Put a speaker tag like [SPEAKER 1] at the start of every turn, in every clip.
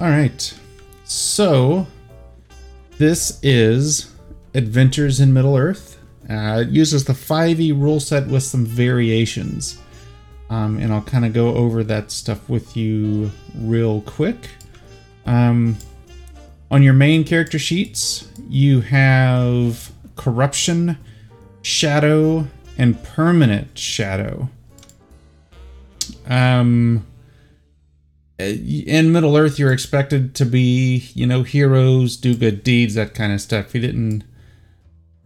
[SPEAKER 1] All right. So, this is Adventures in Middle Earth. Uh, it uses the 5e rule set with some variations. Um, and I'll kind of go over that stuff with you real quick. Um, on your main character sheets, you have Corruption, Shadow, and Permanent Shadow. Um, in Middle Earth, you're expected to be, you know, heroes, do good deeds, that kind of stuff. You didn't,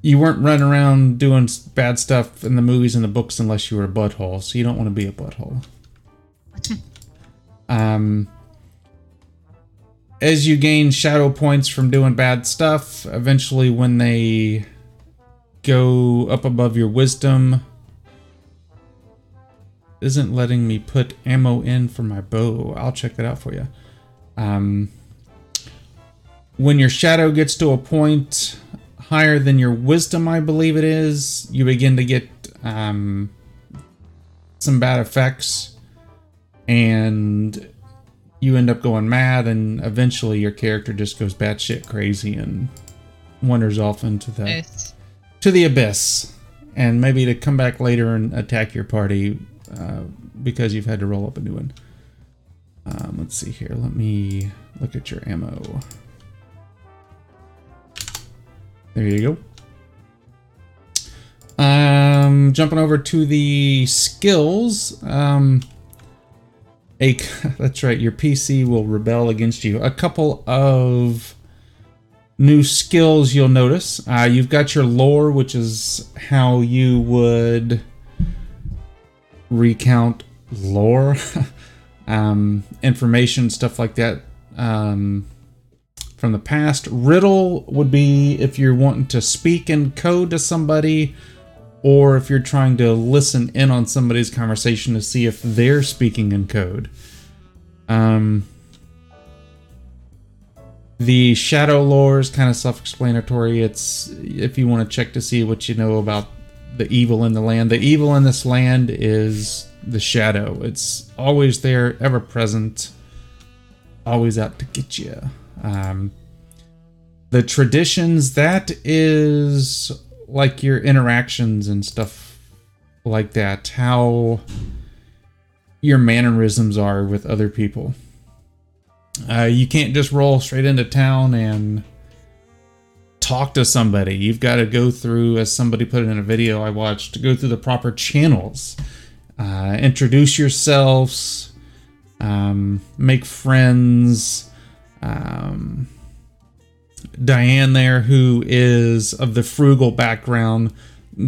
[SPEAKER 1] you weren't running around doing bad stuff in the movies and the books unless you were a butthole. So you don't want to be a butthole. um, as you gain shadow points from doing bad stuff, eventually when they go up above your wisdom, isn't letting me put ammo in for my bow. I'll check that out for you. Um, when your shadow gets to a point higher than your wisdom, I believe it is, you begin to get um, some bad effects, and you end up going mad, and eventually your character just goes batshit crazy and wanders off into the to the abyss, and maybe to come back later and attack your party uh, because you've had to roll up a new one. Um, let's see here. Let me look at your ammo. There you go. Um, jumping over to the skills. Um, a that's right. Your PC will rebel against you. A couple of new skills you'll notice. Uh, you've got your lore, which is how you would recount lore, um, information, stuff like that um, from the past. Riddle would be if you're wanting to speak in code to somebody, or if you're trying to listen in on somebody's conversation to see if they're speaking in code. Um, the shadow lore is kind of self-explanatory. It's if you want to check to see what you know about the evil in the land. The evil in this land is the shadow. It's always there, ever present, always out to get you. Um, the traditions that is like your interactions and stuff like that. How your mannerisms are with other people. Uh, you can't just roll straight into town and talk to somebody. You've got to go through, as somebody put it in a video I watched, to go through the proper channels. Uh, introduce yourselves, um, make friends. Um, Diane there, who is of the frugal background,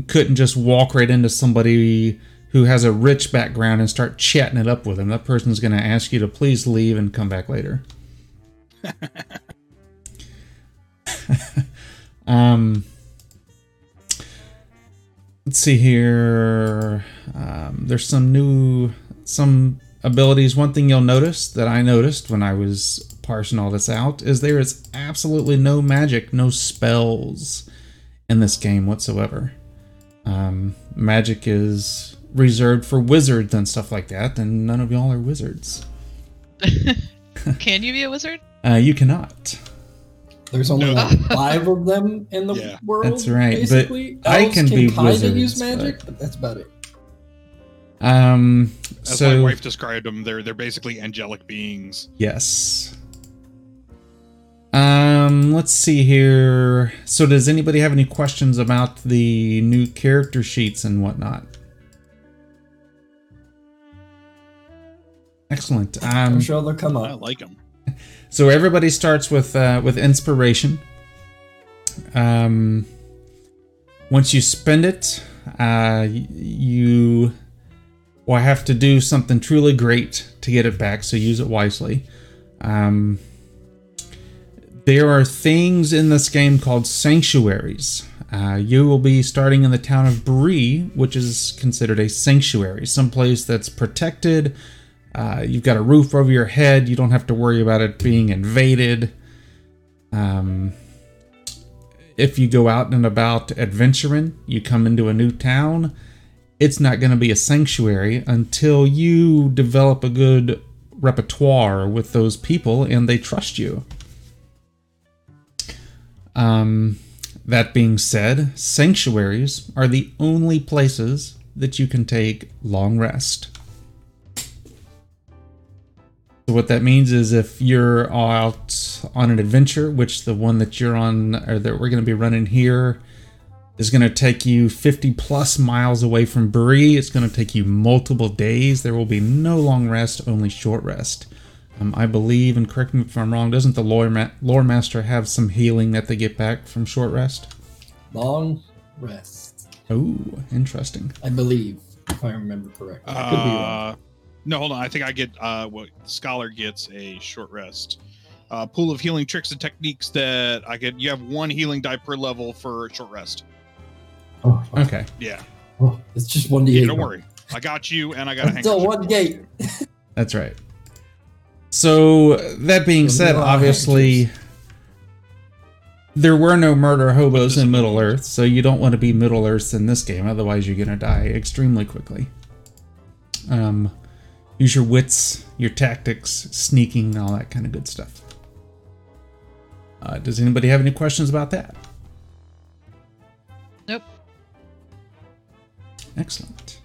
[SPEAKER 1] couldn't just walk right into somebody who has a rich background and start chatting it up with them. That person's going to ask you to please leave and come back later. um, let's see here. Um, there's some new some abilities. One thing you'll notice that I noticed when I was parsing all this out is there is absolutely no magic, no spells in this game whatsoever. Um, magic is reserved for wizards and stuff like that, and none of y'all are wizards.
[SPEAKER 2] Can you be a wizard?
[SPEAKER 1] Uh, you cannot.
[SPEAKER 3] There's only
[SPEAKER 4] No.
[SPEAKER 3] like five of them in the
[SPEAKER 4] Yeah.
[SPEAKER 3] world.
[SPEAKER 1] That's right, but
[SPEAKER 3] Basically.
[SPEAKER 1] I
[SPEAKER 3] Elves
[SPEAKER 1] can be
[SPEAKER 3] kinda
[SPEAKER 1] wizards,
[SPEAKER 3] use magic, but... that's about it.
[SPEAKER 1] Um,
[SPEAKER 4] As
[SPEAKER 1] so
[SPEAKER 4] my wife described them, they're they're basically angelic beings.
[SPEAKER 1] Yes. Um, let's see here. So, does anybody have any questions about the new character sheets and whatnot? Excellent.
[SPEAKER 3] I'm
[SPEAKER 1] Um,
[SPEAKER 3] sure they'll come up.
[SPEAKER 4] I like them.
[SPEAKER 1] So everybody starts with uh, with inspiration. Um, once you spend it, uh, you will have to do something truly great to get it back. So use it wisely. Um, there are things in this game called sanctuaries. Uh, you will be starting in the town of Bree, which is considered a sanctuary, someplace that's protected. Uh, you've got a roof over your head. You don't have to worry about it being invaded. Um, if you go out and about adventuring, you come into a new town, it's not going to be a sanctuary until you develop a good repertoire with those people and they trust you. Um, that being said, sanctuaries are the only places that you can take long rest. So what that means is if you're out on an adventure, which the one that you're on or that we're going to be running here is going to take you 50 plus miles away from Bree. It's going to take you multiple days. There will be no long rest, only short rest. Um, I believe, and correct me if I'm wrong, doesn't the lore, ma- lore master have some healing that they get back from short rest?
[SPEAKER 3] Long rest,
[SPEAKER 1] Oh, interesting.
[SPEAKER 3] I believe, if I remember correctly. I could be wrong.
[SPEAKER 4] Uh, no, hold on. I think I get uh, what scholar gets a short rest. Uh, pool of healing tricks and techniques that I get. You have one healing die per level for short rest.
[SPEAKER 3] Oh,
[SPEAKER 1] Okay.
[SPEAKER 4] Yeah,
[SPEAKER 3] oh, it's just one
[SPEAKER 4] yeah
[SPEAKER 3] d8.
[SPEAKER 4] don't worry. I got you, and I got a
[SPEAKER 3] It's still
[SPEAKER 4] handkerchief.
[SPEAKER 3] one gate.
[SPEAKER 1] That's right. So that being
[SPEAKER 3] So
[SPEAKER 1] said, obviously
[SPEAKER 3] handkerchiefs.
[SPEAKER 1] there were no murder hobos in Middle Earth, so you don't want to be Middle Earth in this game, otherwise you're gonna die extremely quickly. Um, use your wits, your tactics, sneaking, all that kind of good stuff. Uh, does anybody have any questions about that?
[SPEAKER 2] Nope.
[SPEAKER 1] Excellent.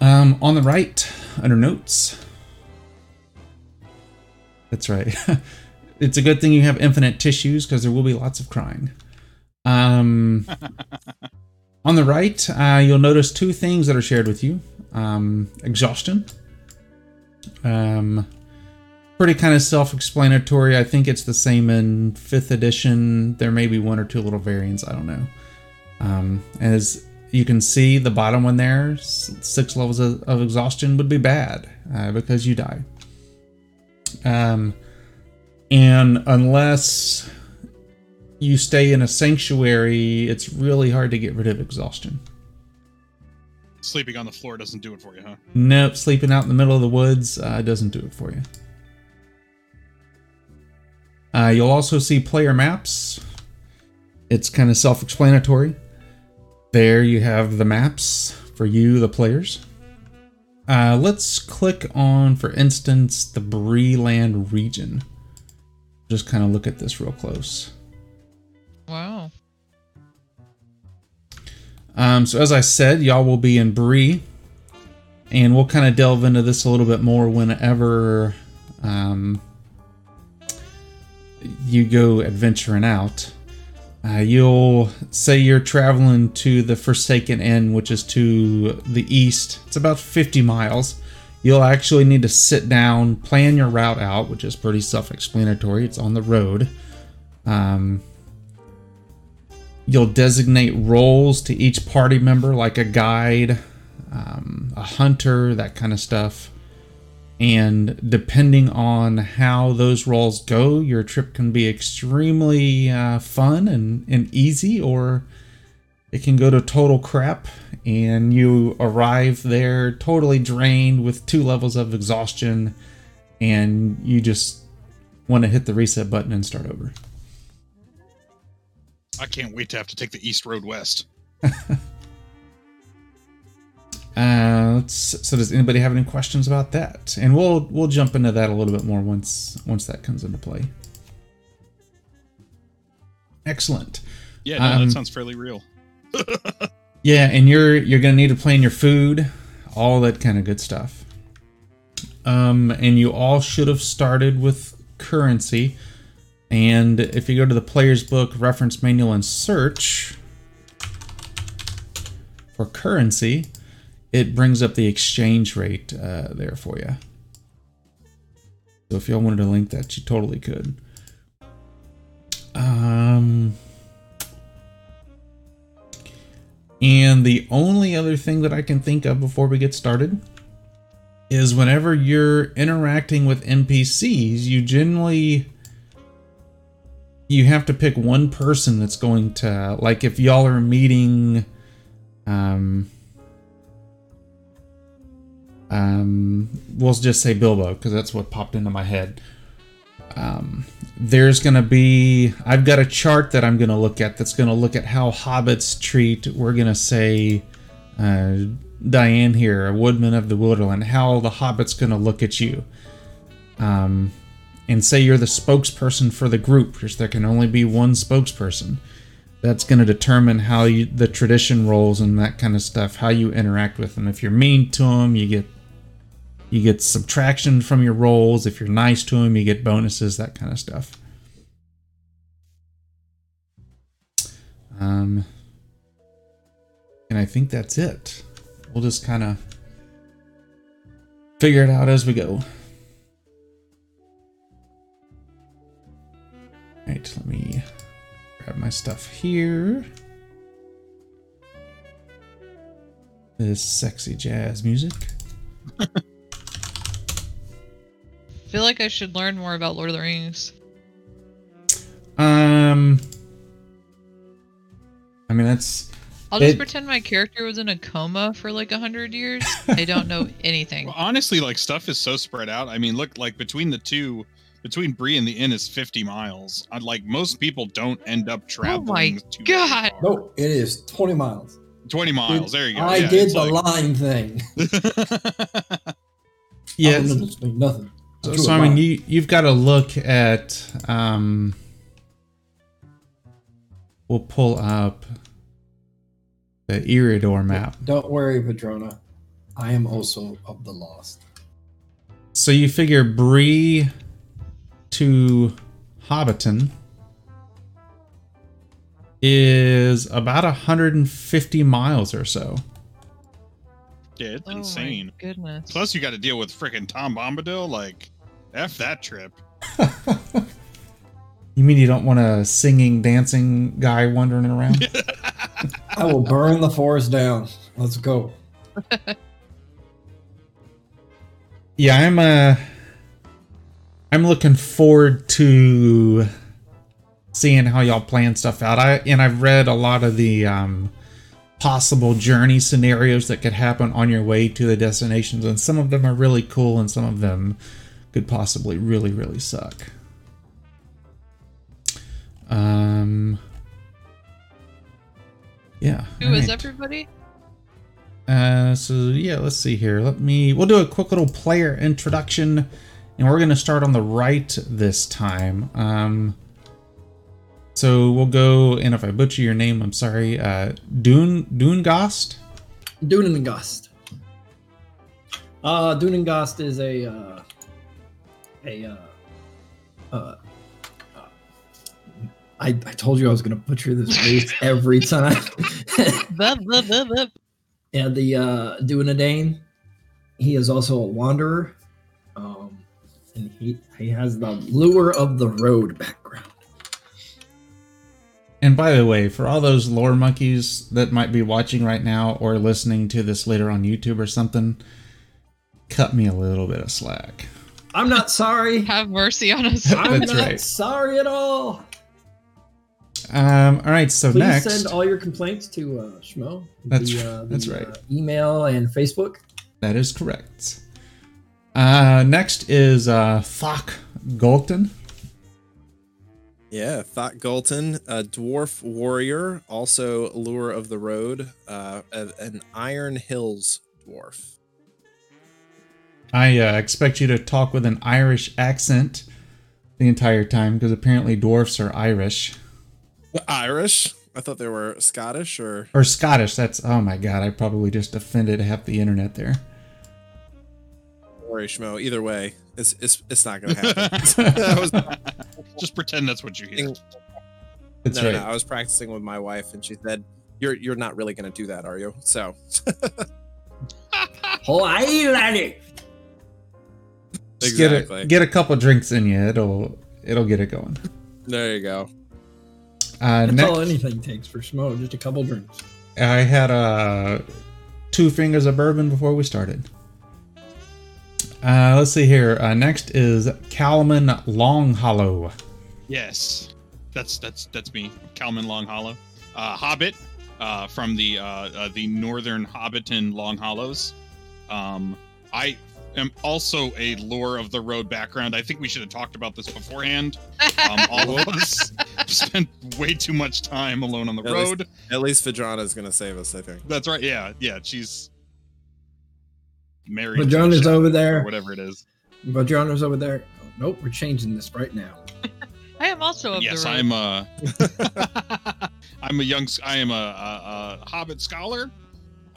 [SPEAKER 1] Um, on the right, under notes. That's right. it's a good thing you have infinite tissues because there will be lots of crying. Um, on the right, uh, you'll notice two things that are shared with you um, exhaustion. Um, pretty kind of self explanatory. I think it's the same in 5th edition. There may be one or two little variants. I don't know. Um, as you can see, the bottom one there, six levels of, of exhaustion would be bad uh, because you die. Um, and unless you stay in a sanctuary, it's really hard to get rid of exhaustion.
[SPEAKER 4] Sleeping on the floor doesn't do it for you, huh?
[SPEAKER 1] Nope, sleeping out in the middle of the woods uh, doesn't do it for you. Uh, you'll also see player maps. It's kind of self explanatory. There you have the maps for you, the players. Uh, let's click on, for instance, the Breeland region. Just kind of look at this real close.
[SPEAKER 2] Wow.
[SPEAKER 1] Um, so as I said, y'all will be in Bree, and we'll kind of delve into this a little bit more whenever um, you go adventuring out. Uh, you'll say you're traveling to the Forsaken Inn, which is to the east. It's about 50 miles. You'll actually need to sit down, plan your route out, which is pretty self-explanatory. It's on the road. Um, You'll designate roles to each party member, like a guide, um, a hunter, that kind of stuff. And depending on how those roles go, your trip can be extremely uh, fun and, and easy, or it can go to total crap. And you arrive there totally drained with two levels of exhaustion, and you just want to hit the reset button and start over.
[SPEAKER 4] I can't wait to have to take the East Road West.
[SPEAKER 1] Uh, let's, so does anybody have any questions about that? And we'll we'll jump into that a little bit more once once that comes into play. Excellent.
[SPEAKER 4] Yeah, no,
[SPEAKER 1] Um,
[SPEAKER 4] that sounds fairly real.
[SPEAKER 1] Yeah, and you're you're gonna need to plan your food, all that kind of good stuff. Um, and you all should have started with currency. And if you go to the player's book, reference manual, and search for currency, it brings up the exchange rate uh, there for you. So if y'all wanted to link that, you totally could. Um, and the only other thing that I can think of before we get started is whenever you're interacting with NPCs, you generally you have to pick one person that's going to like if y'all are meeting um um we'll just say Bilbo because that's what popped into my head. Um there's going to be I've got a chart that I'm going to look at that's going to look at how hobbits treat we're going to say uh Diane here, a woodman of the Wilderland, how the hobbit's going to look at you. Um, and say you're the spokesperson for the group, because there can only be one spokesperson. That's going to determine how you, the tradition rolls and that kind of stuff, how you interact with them. If you're mean to them, you get you get subtraction from your rolls. If you're nice to them, you get bonuses, that kind of stuff. Um, and I think that's it. We'll just kind of figure it out as we go. Right, let me grab my stuff here. This sexy jazz music.
[SPEAKER 2] I feel like I should learn more about Lord of the Rings.
[SPEAKER 1] Um, I mean that's
[SPEAKER 2] I'll just
[SPEAKER 1] It-
[SPEAKER 2] pretend my character was in a coma for like a hundred years. I don't know anything.
[SPEAKER 4] Well, honestly, like stuff is so spread out. I mean, look, like between the two, between Bree and the inn is 50 miles. I'd like most people don't end up traveling. too very
[SPEAKER 2] God.
[SPEAKER 4] far.
[SPEAKER 3] No, it is 20 miles.
[SPEAKER 4] 20 miles. There you go.
[SPEAKER 3] I
[SPEAKER 4] Yeah,
[SPEAKER 3] did the
[SPEAKER 4] like-
[SPEAKER 3] line thing.
[SPEAKER 1] yeah.
[SPEAKER 3] I don't explain nothing.
[SPEAKER 1] So,
[SPEAKER 3] drew
[SPEAKER 1] so
[SPEAKER 3] a
[SPEAKER 1] I mean, you you've got to look at. Um, we'll pull up the Eriador map.
[SPEAKER 3] Don't worry, Padrona. I am also of the lost.
[SPEAKER 1] So you figure Bree to Hobbiton is about 150 miles or so.
[SPEAKER 4] Yeah, it's
[SPEAKER 2] Oh my
[SPEAKER 4] insane.
[SPEAKER 2] goodness.
[SPEAKER 4] Plus, you got to deal with freaking Tom Bombadil. Like, F that trip.
[SPEAKER 1] You mean you don't want a singing, dancing guy wandering around?
[SPEAKER 3] I will burn the forest down. Let's go.
[SPEAKER 1] yeah, I'm uh I'm looking forward to seeing how y'all plan stuff out. I and I've read a lot of the um possible journey scenarios that could happen on your way to the destinations and some of them are really cool and some of them could possibly really really suck. Um yeah.
[SPEAKER 2] Who is
[SPEAKER 1] alright.
[SPEAKER 2] everybody?
[SPEAKER 1] Uh, so yeah, let's see here. Let me. We'll do a quick little player introduction, and we're gonna start on the right this time. Um, so we'll go, and if I butcher your name, I'm sorry. Uh, Dune Dunegast.
[SPEAKER 3] Dunengast. Uh, Dunengast is a uh, a uh, uh, uh, I, I told you I was gonna butcher this race every time.
[SPEAKER 2] Bup, bup, bup, bup.
[SPEAKER 3] and the uh, Dunedain, he is also a wanderer, and he he has the lure of the road background.
[SPEAKER 1] And by the way, for all those lore monkeys that might be watching right now or listening to this later on YouTube or something, cut me a little bit of slack.
[SPEAKER 3] I'm not sorry.
[SPEAKER 2] Have mercy on us.
[SPEAKER 3] I'm
[SPEAKER 1] That's
[SPEAKER 3] not
[SPEAKER 1] right.
[SPEAKER 3] sorry at all.
[SPEAKER 1] Um, all right, so
[SPEAKER 3] Please
[SPEAKER 1] next.
[SPEAKER 3] send all your complaints to uh, Schmo.
[SPEAKER 1] That's
[SPEAKER 3] the,
[SPEAKER 1] right.
[SPEAKER 3] uh, the,
[SPEAKER 1] That's right.
[SPEAKER 3] uh, email and Facebook.
[SPEAKER 1] That is correct. Uh, next is uh, Thok Golton.
[SPEAKER 5] Yeah, Thought Gulton, a dwarf warrior, also lure of the road, uh, an Iron Hills dwarf.
[SPEAKER 1] I uh, expect you to talk with an Irish accent the entire time because apparently dwarfs are Irish
[SPEAKER 5] Irish? I thought they were Scottish or
[SPEAKER 1] or Scottish. That's oh my god! I probably just offended half the internet there.
[SPEAKER 5] Or Schmo. Either way, it's it's, it's not going to happen. Was,
[SPEAKER 4] Just pretend that's what you hear.
[SPEAKER 1] That's
[SPEAKER 5] no,
[SPEAKER 1] right.
[SPEAKER 5] no, I was practicing with my wife, and she said, "You're you're not really going to do that, are you?" So
[SPEAKER 3] Hawaii laddie.
[SPEAKER 1] Just get
[SPEAKER 5] exactly.
[SPEAKER 1] a get a couple drinks in you. It'll it'll get it going.
[SPEAKER 5] there you go.
[SPEAKER 1] Uh,
[SPEAKER 3] That's
[SPEAKER 1] next,
[SPEAKER 3] all anything takes for Schmo. Just a couple drinks.
[SPEAKER 1] I had uh, two fingers of bourbon before we started. Uh, let's see here. Uh, next is Calman Long Hollow.
[SPEAKER 4] Yes, that's that's that's me, Kalman Long Hollow, uh, Hobbit uh, from the uh, uh, the northern Hobbiton Long Hollows. Um, I am also a lure of the road background. I think we should have talked about this beforehand. Um, all of us spent way too much time alone on the
[SPEAKER 5] At least-
[SPEAKER 4] road.
[SPEAKER 5] At least Vidrana is going to save us, I think.
[SPEAKER 4] That's right. Yeah, yeah. She's married. to a
[SPEAKER 3] Madrona's over
[SPEAKER 4] or
[SPEAKER 3] there.
[SPEAKER 4] whatever it is.
[SPEAKER 3] Madrona's over there. Oh, nope, we're changing this right now.
[SPEAKER 2] I am also of
[SPEAKER 4] yes,
[SPEAKER 2] the road.
[SPEAKER 4] I'm a. I'm a young. s- I am a, a, a Hobbit scholar.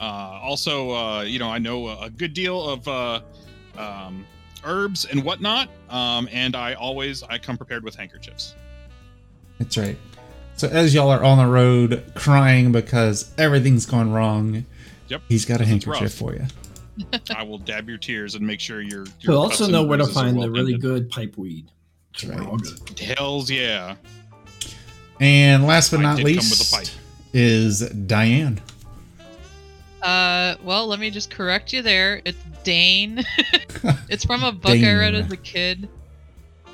[SPEAKER 4] Uh, also, uh, you know, I know a, a good deal of uh, um, herbs and whatnot. Um, and I always I come prepared with handkerchiefs.
[SPEAKER 1] That's right. So as y'all are on the road crying because everything's gone wrong,
[SPEAKER 4] Yep.
[SPEAKER 1] he's got a handkerchief for you.
[SPEAKER 4] I will dab your tears and make sure your. your
[SPEAKER 3] You'll
[SPEAKER 4] cuts
[SPEAKER 3] also know where to find
[SPEAKER 4] well
[SPEAKER 3] the really
[SPEAKER 4] tended.
[SPEAKER 3] good pipe weed.
[SPEAKER 1] That's
[SPEAKER 3] We're all
[SPEAKER 1] right.
[SPEAKER 3] good.
[SPEAKER 4] Hells yeah!
[SPEAKER 1] And last but
[SPEAKER 4] I
[SPEAKER 1] not
[SPEAKER 4] did with
[SPEAKER 1] least
[SPEAKER 4] pipe.
[SPEAKER 1] is Diane.
[SPEAKER 2] Uh, well, let me just correct you there. It's Dane. it's from a book I read as a kid.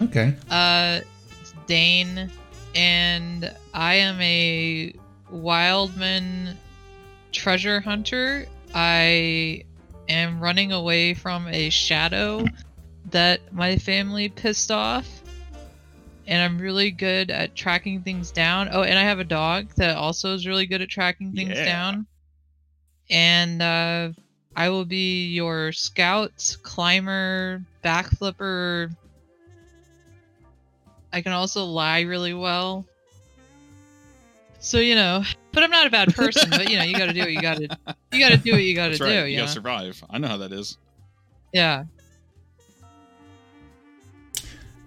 [SPEAKER 1] Okay.
[SPEAKER 2] Uh, it's Dane, and I am a wildman treasure hunter. I am running away from a shadow that my family pissed off. And I'm really good at tracking things down. Oh, and I have a dog that also is really good at tracking things
[SPEAKER 4] Yeah.
[SPEAKER 2] down. And uh, I will be your scout, climber, backflipper, I can also lie really well. So you know, but I'm not a bad person. but you know, you got to do what you got to. You got to do what you got to
[SPEAKER 4] That's
[SPEAKER 2] do.
[SPEAKER 4] right. You
[SPEAKER 2] You
[SPEAKER 4] gotta survive. I know how that is.
[SPEAKER 2] Yeah.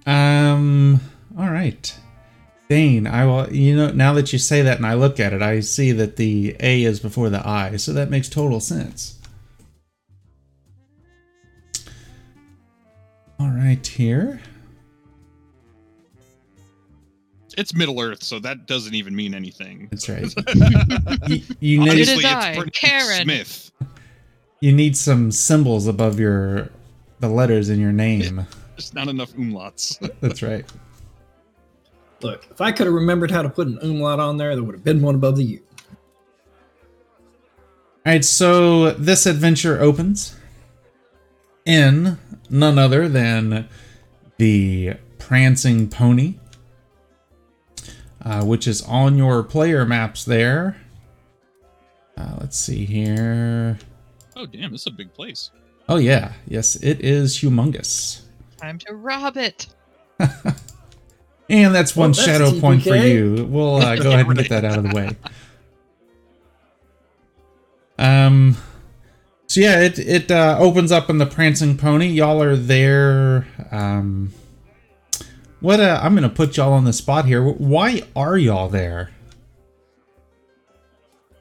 [SPEAKER 1] Um. All right. Dane, I will. You know, now that you say that and I look at it, I see that the A is before the I, so that makes total sense. All right, here.
[SPEAKER 4] It's Middle Earth, so that doesn't even mean anything.
[SPEAKER 1] That's right. you, you need
[SPEAKER 2] is
[SPEAKER 4] Obviously,
[SPEAKER 2] I,
[SPEAKER 4] it's pronounced
[SPEAKER 2] Karen.
[SPEAKER 4] Smith.
[SPEAKER 1] you need some symbols above your the letters in your name.
[SPEAKER 4] There's not enough umlauts.
[SPEAKER 1] That's right.
[SPEAKER 3] Look, if I could have remembered how to put an umlaut on there, there would have been one above the U.
[SPEAKER 1] All right, so this adventure opens in none other than the Prancing Pony, uh, which is on your player maps there. Uh, let's see here.
[SPEAKER 4] oh damn, this is a big place.
[SPEAKER 1] Oh, yeah. Yes, it is humongous.
[SPEAKER 2] Time to rob it.
[SPEAKER 1] And that's one
[SPEAKER 3] Well, that's
[SPEAKER 1] shadow point for you. We'll uh, go ahead and get that out of the way. Um, so yeah, it it uh, opens up in the prancing pony. Y'all are there. Um, what? Uh, I'm gonna put y'all on the spot here. Why are y'all there?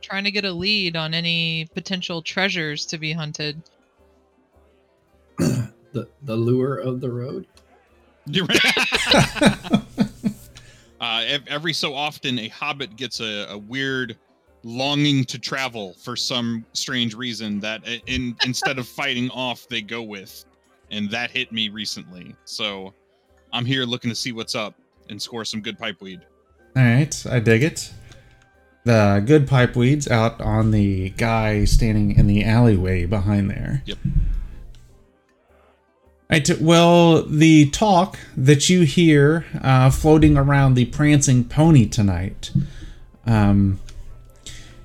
[SPEAKER 2] Trying to get a lead on any potential treasures to be hunted.
[SPEAKER 3] The the lure of the road.
[SPEAKER 4] Uh, every so often, a hobbit gets a, a weird longing to travel for some strange reason that in instead of fighting off, they go with, and that hit me recently. So I'm here looking to see what's up and score some good pipe weed.
[SPEAKER 1] All right, I dig it. The good pipe weeds out on the guy standing in the alleyway behind there.
[SPEAKER 4] Yep.
[SPEAKER 1] Right. Well, the talk that you hear uh, floating around the prancing pony tonight um,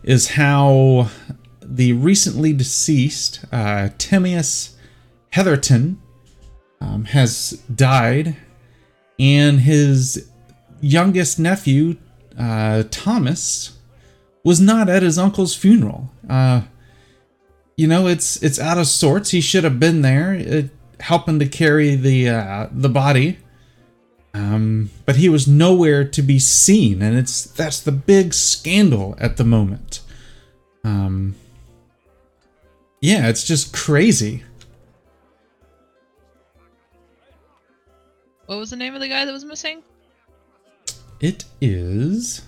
[SPEAKER 1] is how the recently deceased uh, Timaeus Heatherton um, has died, and his youngest nephew, uh, Thomas, was not at his uncle's funeral. Uh, you know, it's it's out of sorts. He should have been there, uh, helping to carry the uh, the body. Um, but he was nowhere to be seen, and it's that's the big scandal at the moment. Um, yeah, it's just crazy.
[SPEAKER 2] What was the name of the guy that was missing?
[SPEAKER 1] It is.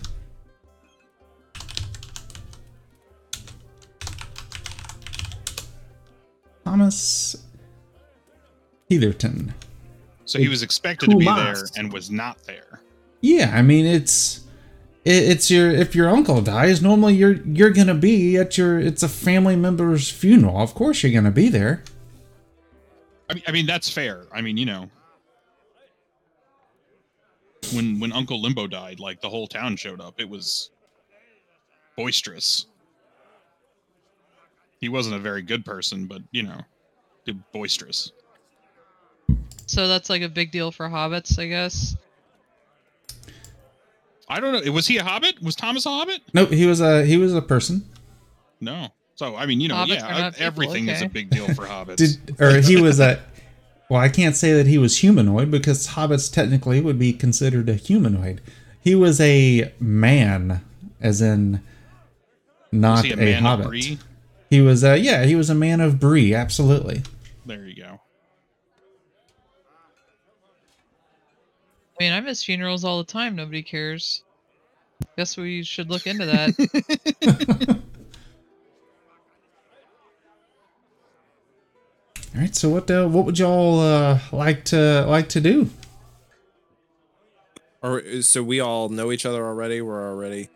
[SPEAKER 1] Thomas Heatherton.
[SPEAKER 4] So he was expected to be there and was not there.
[SPEAKER 1] Yeah, I mean it's it, it's your if your uncle dies, normally you're you're gonna be at your it's a family member's funeral. Of course you're gonna be there.
[SPEAKER 4] I mean, I mean that's fair. I mean, you know, when when Uncle Limbo died, like the whole town showed up. It was boisterous. He wasn't a very good person, but you know, boisterous.
[SPEAKER 2] So that's like a big deal for hobbits, I guess.
[SPEAKER 4] I don't know. Was he a hobbit? Was Thomas a hobbit?
[SPEAKER 1] Nope, he was a he was a person.
[SPEAKER 4] No. So I mean, you know,
[SPEAKER 2] Hobbits
[SPEAKER 4] yeah,
[SPEAKER 2] are not uh, people,
[SPEAKER 4] everything is a big deal for hobbits.
[SPEAKER 1] Did or he was a well, I can't say that he was humanoid because hobbits technically would be considered a humanoid. He was a man, as in not
[SPEAKER 4] was he
[SPEAKER 1] a,
[SPEAKER 4] a, man of
[SPEAKER 1] hobbit. He was a yeah, he was a man of Bree, absolutely.
[SPEAKER 4] There you go.
[SPEAKER 2] I mean, I miss funerals all the time. Nobody cares. Guess we should look into that.
[SPEAKER 1] All right, so what uh, what would y'all uh, like to like to do?
[SPEAKER 5] Or so we all know each other already. We're already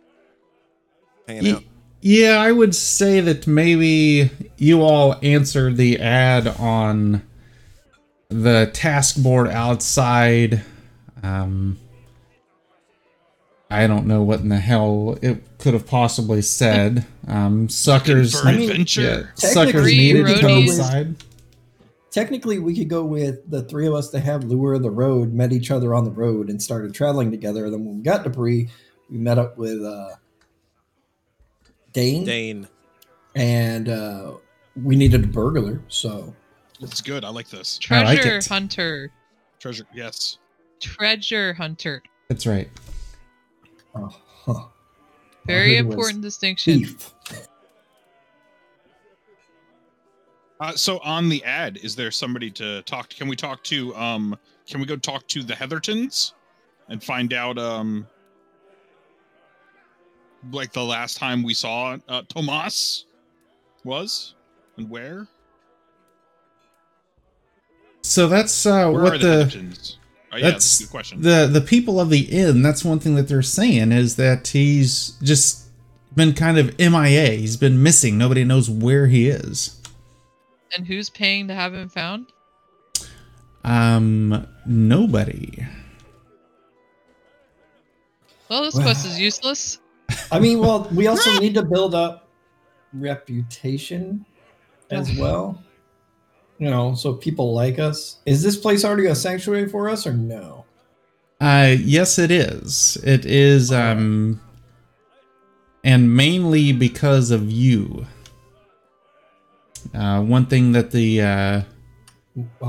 [SPEAKER 5] hanging
[SPEAKER 1] Ye-
[SPEAKER 5] out.
[SPEAKER 1] Yeah, I would say that maybe you all answered the ad on the task board outside. Um, I don't know what in the hell it could have possibly said. Um, suckers,
[SPEAKER 4] for
[SPEAKER 3] I mean,
[SPEAKER 4] adventure.
[SPEAKER 1] yeah, suckers needed to come
[SPEAKER 2] roadies.
[SPEAKER 1] inside.
[SPEAKER 3] Technically, we could go with the three of us to have lure of the road, met each other on the road, and started traveling together. Then when we got to Bree, we met up with uh, Dane,
[SPEAKER 5] Dane.
[SPEAKER 3] and uh, we needed a burglar. So
[SPEAKER 4] It's good. I like this.
[SPEAKER 1] I like
[SPEAKER 2] Treasure hunter.
[SPEAKER 4] Treasure. Yes.
[SPEAKER 2] Treasure hunter.
[SPEAKER 1] That's right.
[SPEAKER 3] uh, huh.
[SPEAKER 2] Very
[SPEAKER 3] heard it was
[SPEAKER 2] important distinction.
[SPEAKER 3] beef.
[SPEAKER 4] Uh, so on the ad, is there somebody to talk? to? Can we talk to? Um, can we go talk to the Heathertons and find out? Um, like the last time we saw uh, Tomas was and where?
[SPEAKER 1] So that's uh,
[SPEAKER 4] Where
[SPEAKER 1] what
[SPEAKER 4] are
[SPEAKER 1] the,
[SPEAKER 4] the, Oh, yeah, that's
[SPEAKER 1] that's
[SPEAKER 4] a good question.
[SPEAKER 1] the the people of the inn. That's one thing that they're saying is that he's just been kind of MIA. He's been missing. Nobody knows where he is.
[SPEAKER 2] And who's paying to have him found?
[SPEAKER 1] Um, nobody.
[SPEAKER 2] Well, this quest is useless.
[SPEAKER 3] I mean, well, we also need to build up reputation as well. You know, so people like us. Is this place already a sanctuary for us or no?
[SPEAKER 1] Uh, yes, it is. It is. Um, and mainly because of you. Uh, one thing that the uh.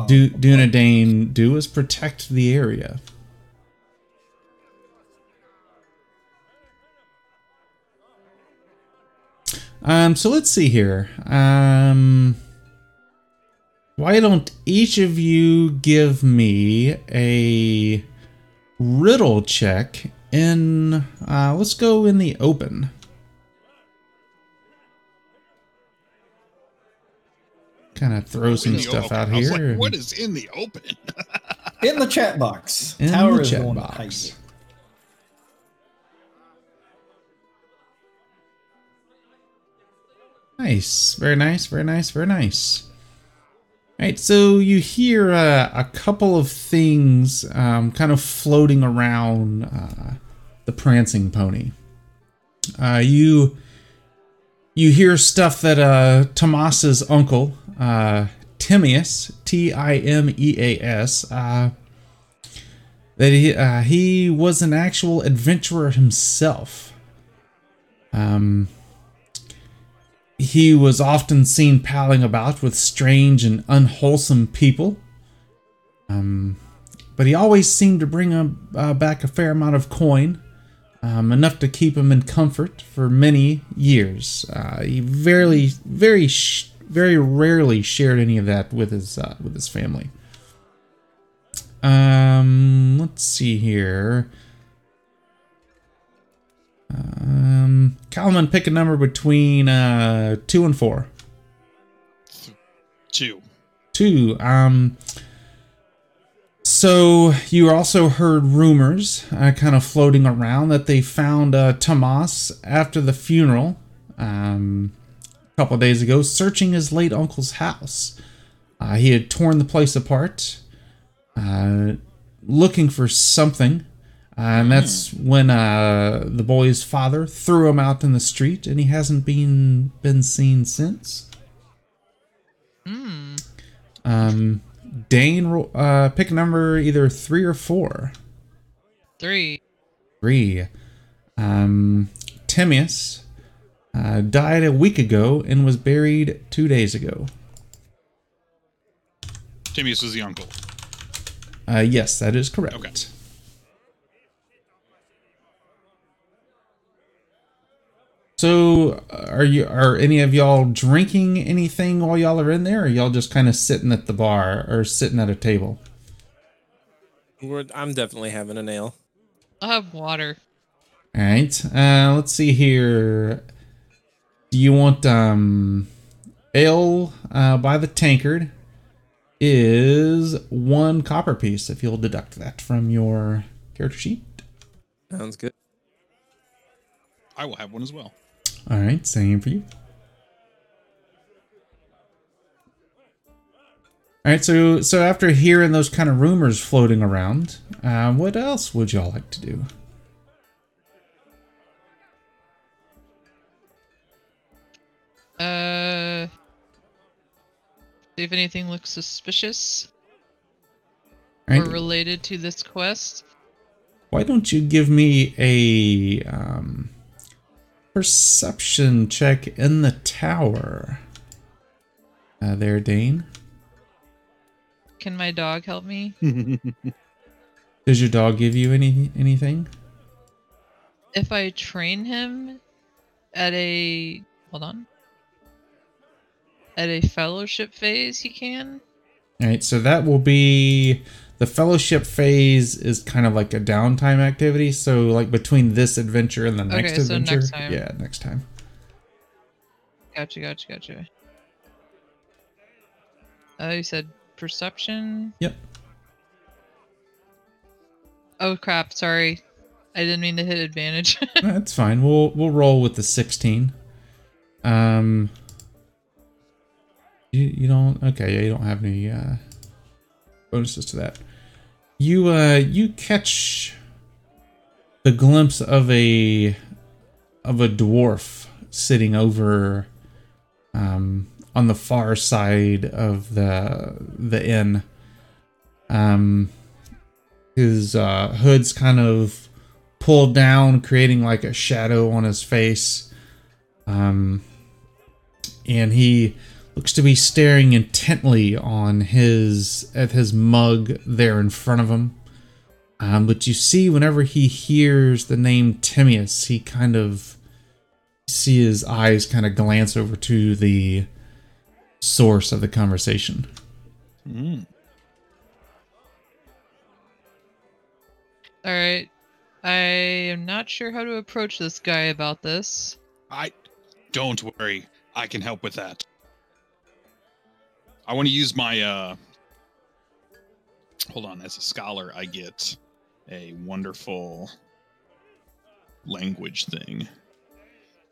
[SPEAKER 1] Du- Dunedain do is protect the area. Um, so let's see here. Um, why don't each of you give me a riddle check in, uh, let's go in the open. Kind of throw
[SPEAKER 4] In
[SPEAKER 1] some stuff
[SPEAKER 4] open.
[SPEAKER 1] out
[SPEAKER 4] I was
[SPEAKER 1] here.
[SPEAKER 4] like, what is in the open?
[SPEAKER 3] in the chat box.
[SPEAKER 1] In
[SPEAKER 3] Tower
[SPEAKER 1] the chat
[SPEAKER 3] the
[SPEAKER 1] box. Nice, very nice, very nice, very nice. All right, so you hear uh, a couple of things um, kind of floating around uh, the prancing pony. Uh, you you hear stuff that uh, Tomas's uncle, uh, Timeus, T I M E A S, uh, that he uh, he was an actual adventurer himself. Um, he was often seen palling about with strange and unwholesome people. Um, but he always seemed to bring a, uh, back a fair amount of coin, um, enough to keep him in comfort for many years. Uh, he very, very, sh- very rarely shared any of that with his uh, with his family. Um, let's see here. Um, Kalman, pick a number between uh two and four.
[SPEAKER 4] Two.
[SPEAKER 1] Two. Um. So you also heard rumors, uh, kind of floating around, that they found uh, Tomas after the funeral, um, couple of days ago, searching his late uncle's house. Uh, he had torn the place apart, uh, looking for something. Uh, and that's when uh, the boy's father threw him out in the street, and he hasn't been been seen since.
[SPEAKER 2] Hmm.
[SPEAKER 1] Um, Dane, uh, pick a number either three or four.
[SPEAKER 2] Three.
[SPEAKER 1] Three. Um, Timius uh, died a week ago and was buried two days ago.
[SPEAKER 4] Timius was the uncle.
[SPEAKER 1] Uh, yes, that is correct.
[SPEAKER 4] Okay.
[SPEAKER 1] So, are you are any of y'all drinking anything while y'all are in there, or y'all just kind of sitting at the bar or sitting at a table?
[SPEAKER 5] We're, I'm definitely having a nail.
[SPEAKER 2] I'll have water.
[SPEAKER 1] All right. Uh, let's see here. Do you want um, ale uh, by the tankard? Is one copper piece if you'll deduct that from your character sheet.
[SPEAKER 5] Sounds good.
[SPEAKER 4] I will have one as well.
[SPEAKER 1] All right, same for you. All right, so so after hearing those kind of rumors floating around, uh, what else would y'all like to do?
[SPEAKER 2] Uh, see if anything looks suspicious
[SPEAKER 1] All
[SPEAKER 2] or related to this quest.
[SPEAKER 1] why don't you give me a um, perception check in the tower? Uh, there, Dane.
[SPEAKER 2] Can my dog help me?
[SPEAKER 1] Does your dog give you any anything?
[SPEAKER 2] If I train him at a hold on. At a fellowship phase, he can.
[SPEAKER 1] All right, so that will be the fellowship phase is kind of like a downtime activity. So like between this adventure and the next
[SPEAKER 2] Okay, so
[SPEAKER 1] adventure,
[SPEAKER 2] next time.
[SPEAKER 1] yeah, next time.
[SPEAKER 2] Gotcha, gotcha, gotcha. Oh, you said perception?
[SPEAKER 1] Yep.
[SPEAKER 2] Oh crap, sorry. I didn't mean to hit advantage.
[SPEAKER 1] That's fine. We'll we'll roll with the sixteen. Um. You you don't okay? Yeah, you don't have any uh, bonuses to that. You uh you catch the glimpse of a of a dwarf sitting over um on the far side of the the inn. Um his uh hood's kind of pulled down, creating like a shadow on his face. Um, and he looks to be staring intently on his at his mug there in front of him. Um, but you see, whenever he hears the name Timius, he kind of you see his eyes kind of glance over to the source of the conversation.
[SPEAKER 4] Mm.
[SPEAKER 2] Alright. I am not sure how to approach this guy about this.
[SPEAKER 4] I don't worry. I can help with that. I want to use my uh hold on, as a scholar I get a wonderful language thing.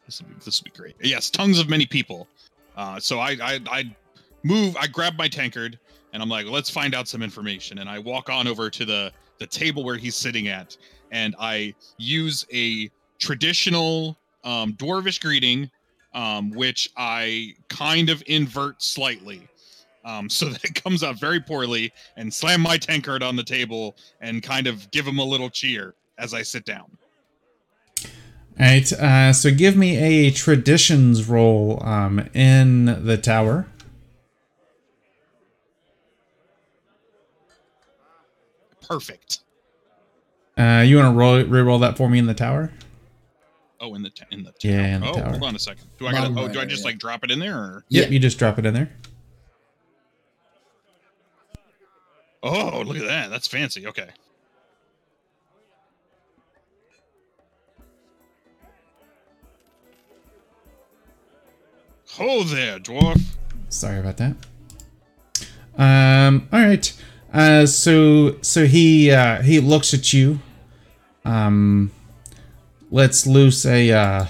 [SPEAKER 4] This will be this will be great. Yes, tongues of many people. Uh so I I I move I grab my tankard and I'm like, let's find out some information. And I walk on over to the the table where he's sitting at and I use a traditional um, dwarvish greeting, um, which I kind of invert slightly. Um, so that it comes out very poorly and slam my tankard on the table and kind of give him a little cheer as I sit down.
[SPEAKER 1] All right, uh, so give me a traditions roll um, in the tower.
[SPEAKER 4] Perfect.
[SPEAKER 1] Uh, you want to roll re-roll that for me in the tower?
[SPEAKER 4] Oh, in the t- in the tower.
[SPEAKER 1] Yeah, in the
[SPEAKER 4] oh,
[SPEAKER 1] tower.
[SPEAKER 4] hold on a second. Do I gotta? Oh, do I just like drop it in there? Or?
[SPEAKER 1] Yep,
[SPEAKER 3] Yeah.
[SPEAKER 1] you just drop it in there.
[SPEAKER 4] Oh, look at that. That's fancy. Okay. Ho there, dwarf.
[SPEAKER 1] Sorry about that. Um. All right. Uh. So so he uh he looks at you. Um. Lets loose a uh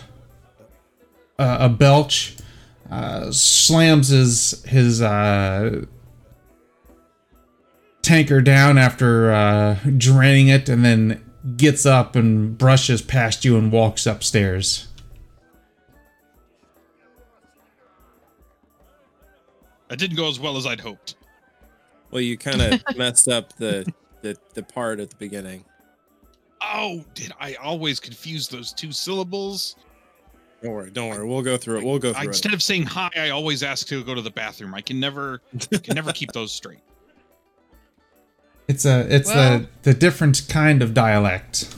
[SPEAKER 1] a, a belch. Uh, slams his his uh tanker down after uh draining it, and then gets up and brushes past you and walks upstairs.
[SPEAKER 4] That didn't go as well as I'd hoped.
[SPEAKER 5] Well, you kind of messed up the, the the part at the beginning.
[SPEAKER 4] Oh, did I always confuse those two syllables?
[SPEAKER 5] Don't worry, don't worry. We'll go through it. We'll go
[SPEAKER 4] I,
[SPEAKER 5] through it.
[SPEAKER 4] instead of saying hi, I always ask to go to the bathroom. I can never can never keep those straight.
[SPEAKER 1] It's a it's
[SPEAKER 2] Well-
[SPEAKER 1] the the different kind of dialect.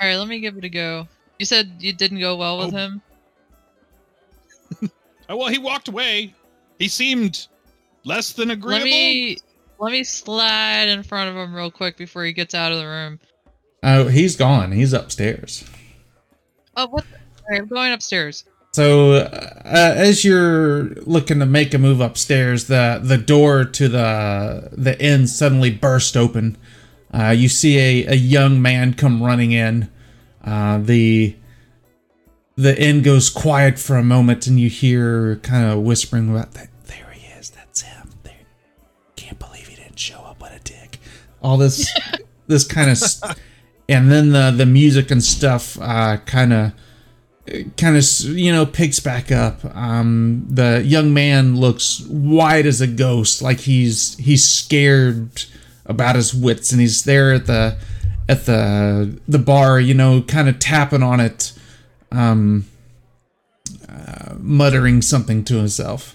[SPEAKER 2] All right, let me give it a go. You said you didn't go well with
[SPEAKER 4] Oh.
[SPEAKER 2] him.
[SPEAKER 4] Oh, well, he walked away. He seemed less than agreeable.
[SPEAKER 2] Let me let me slide in front of him real quick before he gets out of the room.
[SPEAKER 1] Oh, he's gone. He's upstairs.
[SPEAKER 2] Oh, what? The? All right, I'm going upstairs.
[SPEAKER 1] So uh, as you're looking to make a move upstairs, the the door to the the inn suddenly burst open. Uh, you see a, a young man come running in. Uh, the the inn goes quiet for a moment, and you hear kind of whispering about that. There he is. That's him. There. Can't believe he didn't show up. What a dick. All this this kind of, and then the the music and stuff uh, kind of kind of you know picks back up um the young man looks white as a ghost like he's he's scared about his wits and he's there at the at the the bar you know kind of tapping on it um uh, muttering something to himself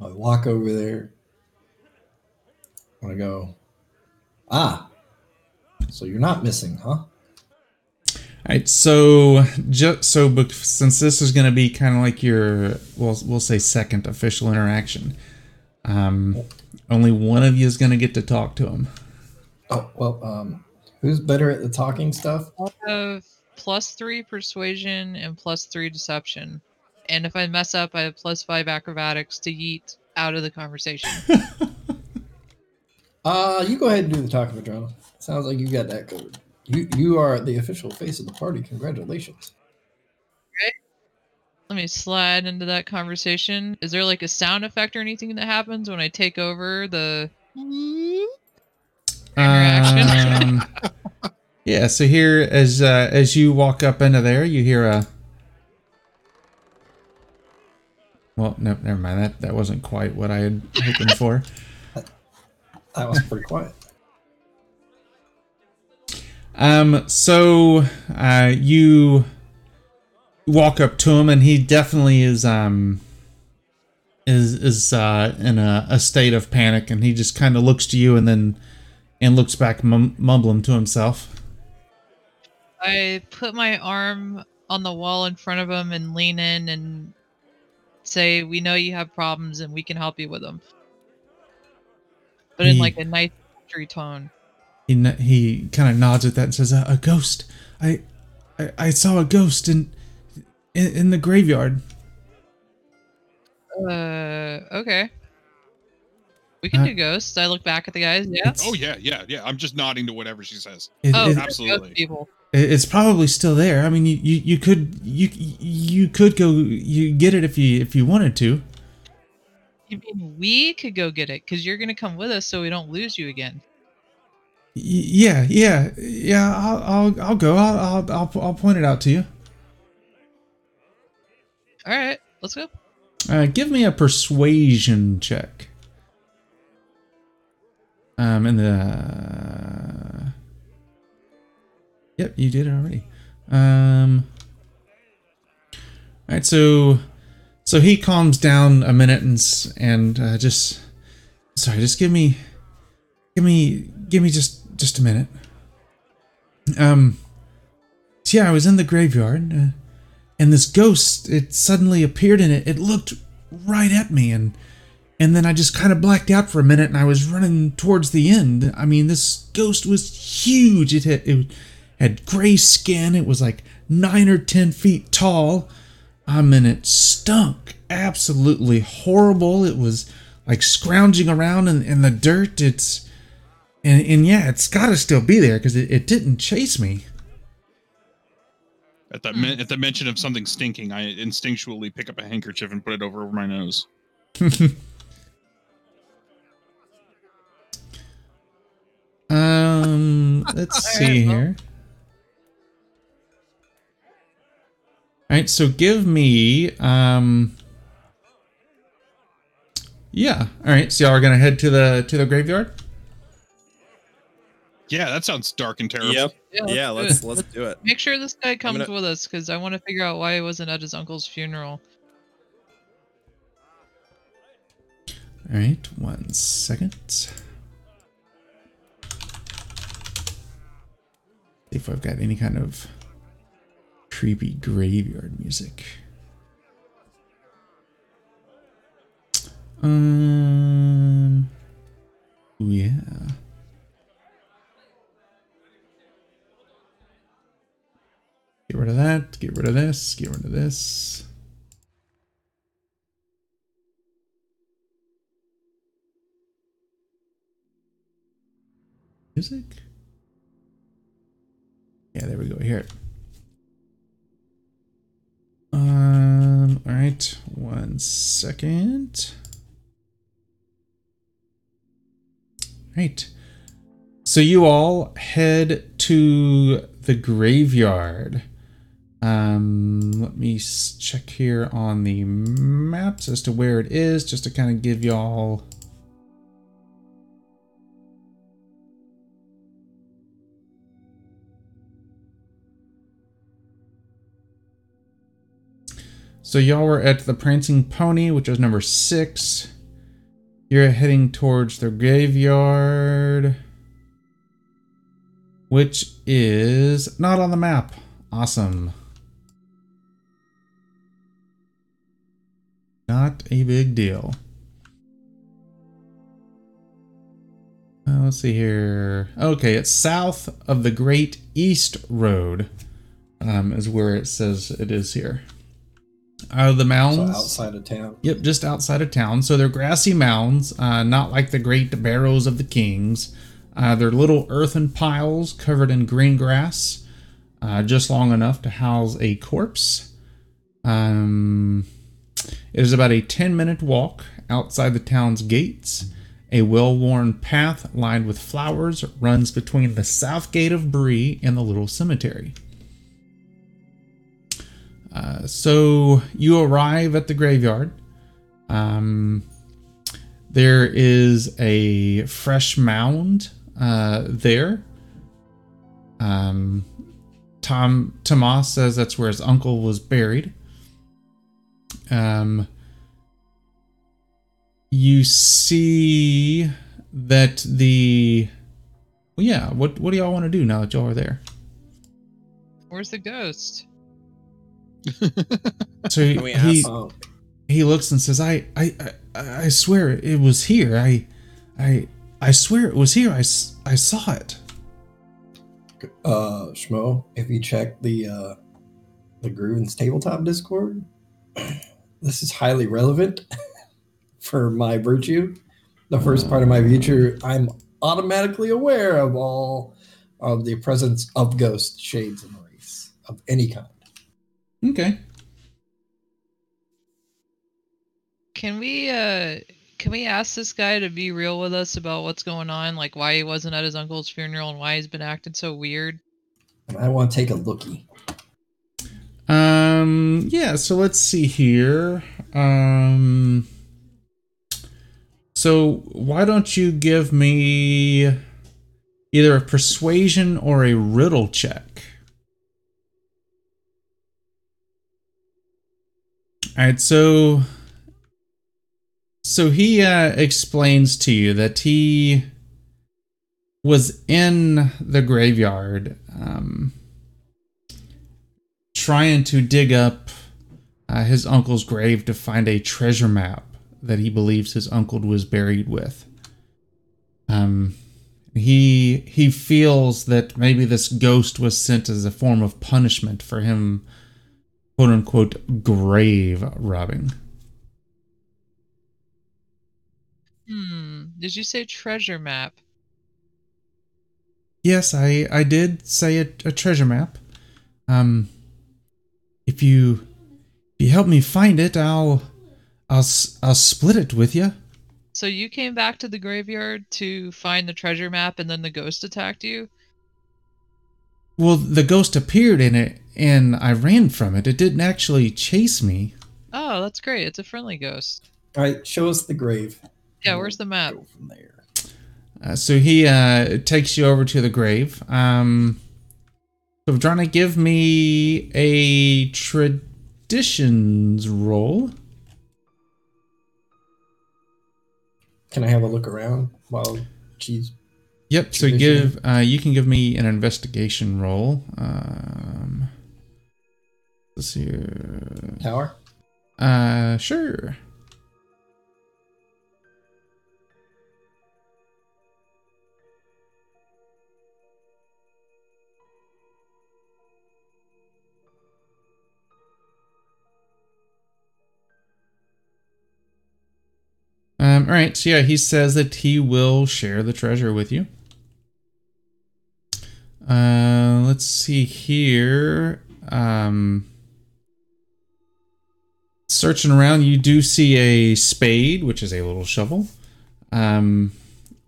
[SPEAKER 3] I walk over there. I go, ah, so you're not missing, huh?
[SPEAKER 1] All right, so just so bec- since this is going to be kind of like your, we'll we'll say second official interaction, um, only one of you is going to get to talk to him.
[SPEAKER 3] Oh, well, um, who's better at the talking stuff?
[SPEAKER 2] I have plus three persuasion and plus three deception. And if I mess up, I have plus five acrobatics to yeet out of the conversation.
[SPEAKER 3] Uh, you go ahead and do the talk talking, Madrona. Sounds like you got that covered. You you are the official face of the party. Congratulations.
[SPEAKER 2] Let me slide into that conversation. Is there like a sound effect or anything that happens when I take over the interaction?
[SPEAKER 1] Um, yeah. So here, as uh, as you walk up into there, you hear a. Well, no, never mind. That that wasn't quite what I had hoping for.
[SPEAKER 3] That was pretty quiet.
[SPEAKER 1] Um. So, uh, you walk up to him, and he definitely is um is is uh in a, a state of panic, and he just kind of looks to you, and then and looks back, mum- mumbling to himself.
[SPEAKER 2] I put my arm on the wall in front of him and lean in and say, "We know you have problems and we can help you with them." But in like a nice country tone.
[SPEAKER 1] He he kind of nods at that and says, uh, "A ghost. I, I I saw a ghost in in, in the graveyard."
[SPEAKER 2] Uh, okay. We can
[SPEAKER 1] Uh,
[SPEAKER 2] do ghosts. I look back at the guys. Yeah.
[SPEAKER 4] Oh yeah, yeah, yeah. I'm just nodding to whatever she says.
[SPEAKER 1] It-
[SPEAKER 2] Oh,
[SPEAKER 1] it-
[SPEAKER 4] absolutely.
[SPEAKER 2] ghost people.
[SPEAKER 1] It's probably still there. I mean, you, you, you could you you could go you get it if you if you wanted to.
[SPEAKER 2] You mean we could go get it because you're gonna come with us so we don't lose you again.
[SPEAKER 1] Y- yeah, yeah, yeah. I'll I'll, I'll go. I'll, I'll I'll I'll point it out to you.
[SPEAKER 2] All right, let's go.
[SPEAKER 1] Uh, give me a persuasion check. Um, in the. Yep, you did it already. Um. All right, so, so he calms down a minute and and uh, just, sorry, just give me, give me, give me just just a minute. Um. so yeah, I was in the graveyard. Uh, and this ghost it suddenly appeared in it it looked right at me and and then i just kind of blacked out for a minute and i was running towards the end i mean this ghost was huge it had, it had gray skin it was like nine or ten feet tall i mean it stunk absolutely horrible it was like scrounging around in, in the dirt it's and, and yeah it's got to still be there because it, it didn't chase me
[SPEAKER 4] At the men- at the mention of something stinking, I instinctually pick up a handkerchief and put it over over my nose.
[SPEAKER 1] Um, let's see
[SPEAKER 2] right, well-
[SPEAKER 1] here. Right, so give me um Yeah. All right, so y'all are gonna head to the to the graveyard?
[SPEAKER 4] Yeah, that sounds dark and terrible.
[SPEAKER 5] Yep.
[SPEAKER 2] Yeah,
[SPEAKER 5] Yeah,
[SPEAKER 2] do
[SPEAKER 5] let's let's do it.
[SPEAKER 2] Make sure this guy comes
[SPEAKER 5] gonna-
[SPEAKER 2] with us because I want to figure out why he wasn't at his uncle's funeral.
[SPEAKER 1] All right, one second. See if I've got any kind of creepy graveyard music. Um. Yeah. Get rid of that. Get rid of this. Get rid of this. music. Yeah, there we go. Hear it. Um. All right. One second. Right. So you all head to the graveyard. Um, let me check here on the maps as to where it is, just to kind of give y'all So y'all were at the Prancing Pony, which was number six. You're heading towards the graveyard, which is not on the map. Awesome. Not a big deal. Uh, let's see here. Okay, it's south of the Great East Road, um, is where it says it is here. Out of the
[SPEAKER 3] So
[SPEAKER 1] mounds.
[SPEAKER 3] outside of town.
[SPEAKER 1] Yep, just outside of town. So they're grassy mounds, uh, not like the great barrows of the kings. Uh, they're little earthen piles covered in green grass, uh, just long enough to house a corpse. Um, it is about a 10 minute walk outside the town's gates. A well worn path lined with flowers runs between the south gate of Bree and the little cemetery. Uh, so you arrive at the graveyard. Um, there is a fresh mound uh, there. Um, Tom Tomas says that's where his uncle was buried. Um, you see that the well, yeah. What what do y'all want to do now that y'all are there?
[SPEAKER 2] Where's the ghost?
[SPEAKER 1] So he,
[SPEAKER 5] we
[SPEAKER 1] he
[SPEAKER 3] Oh,
[SPEAKER 1] he looks and says, I, I, I, I swear it was here. I, I, I swear it was here. I, I saw it.
[SPEAKER 3] uh, Schmo, if you check the uh, the Grooven's tabletop Discord, this is highly relevant for my virtue. The first part of my virtue, I'm automatically aware of all of the presence of ghost shades and the race of any kind.
[SPEAKER 1] Okay.
[SPEAKER 2] Can we uh can we ask this guy to be real with us about what's going on, like why he wasn't at his uncle's funeral and why he's been acting so weird?
[SPEAKER 3] I want to take a lookie.
[SPEAKER 1] Um. Yeah. So let's see here. Um. So why don't you give me either a persuasion or a riddle check? All right. So. So he uh, explains to you that he was in the graveyard. Um, trying to dig up uh, his uncle's grave to find a treasure map that he believes his uncle was buried with. Um, he he feels that maybe this ghost was sent as a form of punishment for him, quote unquote, grave robbing.
[SPEAKER 2] Hmm. Did you say treasure map?
[SPEAKER 1] Yes, I I did say a, a treasure map. Um, if you if you help me find it, I'll I'll I'll split it with you.
[SPEAKER 2] So you came back to the graveyard to find the treasure map and then the ghost attacked you?
[SPEAKER 1] Well, the ghost appeared in it and I ran from it. It didn't actually chase me.
[SPEAKER 2] Oh, that's great. It's a friendly ghost.
[SPEAKER 3] All right, show us the grave.
[SPEAKER 2] Yeah,
[SPEAKER 3] and
[SPEAKER 2] where's the
[SPEAKER 3] we'll
[SPEAKER 2] map?
[SPEAKER 3] Go from there.
[SPEAKER 1] Uh, so he uh, takes you over to the grave. Um, so Drana, give me a traditions roll.
[SPEAKER 3] Can I have a look around while she's
[SPEAKER 1] Yep. So give uh, you can give me an investigation roll. Um, let's see. here.
[SPEAKER 3] tower?
[SPEAKER 1] Uh, sure. Um, all right, so yeah, he says that he will share the treasure with you. Uh, let's see here. Um, searching around, you do see a spade, which is a little shovel, um,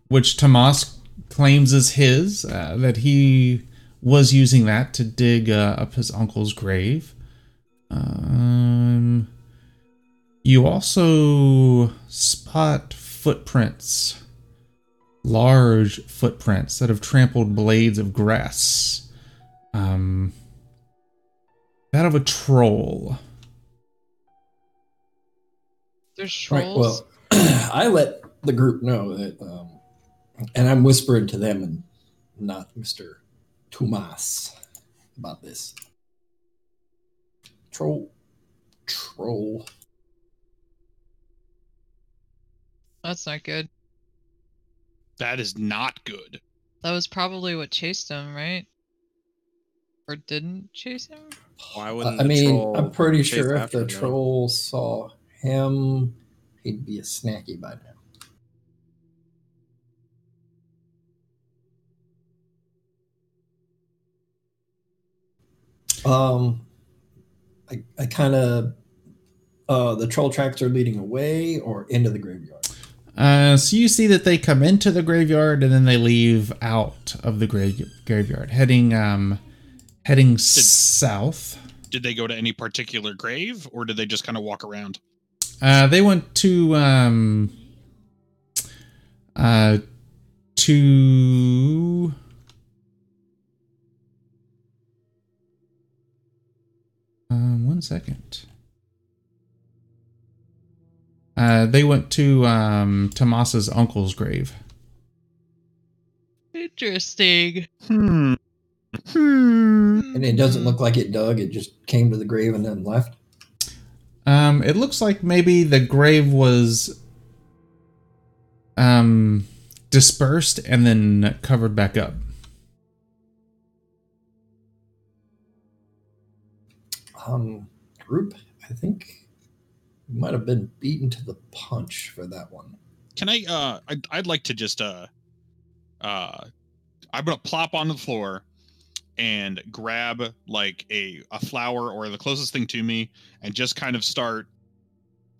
[SPEAKER 1] which Tomas claims is his. Uh, that he was using that to dig uh, up his uncle's grave. Um, you also spot footprints, large footprints that have trampled blades of grass. Um, that of a troll.
[SPEAKER 2] There's
[SPEAKER 3] Right.
[SPEAKER 2] trolls.
[SPEAKER 3] Well, I let the group know that, um, and I'm whispering to them and not Mister Tomas about this. Troll, troll.
[SPEAKER 2] that's not good.
[SPEAKER 4] That is not good.
[SPEAKER 2] That was probably what chased him, right? Or didn't chase him?
[SPEAKER 5] Why
[SPEAKER 3] Uh,
[SPEAKER 5] wouldn't
[SPEAKER 3] I
[SPEAKER 5] the
[SPEAKER 3] mean,
[SPEAKER 5] troll
[SPEAKER 3] I'm pretty sure if the
[SPEAKER 5] him?
[SPEAKER 3] troll saw him, he'd be a snacky by now. Um, I, I kind of, uh, the troll tracks are leading away or into the graveyard.
[SPEAKER 1] Uh, so you see that they come into the graveyard and then they leave out of the grave- graveyard, heading um, heading south.
[SPEAKER 4] Did they go to any particular grave, or did they just kind of walk around?
[SPEAKER 1] Uh, they went to um, uh, to um, one second. Uh, they went to um, Tomas's uncle's grave.
[SPEAKER 2] Interesting.
[SPEAKER 4] Hmm. Hmm.
[SPEAKER 3] And it doesn't look like it dug, it just came to the grave and then left.
[SPEAKER 1] Um, it looks like maybe the grave was um dispersed and then covered back up.
[SPEAKER 3] Um, group, I think we might have been beaten to the punch for that one.
[SPEAKER 4] Can I? Uh, I'd, I'd like to just uh, uh, I'm gonna plop on the floor and grab like a a flower or the closest thing to me, and just kind of start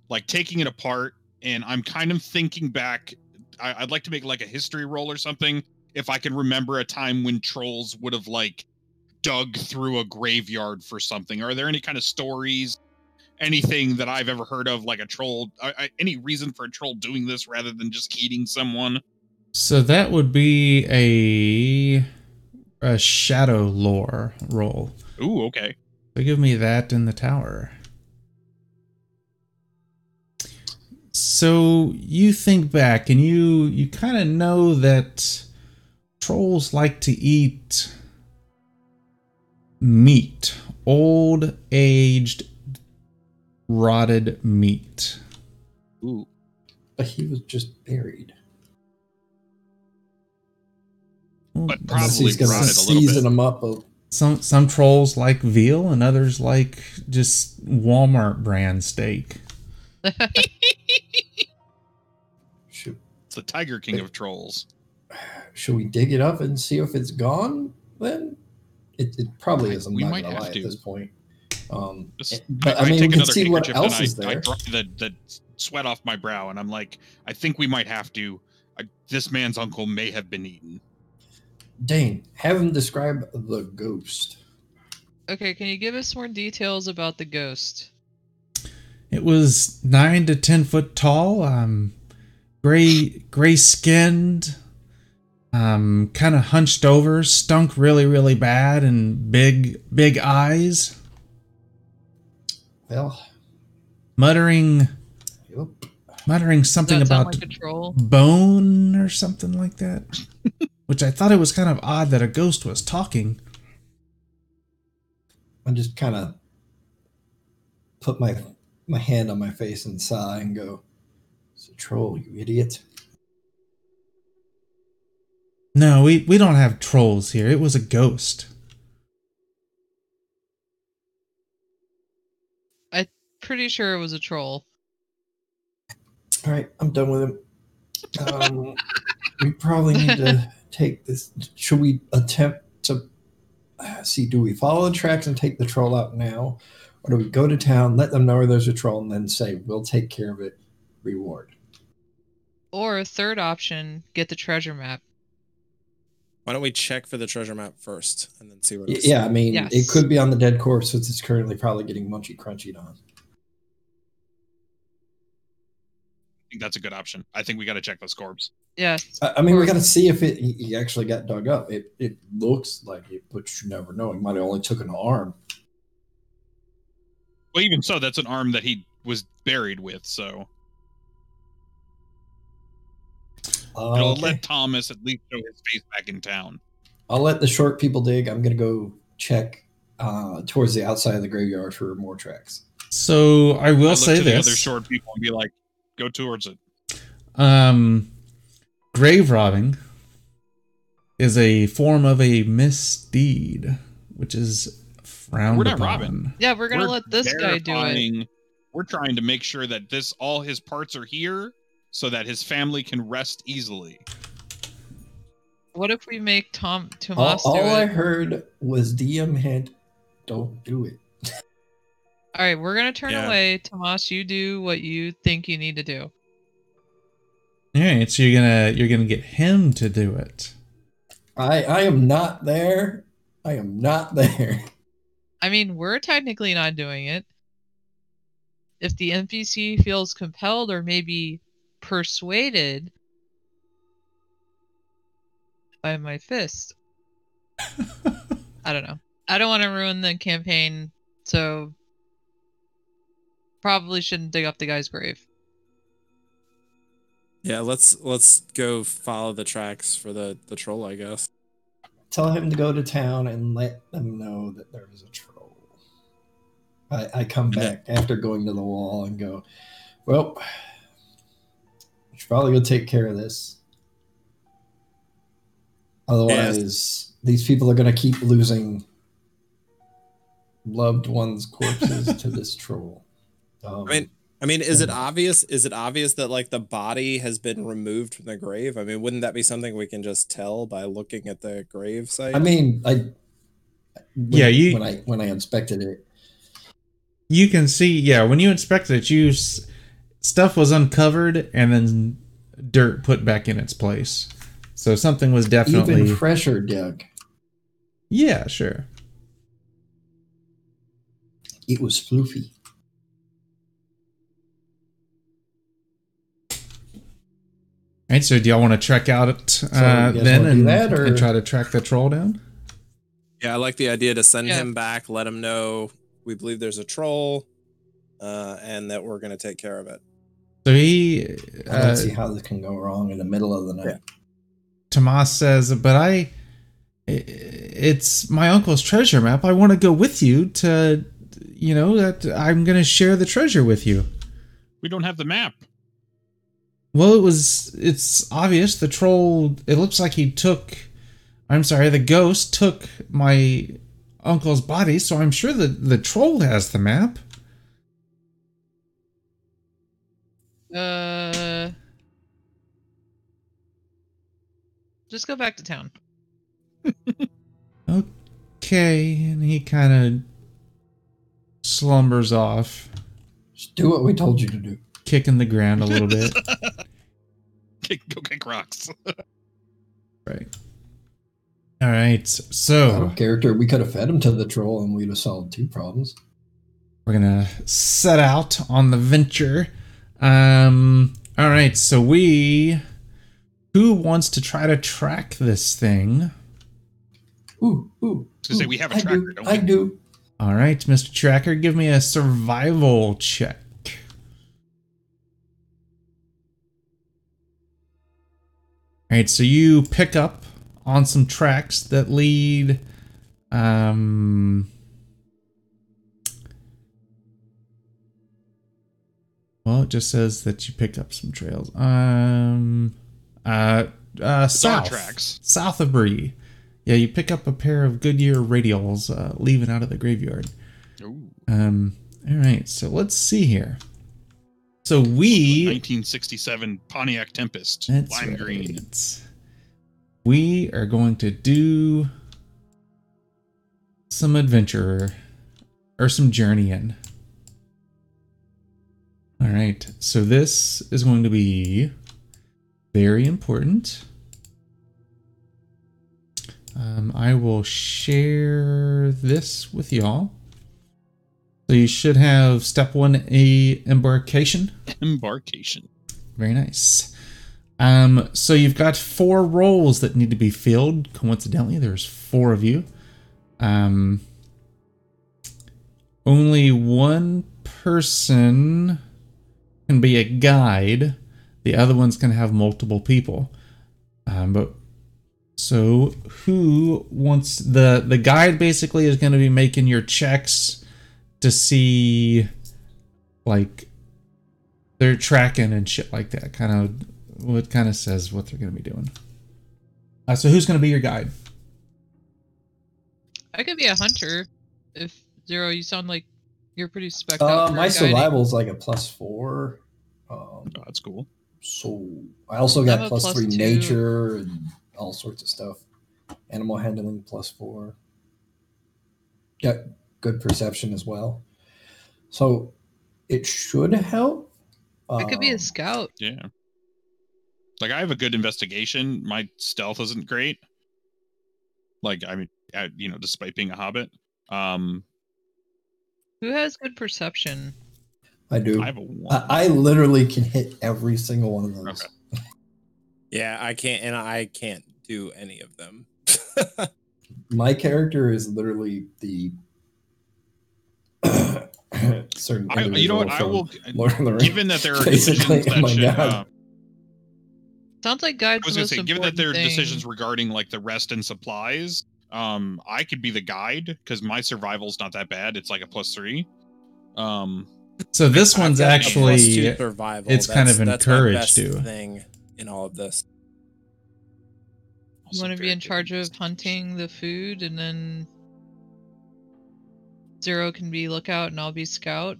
[SPEAKER 4] like taking it apart. And I'm kind of thinking back. I, I'd like to make like a history roll or something if I can remember a time when trolls would have like dug through a graveyard for something. Are there any kind of stories? anything that I've ever heard of, like a troll, I, I, any reason for a troll doing this rather than just eating someone.
[SPEAKER 1] So that would be a a shadow lore roll.
[SPEAKER 4] Ooh, okay.
[SPEAKER 1] So give me that in the tower. So you think back and you you kind of know that trolls like to eat meat, old aged rotted meat.
[SPEAKER 4] Ooh.
[SPEAKER 3] But he was just buried.
[SPEAKER 4] But Probably
[SPEAKER 3] he's gonna
[SPEAKER 4] rotted a little
[SPEAKER 3] season
[SPEAKER 4] bit.
[SPEAKER 3] them up. Of,
[SPEAKER 1] Some some trolls like veal and others like just Walmart brand steak.
[SPEAKER 3] should,
[SPEAKER 4] It's the Tiger King of trolls.
[SPEAKER 3] should we dig it up and see if it's gone? Then it, it probably is. I'm
[SPEAKER 4] we
[SPEAKER 3] not
[SPEAKER 4] might
[SPEAKER 3] gonna
[SPEAKER 4] have
[SPEAKER 3] lie
[SPEAKER 4] to.
[SPEAKER 3] at this point. Um,
[SPEAKER 4] Just,
[SPEAKER 3] but
[SPEAKER 4] I,
[SPEAKER 3] I,
[SPEAKER 4] I
[SPEAKER 3] mean,
[SPEAKER 4] take
[SPEAKER 3] we can see what else
[SPEAKER 4] and
[SPEAKER 3] is
[SPEAKER 4] I, I
[SPEAKER 3] there.
[SPEAKER 4] dry the, the sweat off my brow, and I'm like, I think we might have to. I, this man's uncle may have been eaten.
[SPEAKER 3] Dane, have him describe the ghost.
[SPEAKER 2] Okay, can you give us more details about the ghost?
[SPEAKER 1] It was nine to ten foot tall, um, gray gray skinned, um, kind of hunched over, stunk really really bad, and big big eyes,
[SPEAKER 3] Well,
[SPEAKER 1] muttering
[SPEAKER 3] yep.
[SPEAKER 1] muttering something about
[SPEAKER 2] like a troll?
[SPEAKER 1] bone or something like that. Which I thought it was kind of odd that a ghost was talking.
[SPEAKER 3] I just kind of put my my hand on my face and sigh and go, "It's a troll, you idiot."
[SPEAKER 1] No, we, we don't have trolls here. It was a ghost.
[SPEAKER 2] I'm pretty sure it was a troll.
[SPEAKER 3] All right, I'm done with him. Um, we probably need to take this. Should we attempt to uh, see? Do we follow the tracks and take the troll out now, or do we go to town, let them know where there's a troll, and then say we'll take care of it? Reward.
[SPEAKER 2] Or third option, get the treasure map.
[SPEAKER 5] Why don't we check for the treasure map first and then see what?
[SPEAKER 3] Yeah, I mean,
[SPEAKER 2] Yes.
[SPEAKER 3] it could be on the dead corpse since it's currently probably getting munchy crunchy on.
[SPEAKER 4] Think that's a good option. I think we got to check those corpses.
[SPEAKER 2] Yeah,
[SPEAKER 3] I, I mean, we got to see if it he he actually got dug up. It it looks like it, but you never know. He might have only took an arm.
[SPEAKER 4] Well, even so, that's an arm that he was buried with. So
[SPEAKER 3] Uh,
[SPEAKER 4] it'll
[SPEAKER 3] okay.
[SPEAKER 4] let Thomas at least show his face back in town.
[SPEAKER 3] I'll let the short people dig. I'm gonna go check uh, towards the outside of the graveyard for more tracks.
[SPEAKER 1] So I will
[SPEAKER 4] I look
[SPEAKER 1] say
[SPEAKER 4] to the
[SPEAKER 1] this.
[SPEAKER 4] other short people and be like, "Go towards it."
[SPEAKER 1] Um, grave robbing is a form of a misdeed, which is frowned
[SPEAKER 4] We're not
[SPEAKER 1] upon.
[SPEAKER 4] robbing.
[SPEAKER 2] yeah, we're gonna
[SPEAKER 4] We're
[SPEAKER 2] let this guy do it.
[SPEAKER 4] We're trying to make sure that this all his parts are here, so that his family can rest easily.
[SPEAKER 2] What if we make Tom
[SPEAKER 3] All,
[SPEAKER 2] Tomas do
[SPEAKER 3] all I heard was DM hint, don't do it.
[SPEAKER 2] All right, we're gonna turn
[SPEAKER 5] Yeah.
[SPEAKER 2] away. Tomas, you do what you think you need to do.
[SPEAKER 1] All right, so you're gonna you're gonna get him to do it.
[SPEAKER 3] I I am not there. I am not there.
[SPEAKER 2] I mean, we're technically not doing it. If the NPC feels compelled or maybe persuaded by my fist, I don't know. I don't want to ruin the campaign, so probably shouldn't dig up the guy's grave.
[SPEAKER 5] Yeah, let's let's go follow the tracks for the the troll, I guess.
[SPEAKER 3] Tell him to go to town and let them know that there is a troll. I, I come
[SPEAKER 5] Yeah.
[SPEAKER 3] back after going to the wall and go, well, we should probably go take care of this. Otherwise, these people are going to keep losing loved ones' corpses to this troll. Um,
[SPEAKER 5] I mean, I mean, is it obvious? Is it obvious that like the body has been removed from the grave? I mean, wouldn't that be something we can just tell by looking at the grave site?
[SPEAKER 3] I mean, I when,
[SPEAKER 1] Yeah, you-
[SPEAKER 3] when I when I inspected it,
[SPEAKER 1] You can see, yeah, when you inspected it, you stuff was uncovered and then dirt put back in its place. So something was definitely
[SPEAKER 3] even fresher, dug.
[SPEAKER 1] yeah, sure.
[SPEAKER 3] It was floofy.
[SPEAKER 1] All right, so do y'all want to trek out it uh,
[SPEAKER 3] you guys
[SPEAKER 1] then and,
[SPEAKER 3] that, or-
[SPEAKER 1] and try to track the troll down?
[SPEAKER 5] yeah, I like the idea to send
[SPEAKER 2] Yeah.
[SPEAKER 5] him back, let him know we believe there's a troll, uh, and that we're gonna take care of it.
[SPEAKER 1] So he,
[SPEAKER 3] I
[SPEAKER 1] uh,
[SPEAKER 3] don't see how this can go wrong in the middle of the night.
[SPEAKER 1] Tomas says, "But I, i- it's my uncle's treasure map. I want to go with you to, you know, that I'm going to share the treasure with you."
[SPEAKER 4] We don't have the map.
[SPEAKER 1] Well, it was. It's obvious the troll. It looks like he took. I'm sorry, the ghost took my uncle's body, so I'm sure that the troll has the map.
[SPEAKER 2] Uh, just go back to town.
[SPEAKER 1] Okay, and he kind of slumbers off,
[SPEAKER 3] Just do what we told you to do.
[SPEAKER 1] kicking the ground a little bit.
[SPEAKER 4] Kick, go kick rocks.
[SPEAKER 1] Right. All right.
[SPEAKER 3] Out
[SPEAKER 1] So
[SPEAKER 3] of character, we could have fed him to the troll and we'd have solved two problems.
[SPEAKER 1] we're gonna set out on the venture. Um. All right. So we, who wants to try to track this thing?
[SPEAKER 3] Ooh, ooh.
[SPEAKER 4] I was gonna say,
[SPEAKER 3] ooh,
[SPEAKER 4] we have a
[SPEAKER 3] I
[SPEAKER 4] tracker,
[SPEAKER 3] do,
[SPEAKER 4] don't
[SPEAKER 3] I
[SPEAKER 4] we?
[SPEAKER 3] do.
[SPEAKER 1] All right, Mr. Tracker, give me a survival check. All right, so you pick up on some tracks that lead. Um, well, it just says that you picked up some trails. Um, uh, uh, south,
[SPEAKER 4] tracks.
[SPEAKER 1] south of Bree. Yeah, you pick up a pair of Goodyear radials uh, leaving out of the graveyard.
[SPEAKER 4] Ooh,
[SPEAKER 1] Um, all right, so let's see here. So we
[SPEAKER 4] 1967 Pontiac Tempest, lime
[SPEAKER 1] right.
[SPEAKER 4] green.
[SPEAKER 1] We are going to do some adventure or some journeying. All right, so this is going to be very important. Um, I will share this with y'all. So you should have step one a embarkation.
[SPEAKER 4] Embarkation.
[SPEAKER 1] Very nice. Um, so you've got four roles that need to be filled. Coincidentally, there's four of you. Um, only one person can be a guide. The other one's can have multiple people. Um, but so who wants the the guide? Basically, is going to be making your checks to see, like, they're tracking and shit like that. Kind of what kind of says what they're going to be doing. Uh, so who's going to be your guide?
[SPEAKER 2] I could be a hunter. If Zero, you sound like you're pretty specked out.
[SPEAKER 3] Uh, my
[SPEAKER 2] guiding.
[SPEAKER 3] survival's like a plus four. Um,
[SPEAKER 4] Oh, that's cool.
[SPEAKER 3] so I also got plus
[SPEAKER 2] plus
[SPEAKER 3] three
[SPEAKER 2] two.
[SPEAKER 3] nature and all sorts of stuff. Animal handling plus four. Got good perception as well. So it should help.
[SPEAKER 2] I could be a
[SPEAKER 3] Um,
[SPEAKER 2] scout.
[SPEAKER 4] Yeah. Like I have a good investigation. My stealth isn't great. Like I mean, I, you know, despite being a hobbit, um,
[SPEAKER 2] Who has good perception?
[SPEAKER 3] I do.
[SPEAKER 4] I have a one.
[SPEAKER 3] I, I literally can hit every single one of those.
[SPEAKER 4] Okay.
[SPEAKER 5] Yeah, I can't, and I can't do any of them.
[SPEAKER 3] My character is literally the certain.
[SPEAKER 4] I, you know what? I will.
[SPEAKER 3] from Lord of the Rings.
[SPEAKER 4] Given that there are
[SPEAKER 3] Basically,
[SPEAKER 4] decisions that
[SPEAKER 3] my
[SPEAKER 4] should,
[SPEAKER 3] God.
[SPEAKER 4] uh,
[SPEAKER 2] Sounds like
[SPEAKER 4] I
[SPEAKER 2] guides.
[SPEAKER 4] was
[SPEAKER 2] the
[SPEAKER 4] gonna
[SPEAKER 2] most
[SPEAKER 4] say, given that there are
[SPEAKER 2] thing.
[SPEAKER 4] decisions regarding like the rest and supplies, um, I could be the guide because my survival's not that bad. It's like a plus three. Um,
[SPEAKER 1] So this
[SPEAKER 5] I've
[SPEAKER 1] one's
[SPEAKER 5] got a plus two
[SPEAKER 1] actually
[SPEAKER 5] survival.
[SPEAKER 1] it's kind of
[SPEAKER 5] That's- that's my
[SPEAKER 1] encouraged to.
[SPEAKER 5] thing in all of this.
[SPEAKER 2] You want to be in charge of hunting the food, and then Zero can be lookout, and I'll be scout.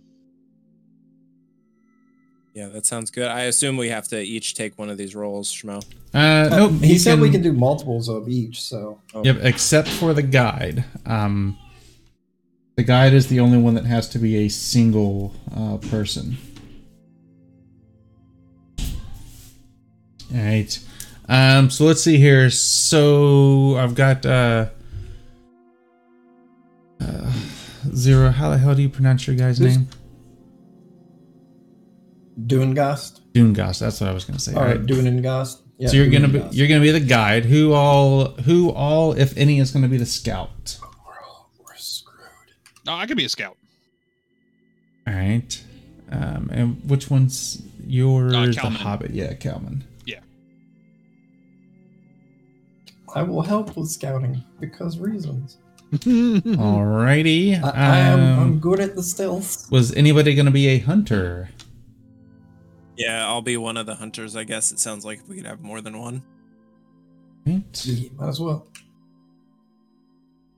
[SPEAKER 5] Yeah, that sounds good. I assume we have to each take one of these roles, Schmo.
[SPEAKER 1] uh,
[SPEAKER 3] Uh,
[SPEAKER 1] nope.
[SPEAKER 3] he
[SPEAKER 1] you
[SPEAKER 3] said we can do multiples of each. So
[SPEAKER 1] Yep, except for the guide. Um, the guide is the only one that has to be a single uh, person. All right. Um, so let's see here. So I've got uh, uh, zero. How the hell do you pronounce your guy's
[SPEAKER 3] Who's-
[SPEAKER 1] name?
[SPEAKER 3] Doongast
[SPEAKER 1] Doongast. That's what I was gonna say.
[SPEAKER 3] or
[SPEAKER 1] All right.
[SPEAKER 3] Dooningast. Yeah,
[SPEAKER 1] so you're gonna be you're gonna be the guide. Who all who all if any is gonna be the scout.
[SPEAKER 3] We're, all, we're screwed.
[SPEAKER 4] No, I could be a scout.
[SPEAKER 1] All right. Um, and which one's yours? the Hobbit. Yeah, Calman. Yeah.
[SPEAKER 3] I will help with scouting because reasons.
[SPEAKER 1] Alrighty.
[SPEAKER 3] I, I am. I'm
[SPEAKER 1] Um,
[SPEAKER 3] good at the stealth.
[SPEAKER 1] was anybody going to be a hunter?
[SPEAKER 5] Yeah, I'll be one of the hunters. I guess it sounds like we could have more than one.
[SPEAKER 1] Right.
[SPEAKER 3] Yeah, might as well.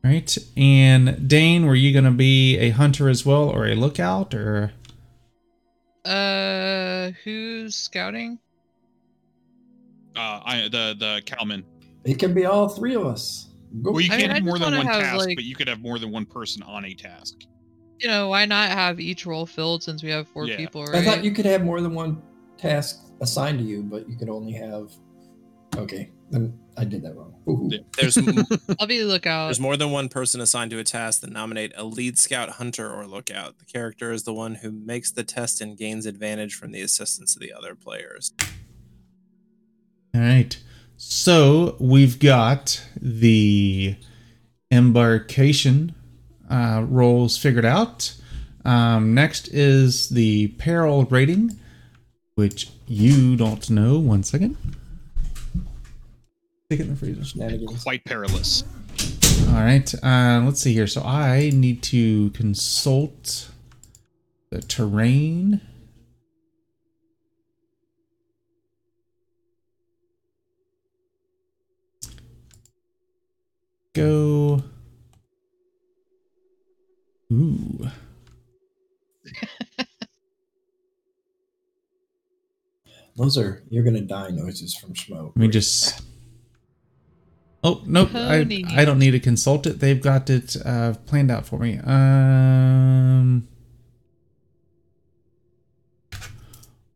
[SPEAKER 1] Right. And Dane, were you going to be a hunter as well, or a lookout, or?
[SPEAKER 2] Uh, who's scouting?
[SPEAKER 4] Uh, I the the cowman.
[SPEAKER 3] It can be all three of us. Go.
[SPEAKER 4] Well, you
[SPEAKER 2] I
[SPEAKER 4] can't
[SPEAKER 2] I
[SPEAKER 4] have more than one
[SPEAKER 2] have,
[SPEAKER 4] task,
[SPEAKER 2] like-
[SPEAKER 4] but you could have more than one person on a task.
[SPEAKER 2] You know, why not have each role filled since we have four
[SPEAKER 4] Yeah.
[SPEAKER 2] people,
[SPEAKER 3] I thought you could have more than one task assigned to you, but you could only have. Okay, Then I did that wrong.
[SPEAKER 4] Yeah.
[SPEAKER 5] There's m-
[SPEAKER 2] I'll be the lookout.
[SPEAKER 5] there's more than one person assigned to a task that nominate a lead scout, hunter, or lookout. The character is the one who makes the test and gains advantage from the assistance of the other players.
[SPEAKER 1] All right. So we've got the embarkation uh, roles figured out. Um, next is the peril rating, which you don't know. One second. Take it in the freezer.
[SPEAKER 4] Quite perilous.
[SPEAKER 1] All right. Uh, let's see here. So I need to consult the terrain. Go. Ooh.
[SPEAKER 3] Those are you're gonna die noises from smoke.
[SPEAKER 1] Let me just. Oh nope! I, I don't need to consult it. They've got it uh, planned out for me. Um.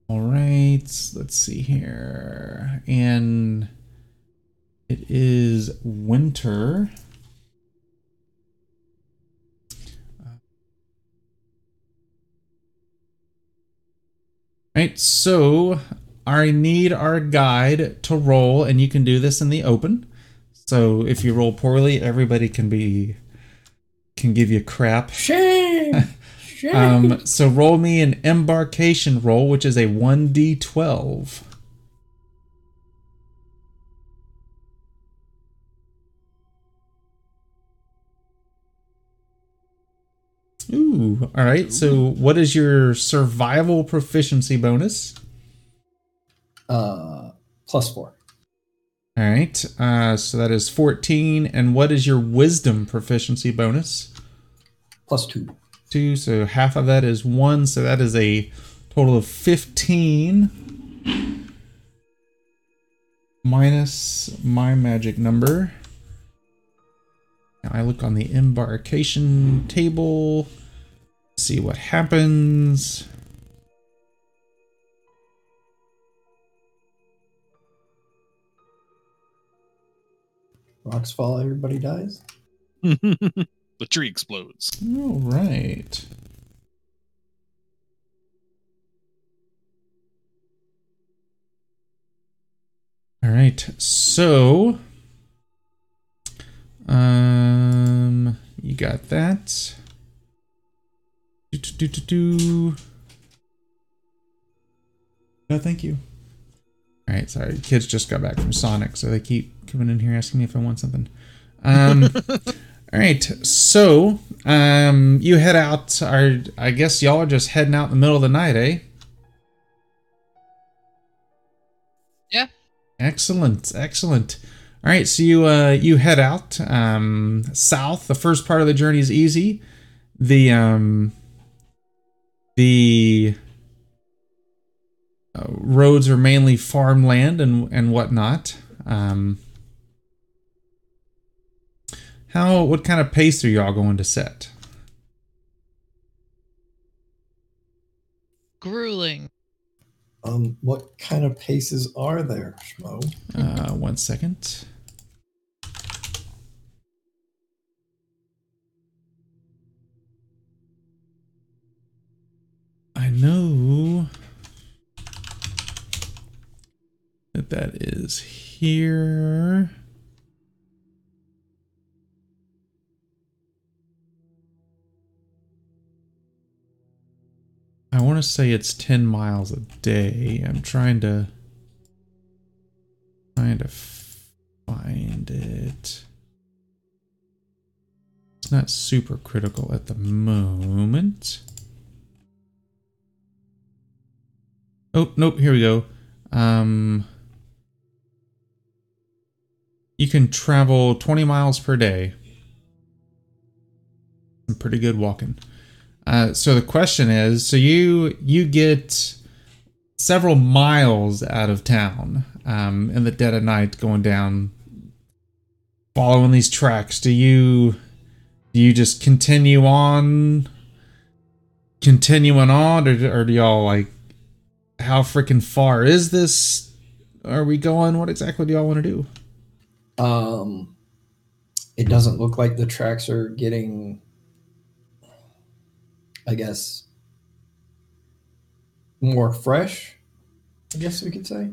[SPEAKER 1] All right. Let's see here, and it is winter. Right, so I need our guide to roll, and you can do this in the open. So if you roll poorly, everybody can be can give you crap.
[SPEAKER 3] Shame. Shame.
[SPEAKER 1] Um, so roll me an embarkation roll, which is a one d twelve. Ooh, all right. So what is your survival proficiency bonus?
[SPEAKER 3] uh, plus four.
[SPEAKER 1] All right. Uh, so that is 14. And what is your wisdom proficiency bonus?
[SPEAKER 3] Plus two.
[SPEAKER 1] Two. So half of that is one. So that is a total of 15 minus my magic number. Now I look on the embarkation table, see what happens.
[SPEAKER 3] Rocks fall, everybody dies.
[SPEAKER 4] the tree explodes.
[SPEAKER 1] All right. All right. So, um, you got that. Do, do, do, do, do. No, thank you. All right. Sorry, kids just got back from Sonic, so they keep coming in here asking me if I want something. Um. All right, so um, you head out. Are I guess y'all are just heading out in the middle of the night, eh?
[SPEAKER 2] Yeah.
[SPEAKER 1] Excellent, excellent. All right, so you uh, you head out um, south. The first part of the journey is easy. The um, the uh, roads are mainly farmland and and whatnot. Um, how what kind of pace are y'all going to set?
[SPEAKER 2] Grueling.
[SPEAKER 3] Um, what kind of paces are there, Schmo?
[SPEAKER 1] Uh, one second. I know that that is here. I want to say it's 10 miles a day. I'm trying to trying to find it. It's not super critical at the moment. Oh, nope, here we go. Um you can travel 20 miles per day. Some pretty good walking. Uh, so the question is, so you you get several miles out of town um, in the dead of night, going down, following these tracks. Do you do you just continue on, continuing on, or, or do y'all like how freaking far is this? Are we going? What exactly do y'all want to do?
[SPEAKER 3] Um, it doesn't look like the tracks are getting, I guess, more fresh. I guess we could say.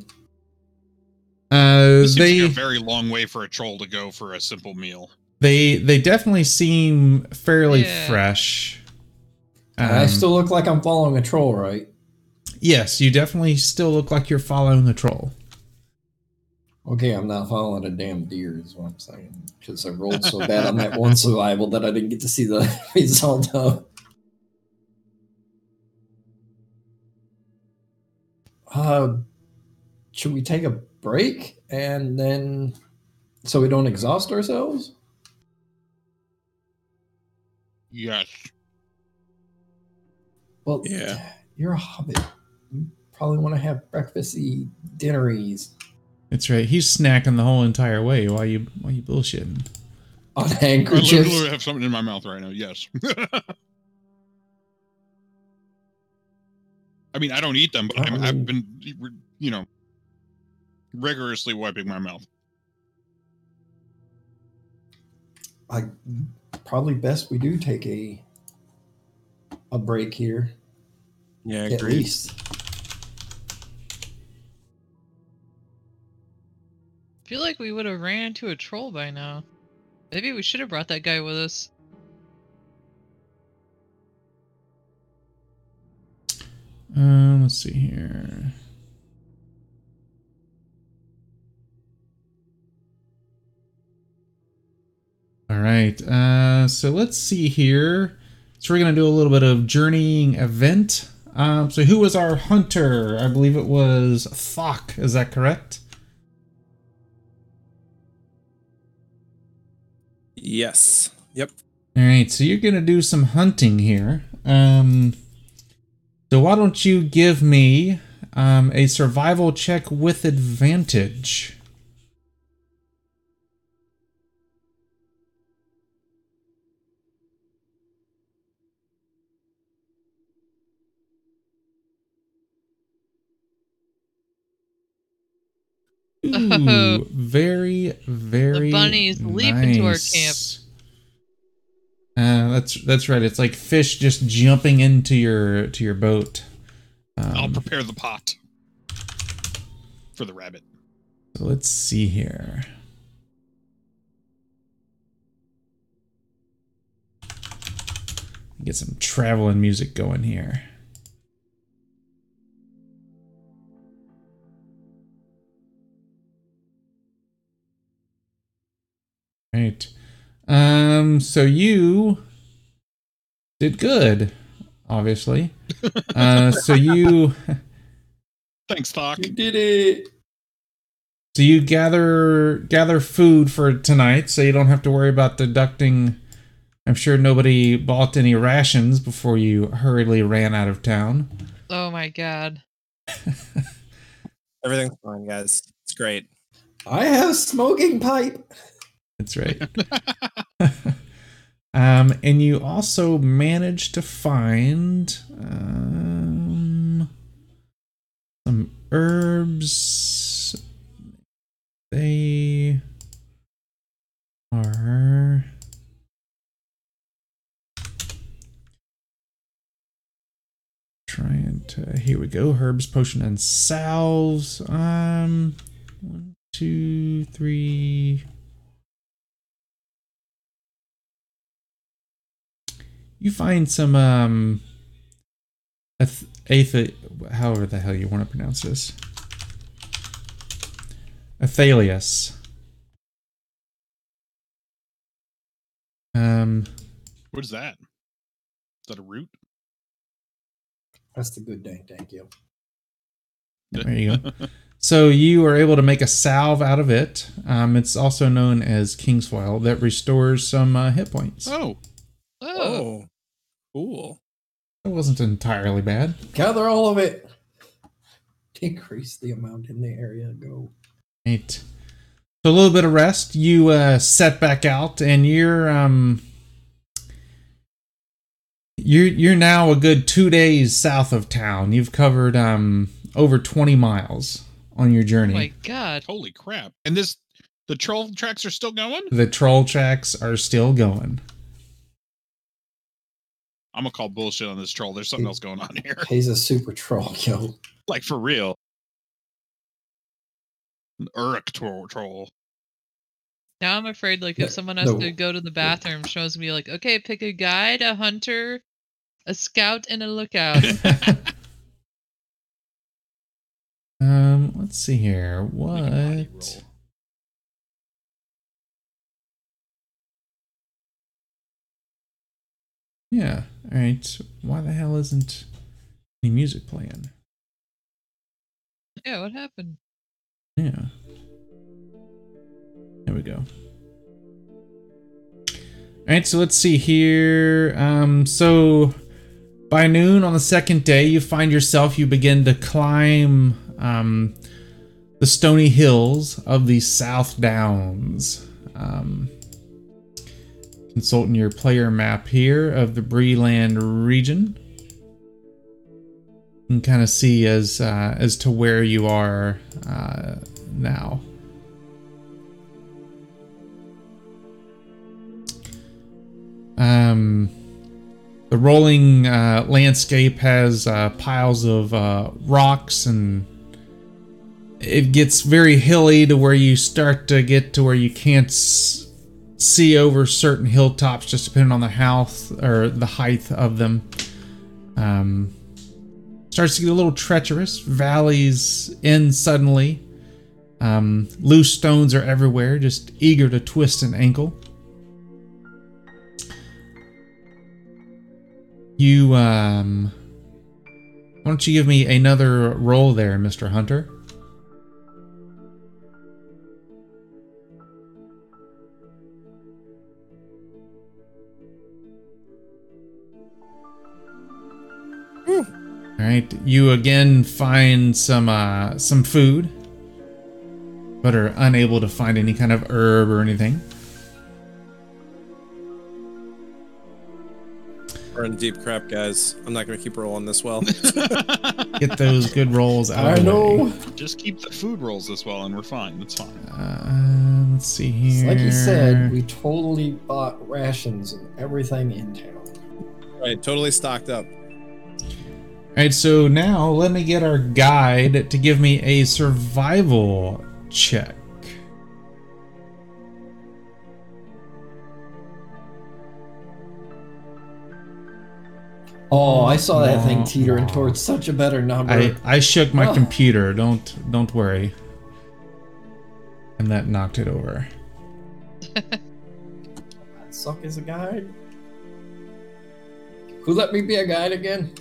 [SPEAKER 1] Uh,
[SPEAKER 4] This seems
[SPEAKER 1] they
[SPEAKER 4] like a very long way for a troll to go for a simple meal.
[SPEAKER 1] they they definitely seem fairly
[SPEAKER 2] Yeah.
[SPEAKER 1] fresh.
[SPEAKER 3] I
[SPEAKER 1] Um,
[SPEAKER 3] still look like I'm following a troll, right?
[SPEAKER 1] Yes, you definitely still look like you're following the troll.
[SPEAKER 3] Okay, I'm not following a damn deer, is what I'm saying. Because I rolled so bad on that one survival that I didn't get to see the result of. Uh, should we take a break and then so we don't exhaust ourselves?
[SPEAKER 4] Yes.
[SPEAKER 3] Well,
[SPEAKER 5] Yeah.
[SPEAKER 3] you're a hobbit. You probably want to have breakfasty dinneries
[SPEAKER 1] That's right. He's snacking the whole entire way while you while you bullshitting.
[SPEAKER 3] on
[SPEAKER 4] I
[SPEAKER 3] handkerchiefs.
[SPEAKER 4] literally have something in my mouth right now. Yes. I mean, I don't eat them, but I'm,
[SPEAKER 3] I
[SPEAKER 4] I've been, you know, rigorously wiping my mouth.
[SPEAKER 3] I probably best we do take a a break here
[SPEAKER 5] Yeah,
[SPEAKER 3] at
[SPEAKER 5] agreed.
[SPEAKER 3] least.
[SPEAKER 2] Feel like we would have ran into a troll by now. Maybe we should have brought that guy with us.
[SPEAKER 1] Um, let's see here. All right. Uh, so let's see here. So we're gonna do a little bit of journeying event. Um, so who was our hunter? I believe it was Thok. Is that correct?
[SPEAKER 5] Yes. Yep.
[SPEAKER 1] All right. So you're gonna do some hunting here. Um, so why don't you give me um, a survival check with advantage? Ooh, very, very.
[SPEAKER 2] bunnies leap into our
[SPEAKER 1] nice. Uh, that's that's right. It's like fish just jumping into your to your boat.
[SPEAKER 4] I'll
[SPEAKER 1] Um,
[SPEAKER 4] prepare the pot for the rabbit.
[SPEAKER 1] so let's see here. Get some traveling music going here. Right. Um. So you did good, obviously. Uh. So you.
[SPEAKER 4] Thanks, Thok.
[SPEAKER 3] You did it.
[SPEAKER 1] So you gather gather food for tonight, so you don't have to worry about deducting. I'm sure nobody bought any rations before you hurriedly ran out of town.
[SPEAKER 2] Oh my god.
[SPEAKER 5] Everything's fine, guys. It's great.
[SPEAKER 3] I have smoking pipe.
[SPEAKER 1] That's right. um, and you also managed to find um, some herbs. They are. Trying to. Here we go. Herbs, potion, and salves. Um, one, two, three. You find some um ath- ath- however the hell you want to pronounce this athalius um
[SPEAKER 4] What is that? Is that a root?
[SPEAKER 3] That's the good thing. Thank you.
[SPEAKER 1] there you go so you are able to make a salve out of it um it's also known as king's kingsfoil that restores some uh, hit points
[SPEAKER 4] oh,
[SPEAKER 2] Oh,
[SPEAKER 5] Oh, cool.
[SPEAKER 1] it wasn't entirely bad
[SPEAKER 3] Gather all of it. Decrease the amount in the area. Go.
[SPEAKER 1] Right. So a little bit of rest. You uh, set back out, and you're um, you're you're now a good two days south of town. You've covered um over twenty miles on your
[SPEAKER 2] oh
[SPEAKER 1] journey.
[SPEAKER 2] my god.
[SPEAKER 4] holy crap! And this The troll tracks are still going.
[SPEAKER 1] The troll tracks are still going.
[SPEAKER 4] I'm gonna call bullshit on this troll. There's something else going on here.
[SPEAKER 3] He's a super troll, yo.
[SPEAKER 4] Like for real. An Uruk troll. troll.
[SPEAKER 2] Now I'm afraid, like,
[SPEAKER 3] No-
[SPEAKER 2] if someone has
[SPEAKER 3] no.
[SPEAKER 2] to go to the bathroom, shows me like, okay, pick a guide, a hunter, a scout, and a lookout.
[SPEAKER 1] um, let's see here.
[SPEAKER 4] Make a body
[SPEAKER 1] What? Yeah. All right. Why the hell isn't any music playing?
[SPEAKER 2] yeah, what happened?
[SPEAKER 1] Yeah. There we go. All right, so let's see here. Um, so by noon on the second day, you find yourself, you begin to climb um, the stony hills of the South Downs. Um, consulting your player map here of the Breeland region. You can kind of see as uh, as to where you are uh, now. Um, the rolling uh, landscape has uh, piles of uh, rocks and it gets very hilly to where you start to get to where you can't see over certain hilltops just depending on the health or the height of them. Um, starts to get a little treacherous. Valleys end suddenly. Um, loose stones are everywhere, just eager to twist an ankle. You, um. Why don't you give me another roll there, Mr. Hunter? Right, you again find some uh, some food, but are unable to find any kind of herb or anything.
[SPEAKER 5] We're in deep crap, guys. I'm not gonna keep rolling this well.
[SPEAKER 1] Get those good rolls out
[SPEAKER 3] I
[SPEAKER 1] of
[SPEAKER 3] know.
[SPEAKER 1] way.
[SPEAKER 4] Just keep the food rolls this well, and we're fine. That's fine.
[SPEAKER 1] Uh, let's see
[SPEAKER 3] It's
[SPEAKER 1] here.
[SPEAKER 3] like you said, we totally bought rations and everything in town.
[SPEAKER 5] right, totally stocked up.
[SPEAKER 1] All right, so now let me get our guide to give me a survival check.
[SPEAKER 3] Oh, I saw that thing teetering towards such a better number.
[SPEAKER 1] I I shook my
[SPEAKER 3] Oh.
[SPEAKER 1] computer. Don't don't worry. And that knocked it over.
[SPEAKER 3] suck as a guide. Who let me be a guide again?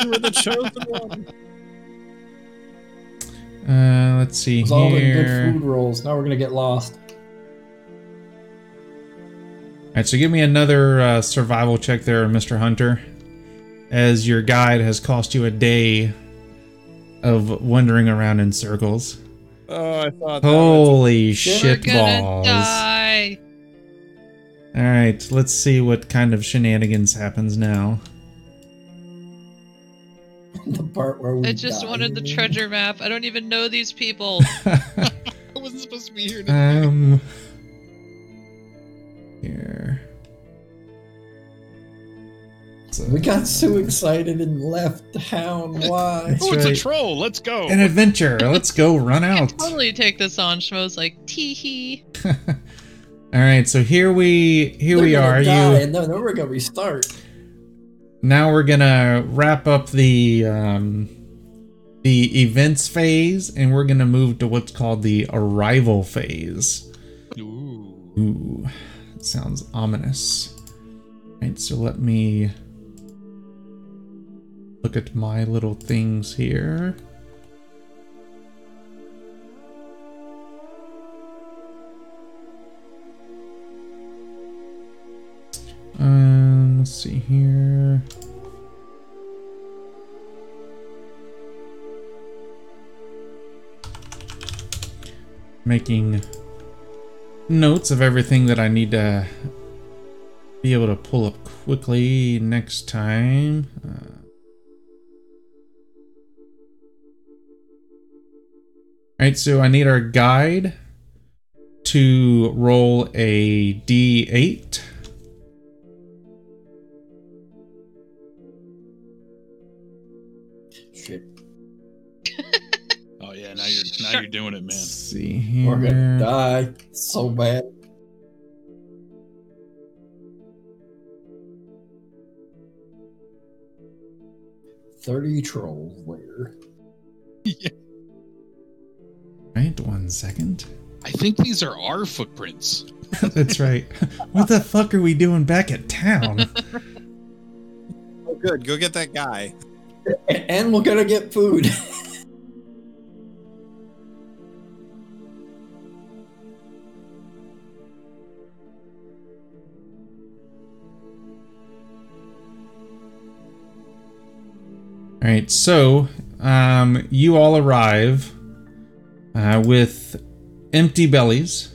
[SPEAKER 5] You were the chosen one.
[SPEAKER 1] Uh, let's see
[SPEAKER 3] It was all the good
[SPEAKER 1] here.
[SPEAKER 3] food rolls. Now we're gonna get lost.
[SPEAKER 1] All right, so give me another uh, survival check there, Mr. Hunter, as your guide has cost you a day of wandering around in circles.
[SPEAKER 5] Oh, I thought. That
[SPEAKER 1] Holy
[SPEAKER 3] Shit.
[SPEAKER 2] We're
[SPEAKER 1] shit
[SPEAKER 2] gonna
[SPEAKER 1] balls!
[SPEAKER 2] die.
[SPEAKER 1] All right, let's see what kind of shenanigans happens now.
[SPEAKER 3] the part where we
[SPEAKER 2] I just
[SPEAKER 3] die.
[SPEAKER 2] wanted the treasure map. I don't even know these people.
[SPEAKER 4] I wasn't supposed to be here.
[SPEAKER 1] um, here. So-
[SPEAKER 3] We got so excited and left town. Why?
[SPEAKER 4] oh, it's
[SPEAKER 1] right.
[SPEAKER 4] a troll. Let's go.
[SPEAKER 1] an adventure. Let's go run out.
[SPEAKER 2] could totally take this on. Schmo's like, tee hee.
[SPEAKER 1] All right, so here we here
[SPEAKER 3] They're
[SPEAKER 1] we are.
[SPEAKER 3] Die,
[SPEAKER 1] You
[SPEAKER 3] and then we're gonna restart.
[SPEAKER 1] Now we're gonna wrap up the um, the events phase, and we're gonna move to what's called the arrival phase.
[SPEAKER 4] Ooh.
[SPEAKER 1] Ooh, that sounds ominous. All right, so let me look at my little things here. Um, let's see here. Making notes of everything that I need to be able to pull up quickly next time. Uh, Alright, so I need our guide to roll a d8.
[SPEAKER 4] Now you're now you're doing it,
[SPEAKER 1] Let's
[SPEAKER 4] man.
[SPEAKER 1] see
[SPEAKER 3] We're gonna die so bad. Thirty trolls later.
[SPEAKER 1] Right, one second.
[SPEAKER 4] I think these are our footprints.
[SPEAKER 1] That's right. What the fuck are we doing back at town?
[SPEAKER 5] Oh, good. Go get that guy.
[SPEAKER 3] And we're gonna get food.
[SPEAKER 1] All right, so um, you all arrive uh, with empty bellies.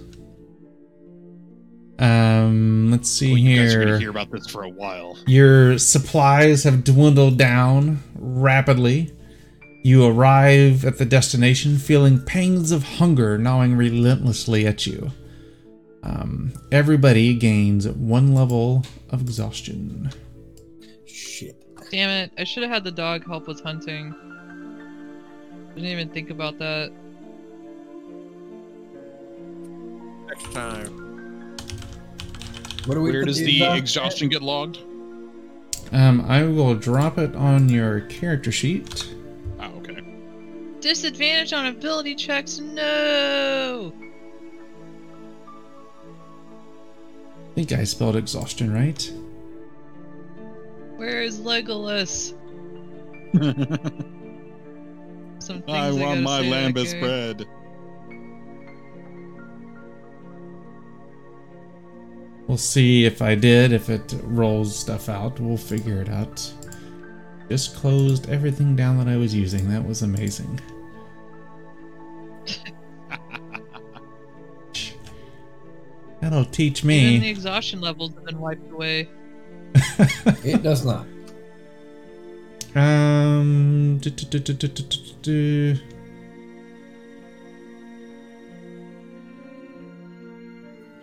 [SPEAKER 1] Um, let's see
[SPEAKER 4] Well, you guys are
[SPEAKER 1] here.
[SPEAKER 4] gonna hear about this for a while.
[SPEAKER 1] Your supplies have dwindled down rapidly. You arrive at the destination feeling pangs of hunger gnawing relentlessly at you. Um, everybody gains one level of exhaustion.
[SPEAKER 3] Shit.
[SPEAKER 2] Damn it! I should have had the dog help with hunting. Didn't even think about that.
[SPEAKER 5] Next time.
[SPEAKER 3] What do we
[SPEAKER 4] Where does
[SPEAKER 3] the
[SPEAKER 4] the exhaustion get logged?
[SPEAKER 1] Um, I will drop it on your character sheet.
[SPEAKER 4] Oh, okay.
[SPEAKER 2] Disadvantage on ability checks. No.
[SPEAKER 1] I think I spelled exhaustion right.
[SPEAKER 2] Where is Legolas? Some
[SPEAKER 4] I want
[SPEAKER 2] gotta
[SPEAKER 4] my
[SPEAKER 2] say to
[SPEAKER 4] lembas
[SPEAKER 2] guy.
[SPEAKER 4] bread.
[SPEAKER 1] We'll see if I did, if it rolls stuff out. We'll figure it out. Just closed everything down that I was using. That was amazing. That'll teach
[SPEAKER 2] Even the exhaustion levels have been wiped away.
[SPEAKER 3] It does not.
[SPEAKER 1] um. du- du- du.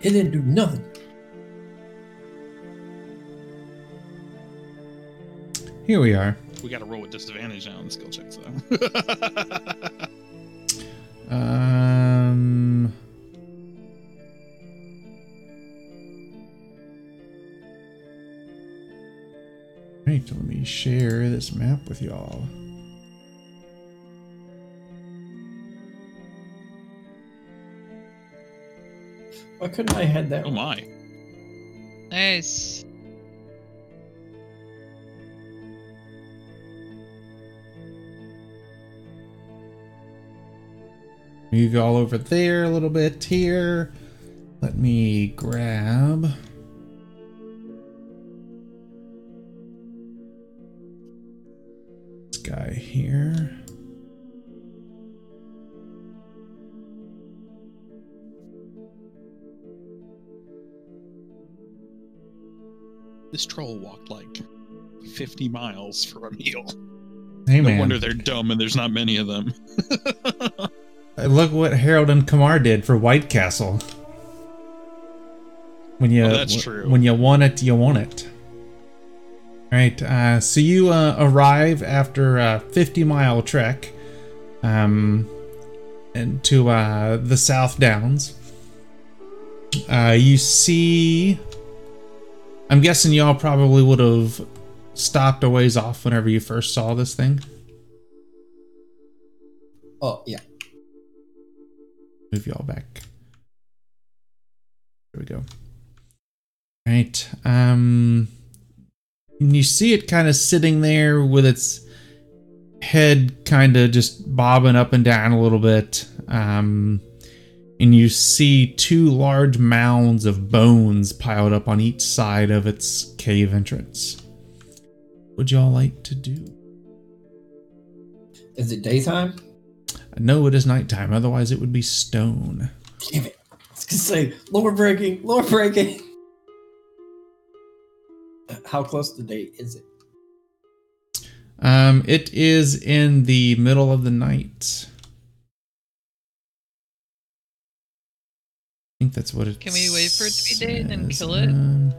[SPEAKER 3] It didn't do nothing.
[SPEAKER 1] Here we are.
[SPEAKER 4] We got to roll with disadvantage now on the skill checks, though.
[SPEAKER 1] Um. Right, let me share this map with y'all.
[SPEAKER 3] Why couldn't I had that?
[SPEAKER 4] oh my!
[SPEAKER 2] Nice.
[SPEAKER 1] Move y'all over there a little bit here. Let me grab. Here.
[SPEAKER 4] This troll walked like 50 miles for a meal.
[SPEAKER 1] Hey
[SPEAKER 4] No
[SPEAKER 1] man,
[SPEAKER 4] wonder they're dumb and there's not many of them.
[SPEAKER 1] Uh, look what Harold and Kumar did for White Castle. When you
[SPEAKER 4] Oh, that's true.
[SPEAKER 1] when you want it, you want it. Right, uh, so you uh, arrive after a 50 mile trek um, into uh, the South Downs. Uh, you see, I'm guessing y'all probably would have stopped a ways off whenever you first saw this thing.
[SPEAKER 3] Oh yeah.
[SPEAKER 1] Move y'all back. There we go. All right. Um, and you see it kind of sitting there with its head kind of just bobbing up and down a little bit. Um, and you see two large mounds of bones piled up on each side of its cave entrance. What would y'all like to do?
[SPEAKER 3] Is it daytime?
[SPEAKER 1] No, it is nighttime. Otherwise, it would be stone.
[SPEAKER 3] Damn it. I was gonna say lower breaking, lower breaking. How close to date is it?
[SPEAKER 1] Um, it is in the middle of the night. I think that's what it.
[SPEAKER 2] Can we wait for it to be day and then kill it?
[SPEAKER 1] Um,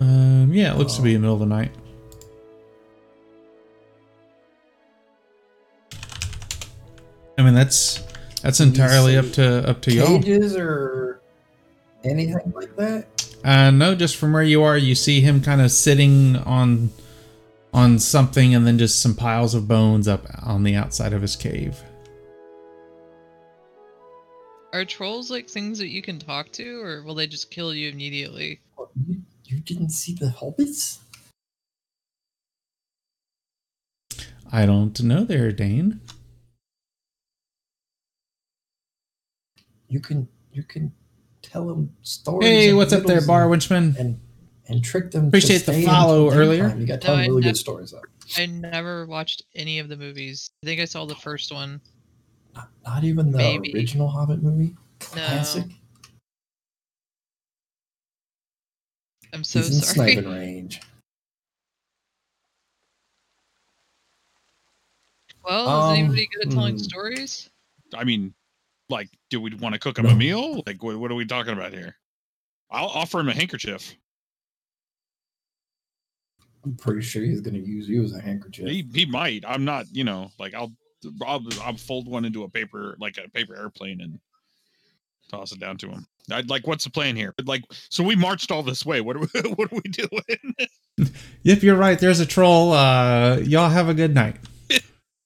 [SPEAKER 1] um, yeah, it looks to be in the middle of the night. I mean, that's that's entirely up to up to y'all.
[SPEAKER 3] Cages or anything like that?
[SPEAKER 1] Uh, no, just from where you are, you see him kind of sitting on on something, and then just some piles of bones up on the outside of his cave.
[SPEAKER 2] Are trolls like things that you can talk to, or will they just kill you immediately?
[SPEAKER 3] You, you didn't see the hobbits?
[SPEAKER 1] I don't know there, Dane.
[SPEAKER 3] You can you can tell them stories.
[SPEAKER 1] Hey, what's up there,
[SPEAKER 3] riddles
[SPEAKER 1] Bar Winchman?
[SPEAKER 3] and and trick them.
[SPEAKER 1] Appreciate
[SPEAKER 3] to
[SPEAKER 1] the follow
[SPEAKER 3] until
[SPEAKER 1] earlier.
[SPEAKER 3] daytime. You got to
[SPEAKER 2] No,
[SPEAKER 3] tell them really
[SPEAKER 2] nev-
[SPEAKER 3] good stories though.
[SPEAKER 2] I never watched any of the movies. I think I saw the first one.
[SPEAKER 3] Not, not even the
[SPEAKER 2] Maybe.
[SPEAKER 3] original Hobbit movie. Classic.
[SPEAKER 2] I'm so
[SPEAKER 3] He's in
[SPEAKER 2] sorry.
[SPEAKER 3] sniping range.
[SPEAKER 2] Well,
[SPEAKER 3] Um,
[SPEAKER 2] is anybody good at telling
[SPEAKER 3] hmm.
[SPEAKER 2] stories?
[SPEAKER 4] I mean, like, do we want to cook him a meal? Like, what, what are we talking about here? I'll offer him a handkerchief.
[SPEAKER 3] I'm pretty sure he's going to use you as a handkerchief.
[SPEAKER 4] He he might. I'm not. You know, like I'll I'll, I'll fold one into a paper like a paper airplane and toss it down to him. I'd like, what's the plan here? Like, so we marched all this way. What are we, what are we doing?
[SPEAKER 1] Yep, you're right. There's a troll. Uh, y'all have a good night.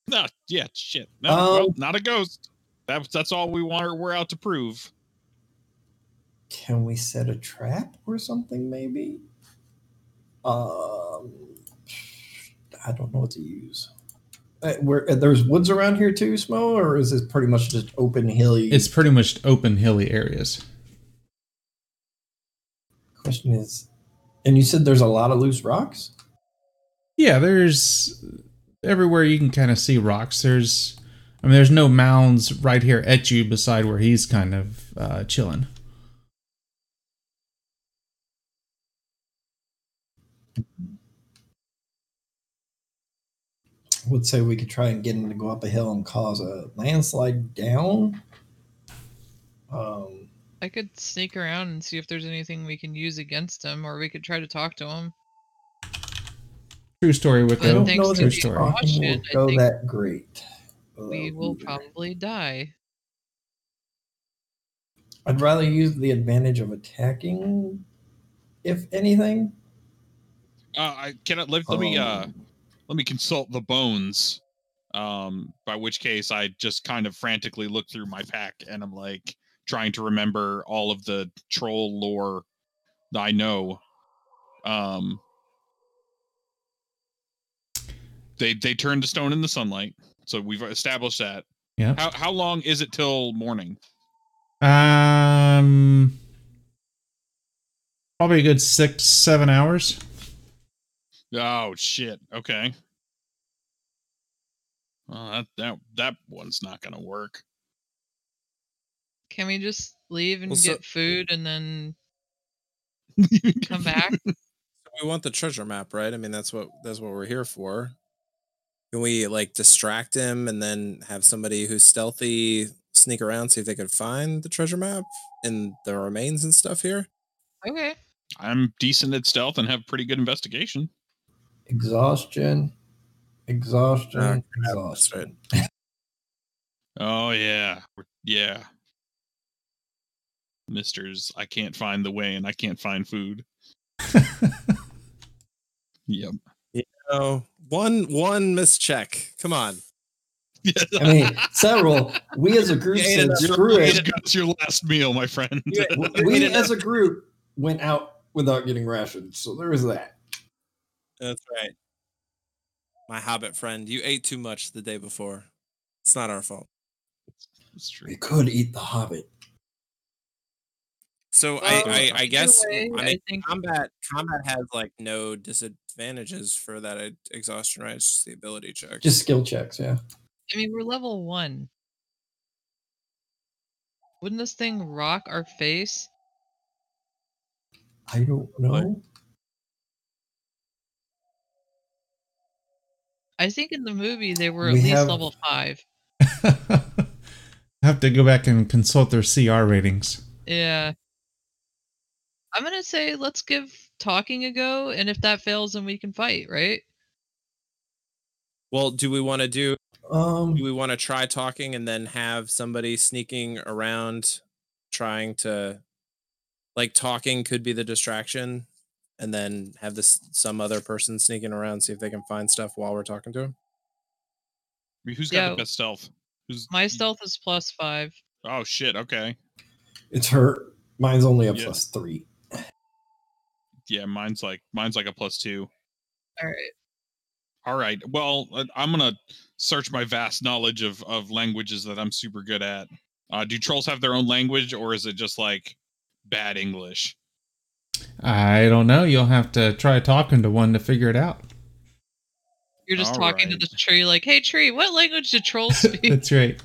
[SPEAKER 4] no, yeah, shit. No,
[SPEAKER 3] Um,
[SPEAKER 4] well, not a ghost. That's that's all we want. Or We're out to prove.
[SPEAKER 3] Can we set a trap or something? Maybe. Um, I don't know what to use. Uh, where uh, there's woods around here too, Smo, or is this pretty much just open hilly?
[SPEAKER 1] It's pretty much open, hilly areas.
[SPEAKER 3] question is, and you said there's a lot of loose rocks.
[SPEAKER 1] Yeah, there's everywhere you can kind of see rocks. There's, I mean, there's no mounds right here at you beside where he's kind of uh, chilling.
[SPEAKER 3] I would say we could try and get him to go up a hill and cause a landslide down. Um,
[SPEAKER 2] I could sneak around and see if there's anything we can use against him, or we could try to talk to him.
[SPEAKER 1] True story,
[SPEAKER 3] I
[SPEAKER 2] But
[SPEAKER 1] Wicco.
[SPEAKER 3] don't
[SPEAKER 2] thanks
[SPEAKER 3] know
[SPEAKER 2] to
[SPEAKER 3] that
[SPEAKER 1] True story.
[SPEAKER 3] talking will
[SPEAKER 2] caution,
[SPEAKER 3] go that great.
[SPEAKER 2] We
[SPEAKER 3] uh,
[SPEAKER 2] will
[SPEAKER 3] either.
[SPEAKER 2] probably die.
[SPEAKER 3] I'd rather use the advantage of attacking, if anything.
[SPEAKER 4] Uh, I cannot let, let me uh
[SPEAKER 3] Um,
[SPEAKER 4] let me consult the bones. Um, by which case I just kind of frantically look through my pack and I'm like trying to remember all of the troll lore that I know. Um, they they turn to stone in the sunlight, so we've established that.
[SPEAKER 1] Yeah.
[SPEAKER 4] How how long is it till morning?
[SPEAKER 1] Um, probably a good six, seven hours.
[SPEAKER 4] Oh shit. Okay. Well, that that that one's not gonna work.
[SPEAKER 2] Can we just leave and
[SPEAKER 5] Well, so-
[SPEAKER 2] get food and then come back?
[SPEAKER 5] We want the treasure map, right? I mean, that's what that's what we're here for. Can we like distract him and then have somebody who's stealthy sneak around see if they could find the treasure map and the remains and stuff here?
[SPEAKER 2] okay.
[SPEAKER 4] I'm decent at stealth and have pretty good investigation.
[SPEAKER 3] Exhaustion, exhaustion,
[SPEAKER 5] ah, crap, that's
[SPEAKER 3] exhaustion.
[SPEAKER 4] Oh yeah, yeah. Misters, I can't find the way and I can't find food. Yep.
[SPEAKER 5] Oh, one one mischeck. Come on.
[SPEAKER 3] I mean, several. We as a group
[SPEAKER 5] You ate
[SPEAKER 3] said,
[SPEAKER 5] enough.
[SPEAKER 3] "Screw it."
[SPEAKER 4] That's your last meal, my friend.
[SPEAKER 5] You ate-
[SPEAKER 3] W-
[SPEAKER 5] you
[SPEAKER 3] We as a group went out without getting rations, so there is that.
[SPEAKER 5] That's right. My hobbit friend, you ate too much the day before. It's not our fault.
[SPEAKER 4] It's true.
[SPEAKER 3] We could eat the Hobbit.
[SPEAKER 5] So
[SPEAKER 2] Well,
[SPEAKER 5] I, I, I guess
[SPEAKER 2] way,
[SPEAKER 5] I
[SPEAKER 2] I think
[SPEAKER 5] combat combat has like no disadvantages for that exhaustion, right? It's just the ability check.
[SPEAKER 3] Just skill checks, yeah.
[SPEAKER 2] I mean we're level one. Wouldn't this thing rock our face?
[SPEAKER 3] I don't know.
[SPEAKER 2] I think in the movie they were
[SPEAKER 3] We
[SPEAKER 2] at least
[SPEAKER 3] have-
[SPEAKER 2] level five.
[SPEAKER 1] I have to go back and consult their CR ratings.
[SPEAKER 2] Yeah. I'm gonna say let's give talking a go, and if that fails, then we can fight, right?
[SPEAKER 5] Well, do we want to do?
[SPEAKER 3] Um,
[SPEAKER 5] Do we want to try talking and then have somebody sneaking around, trying to, like, talking could be the distraction, and then have this some other person sneaking around see if they can find stuff while we're talking to him.
[SPEAKER 4] I mean, who's got
[SPEAKER 2] Yeah.
[SPEAKER 4] the best stealth? Who's
[SPEAKER 2] My stealth is plus five.
[SPEAKER 4] Oh shit. Okay.
[SPEAKER 3] it's her. Mine's only a
[SPEAKER 4] Yeah.
[SPEAKER 3] plus three.
[SPEAKER 4] Yeah, mine's like mine's like a plus two.
[SPEAKER 2] All right.
[SPEAKER 4] All right. Well, uh, I'm gonna search my vast knowledge of of languages that I'm super good at. Uh, do trolls have their own language, or is it just like bad English?
[SPEAKER 1] I don't know. You'll have to try talking to one to figure it out.
[SPEAKER 2] You're just
[SPEAKER 4] All
[SPEAKER 2] talking
[SPEAKER 4] right.
[SPEAKER 2] to the tree, like, "Hey, tree, what language do trolls speak?"
[SPEAKER 1] That's right.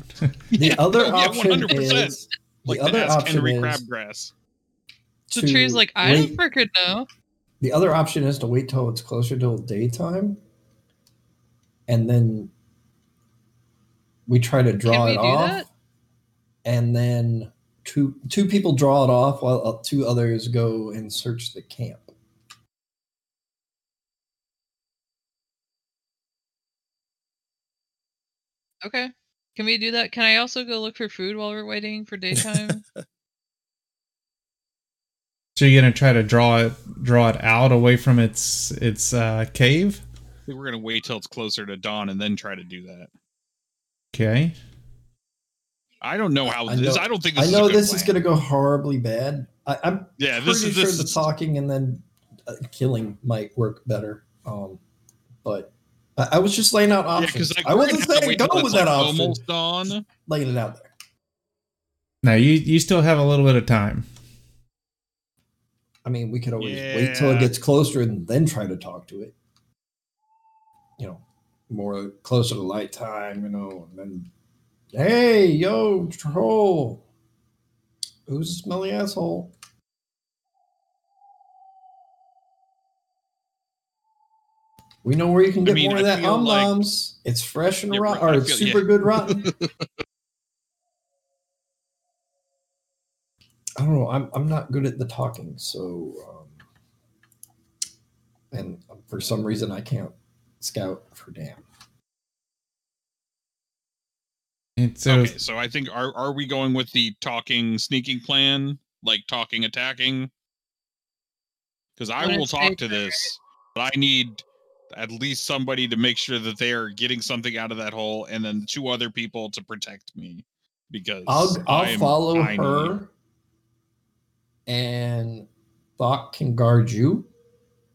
[SPEAKER 3] The other
[SPEAKER 4] yeah,
[SPEAKER 3] option
[SPEAKER 4] 100%.
[SPEAKER 3] is
[SPEAKER 4] Like
[SPEAKER 3] the
[SPEAKER 4] the
[SPEAKER 3] other
[SPEAKER 4] Ask
[SPEAKER 3] option
[SPEAKER 4] Henry
[SPEAKER 3] is
[SPEAKER 4] Crabgrass.
[SPEAKER 2] The
[SPEAKER 3] to
[SPEAKER 2] tree's like, "I
[SPEAKER 3] wait-
[SPEAKER 2] don't freaking know."
[SPEAKER 3] The other option is to wait till it's closer to daytime, and then we try to draw
[SPEAKER 2] we
[SPEAKER 3] it
[SPEAKER 2] do
[SPEAKER 3] off,
[SPEAKER 2] that?
[SPEAKER 3] and then two two people draw it off while uh, two others go and search the camp.
[SPEAKER 2] Okay. Can we do that? Can I also go look for food while we're waiting for daytime?
[SPEAKER 1] So you're gonna try to draw it draw it out away from its its uh, cave.
[SPEAKER 4] I think we're gonna wait till it's closer to dawn and then try to do that.
[SPEAKER 1] Okay.
[SPEAKER 4] I don't know how
[SPEAKER 3] I
[SPEAKER 4] this.
[SPEAKER 3] know-
[SPEAKER 4] I don't think this
[SPEAKER 3] I
[SPEAKER 4] is.
[SPEAKER 3] know
[SPEAKER 4] a good
[SPEAKER 3] this is going to go horribly bad. I, I'm
[SPEAKER 4] Yeah,
[SPEAKER 3] pretty
[SPEAKER 4] this is
[SPEAKER 3] sure
[SPEAKER 4] this
[SPEAKER 3] the
[SPEAKER 4] is
[SPEAKER 3] talking and then uh, killing might work better. Um, but I, I was just laying out options.
[SPEAKER 4] because like,
[SPEAKER 3] I wasn't
[SPEAKER 4] gonna have to
[SPEAKER 3] saying go with
[SPEAKER 4] it's,
[SPEAKER 3] that
[SPEAKER 4] like,
[SPEAKER 3] option.
[SPEAKER 4] Almost dawn.
[SPEAKER 3] Laying it out there.
[SPEAKER 1] Now you you still have a little bit of time.
[SPEAKER 3] I mean, we could always wait till it gets closer and then try to talk to it. You know, more closer to light time, you know, and then, hey, yo, troll. Who's a smelly asshole? We know where you can
[SPEAKER 4] I
[SPEAKER 3] get
[SPEAKER 4] mean,
[SPEAKER 3] more of that um
[SPEAKER 4] like-
[SPEAKER 3] It's fresh and
[SPEAKER 4] Yeah,
[SPEAKER 3] rotten, or
[SPEAKER 4] feel-
[SPEAKER 3] super
[SPEAKER 4] yeah.
[SPEAKER 3] good rotten. I don't know. I'm I'm not good at the talking, so um, and for some reason I can't scout for damn.
[SPEAKER 1] And so
[SPEAKER 4] okay, so I think are are we going with the talking sneaking plan, like talking attacking? Because I will talk to this, but I need at least somebody to make sure that they are getting something out of that hole, and then two other people to protect me. Because
[SPEAKER 3] I'll
[SPEAKER 4] I
[SPEAKER 3] I'll
[SPEAKER 4] am
[SPEAKER 3] follow
[SPEAKER 4] tiny.
[SPEAKER 3] her, and Thok can guard you.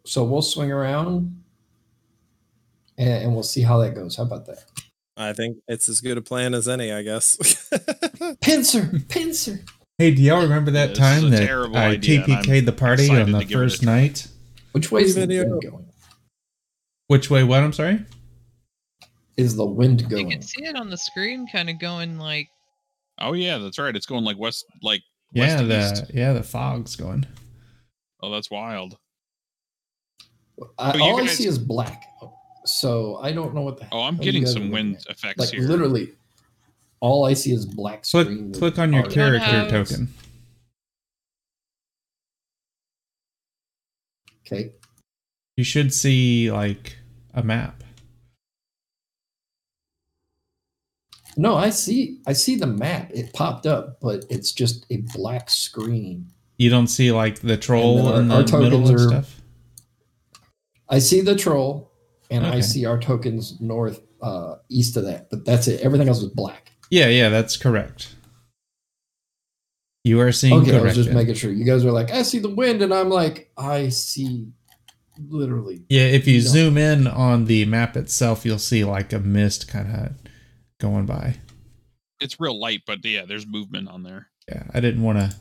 [SPEAKER 3] So we'll swing around, and, and we'll see how that goes. How about that?
[SPEAKER 5] I think it's as good a plan as any, I guess.
[SPEAKER 3] Pincer, pincer.
[SPEAKER 1] hey, do y'all remember that
[SPEAKER 4] This is
[SPEAKER 1] time that I
[SPEAKER 4] idea,
[SPEAKER 1] TPK'd the party on the
[SPEAKER 4] to give it a
[SPEAKER 1] first night?
[SPEAKER 3] Which way is the
[SPEAKER 5] Video.
[SPEAKER 3] wind going?
[SPEAKER 1] Which way? What? I'm sorry.
[SPEAKER 3] Is the wind going?
[SPEAKER 2] You can see it on the screen, kind of going like.
[SPEAKER 4] Oh yeah, that's right. It's going like west, like West
[SPEAKER 1] Yeah, the
[SPEAKER 4] east.
[SPEAKER 1] yeah the fog's going.
[SPEAKER 4] oh, that's wild.
[SPEAKER 3] I,
[SPEAKER 4] you
[SPEAKER 3] all I see is black, so I don't know what the.
[SPEAKER 4] Oh, I'm getting some wind
[SPEAKER 3] at.
[SPEAKER 4] effects
[SPEAKER 3] Like
[SPEAKER 4] here.
[SPEAKER 3] literally, all I see is black screen.
[SPEAKER 1] Click click on your character
[SPEAKER 2] have-
[SPEAKER 1] token.
[SPEAKER 3] Okay,
[SPEAKER 1] You should see like a map.
[SPEAKER 3] No, I see. I see the map. It popped up, but it's just a black screen.
[SPEAKER 1] You don't see like the troll
[SPEAKER 3] our-
[SPEAKER 1] in the
[SPEAKER 3] our
[SPEAKER 1] middle and stuff.
[SPEAKER 3] I see the troll, and I see our tokens north, uh, east of that. But that's it. Everything else is black.
[SPEAKER 1] Yeah, yeah, that's correct. You are seeing
[SPEAKER 3] Okay, I was just making sure. You guys are like, I see the wind, and I'm like, I see, literally.
[SPEAKER 1] Yeah, if you
[SPEAKER 3] No.
[SPEAKER 1] zoom in on the map itself, you'll see like a mist kind of going by.
[SPEAKER 4] It's real light, but yeah, there's movement on there.
[SPEAKER 1] Yeah, I didn't want to.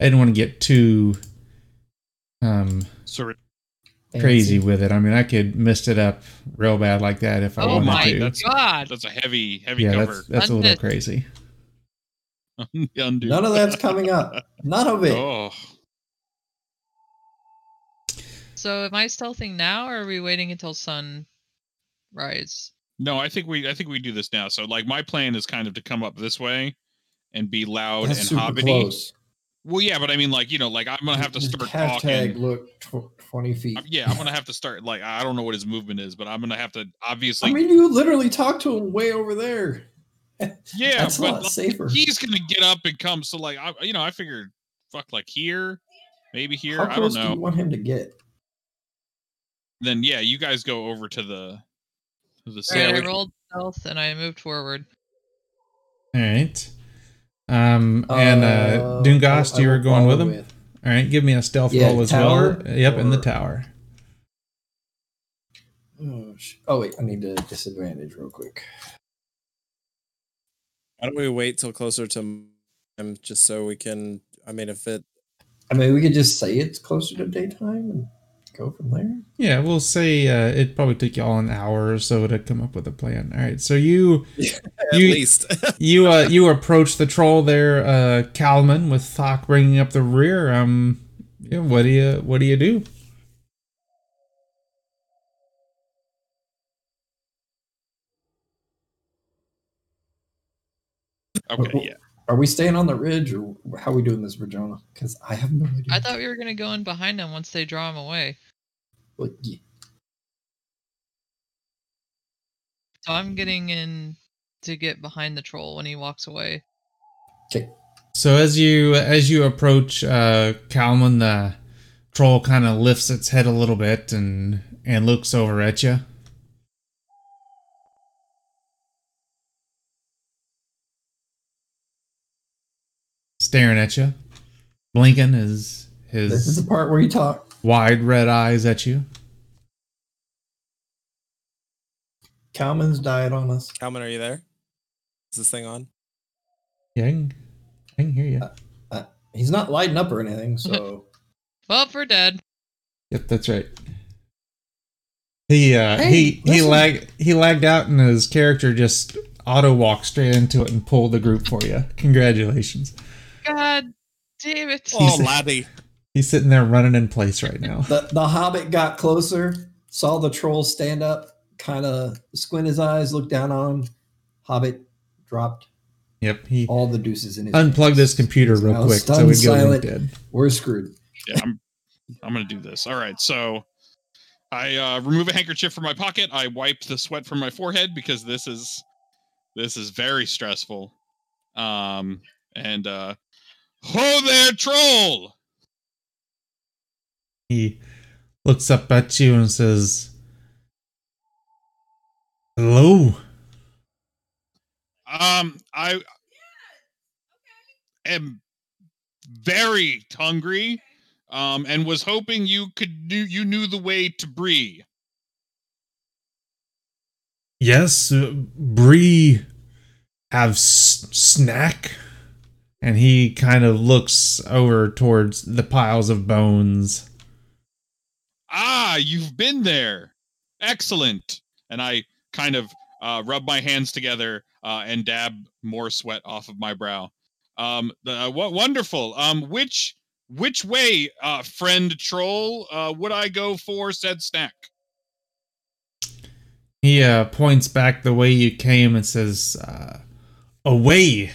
[SPEAKER 1] I didn't want to get too um
[SPEAKER 4] So
[SPEAKER 1] crazy
[SPEAKER 3] fancy.
[SPEAKER 1] with it. I mean, I could mist it up real bad like that if I
[SPEAKER 2] Oh
[SPEAKER 1] wanted
[SPEAKER 2] my
[SPEAKER 1] to.
[SPEAKER 4] That's-
[SPEAKER 2] god!
[SPEAKER 4] that's a heavy, heavy
[SPEAKER 1] yeah,
[SPEAKER 4] cover.
[SPEAKER 1] that's that's a little crazy.
[SPEAKER 4] Undo.
[SPEAKER 3] None of that's coming up. None of it.
[SPEAKER 4] Oh,
[SPEAKER 2] So am I stealthing now, or are we waiting until sun sunrise?
[SPEAKER 4] No, I think we I think we do this now. So like my plan is kind of to come up this way and be loud
[SPEAKER 3] That's
[SPEAKER 4] and
[SPEAKER 3] super
[SPEAKER 4] hobbity.
[SPEAKER 3] close.
[SPEAKER 4] Well, yeah, but I mean like, you know, like I'm gonna have to start
[SPEAKER 3] hashtag
[SPEAKER 4] talking.
[SPEAKER 3] look tw- 20 feet.
[SPEAKER 4] I'm- Yeah, I'm gonna have to start like I don't know what his movement is, but I'm gonna have to obviously
[SPEAKER 3] I mean, you literally talk to him way over there.
[SPEAKER 4] Yeah,
[SPEAKER 3] That's a lot
[SPEAKER 4] like,
[SPEAKER 3] safer.
[SPEAKER 4] he's gonna get up and come. So like I you know, I figured fuck like here, maybe here,
[SPEAKER 3] How
[SPEAKER 4] I don't
[SPEAKER 3] close do
[SPEAKER 4] know.
[SPEAKER 3] you want him to get?
[SPEAKER 4] Then yeah, you guys go over to the the
[SPEAKER 2] Alright,
[SPEAKER 5] Yeah,
[SPEAKER 2] I rolled stealth and I moved forward.
[SPEAKER 1] All right. Um, and uh,
[SPEAKER 3] Uh,
[SPEAKER 1] Dungast,
[SPEAKER 3] I- I
[SPEAKER 1] you were going with
[SPEAKER 3] follow
[SPEAKER 1] him. All right, give me a stealth
[SPEAKER 3] Yeah,
[SPEAKER 1] roll as
[SPEAKER 3] tower
[SPEAKER 1] well. Yep, in the tower.
[SPEAKER 3] Oh, sh- oh, wait, I need to disadvantage real quick.
[SPEAKER 5] Why don't we wait till closer to time just so we can? I mean, if it
[SPEAKER 3] I mean, we could just say it's closer to daytime and go from there.
[SPEAKER 1] Yeah, we'll say uh, it probably took you all an hour or so to come up with a plan. All right, so you
[SPEAKER 5] at
[SPEAKER 1] You-
[SPEAKER 5] least
[SPEAKER 1] you uh, you approach the troll there, uh, Kalman, with Thok bringing up the rear. Um, yeah, what do you what do you do?
[SPEAKER 4] Okay, yeah.
[SPEAKER 3] Are we staying on the ridge or how are we doing this, Virginia? Because I have no idea.
[SPEAKER 2] I thought we were gonna go in behind them once they draw him away.
[SPEAKER 3] Like, ye-
[SPEAKER 2] So I'm getting in to get behind the troll when he walks away.
[SPEAKER 3] Okay.
[SPEAKER 1] So as you as you approach uh, Kalman, the troll kind of lifts its head a little bit and and looks over at you. Staring at you, blinking his
[SPEAKER 3] This is
[SPEAKER 1] his
[SPEAKER 3] the part where you talk.
[SPEAKER 1] wide red eyes at you.
[SPEAKER 3] Kalman's died on us.
[SPEAKER 5] Calvin, are you there? Is this thing on?
[SPEAKER 1] Yeah, I can, I can hear you.
[SPEAKER 3] Uh, he's not lighting up or anything, so.
[SPEAKER 2] Well, we're dead.
[SPEAKER 1] Yep, that's right. He uh
[SPEAKER 3] Hey,
[SPEAKER 1] he he
[SPEAKER 3] listen.
[SPEAKER 1] lagged he lagged out and his character just auto walked straight into it and pulled the group for you. Congratulations.
[SPEAKER 2] God damn it.
[SPEAKER 5] Oh,
[SPEAKER 1] He's-
[SPEAKER 5] laddie.
[SPEAKER 1] He's sitting there running in place right now.
[SPEAKER 3] the, the hobbit got closer, saw the troll stand up, kind of squint his eyes, looked down on him. Hobbit dropped
[SPEAKER 1] Yep, he
[SPEAKER 3] all the deuces in his
[SPEAKER 1] unplugged this computer real
[SPEAKER 3] now
[SPEAKER 1] quick so
[SPEAKER 3] stunned,
[SPEAKER 1] he'd go
[SPEAKER 3] silent.
[SPEAKER 1] dead.
[SPEAKER 3] We're screwed.
[SPEAKER 4] Yeah, I'm I'm gonna do this. All right, so I uh, remove a handkerchief from my pocket. I wipe the sweat from my forehead because this is this is very stressful. Um, and uh, ho there, troll!
[SPEAKER 1] He looks up at you and says, "Hello."
[SPEAKER 4] Um, I am very hungry. Um, and was hoping you could do you knew the way to Bree.
[SPEAKER 1] Yes, uh, Bree have s- snack, and he kind of looks over towards the piles of bones.
[SPEAKER 4] Ah, you've been there. Excellent. And I kind of uh, rub my hands together uh, and dab more sweat off of my brow. Um, the, what wonderful. Um, which which way, uh, friend troll, uh, would I go for said snack?
[SPEAKER 1] He uh, points back the way you came and says, uh, "Away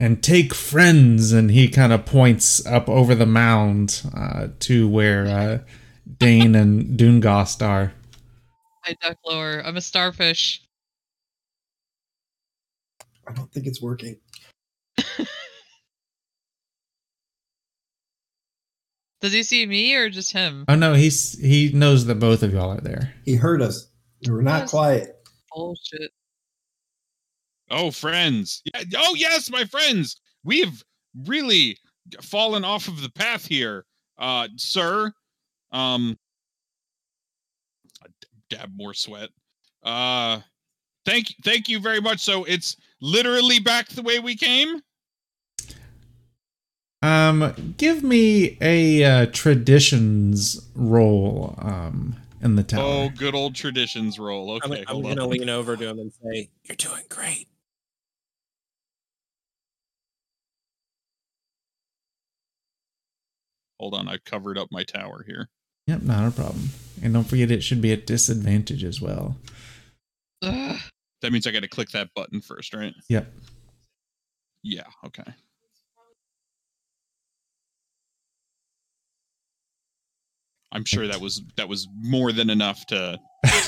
[SPEAKER 1] and take friends." And he kind of points up over the mound uh, to where uh, Dane and Dungast are.
[SPEAKER 2] I duck lower. I'm a starfish.
[SPEAKER 3] I don't think it's working.
[SPEAKER 2] Does he see me or just him?
[SPEAKER 1] Oh no, he's he knows that both of y'all are there.
[SPEAKER 3] He heard us. We're not
[SPEAKER 2] Yes.
[SPEAKER 3] quiet.
[SPEAKER 2] Bullshit.
[SPEAKER 4] Oh, friends. Yeah, oh, yes, my friends. We have really fallen off of the path here, uh, sir. Um, dab more sweat. Uh, thank, thank you very much. So it's literally back the way we came.
[SPEAKER 1] Um, give me a uh, traditions roll. Um, in the tower.
[SPEAKER 4] Oh, good old traditions roll.
[SPEAKER 5] I'm,
[SPEAKER 4] Okay,
[SPEAKER 5] I'm gonna lean over to him and say, "You're doing great."
[SPEAKER 4] Hold on, I covered up my tower here.
[SPEAKER 1] Yep, not a problem. And don't forget, it should be at disadvantage as well.
[SPEAKER 2] Ugh.
[SPEAKER 4] That means I got to click that button first, right?
[SPEAKER 1] Yep.
[SPEAKER 4] Yeah. Okay. I'm sure that was that was more than enough to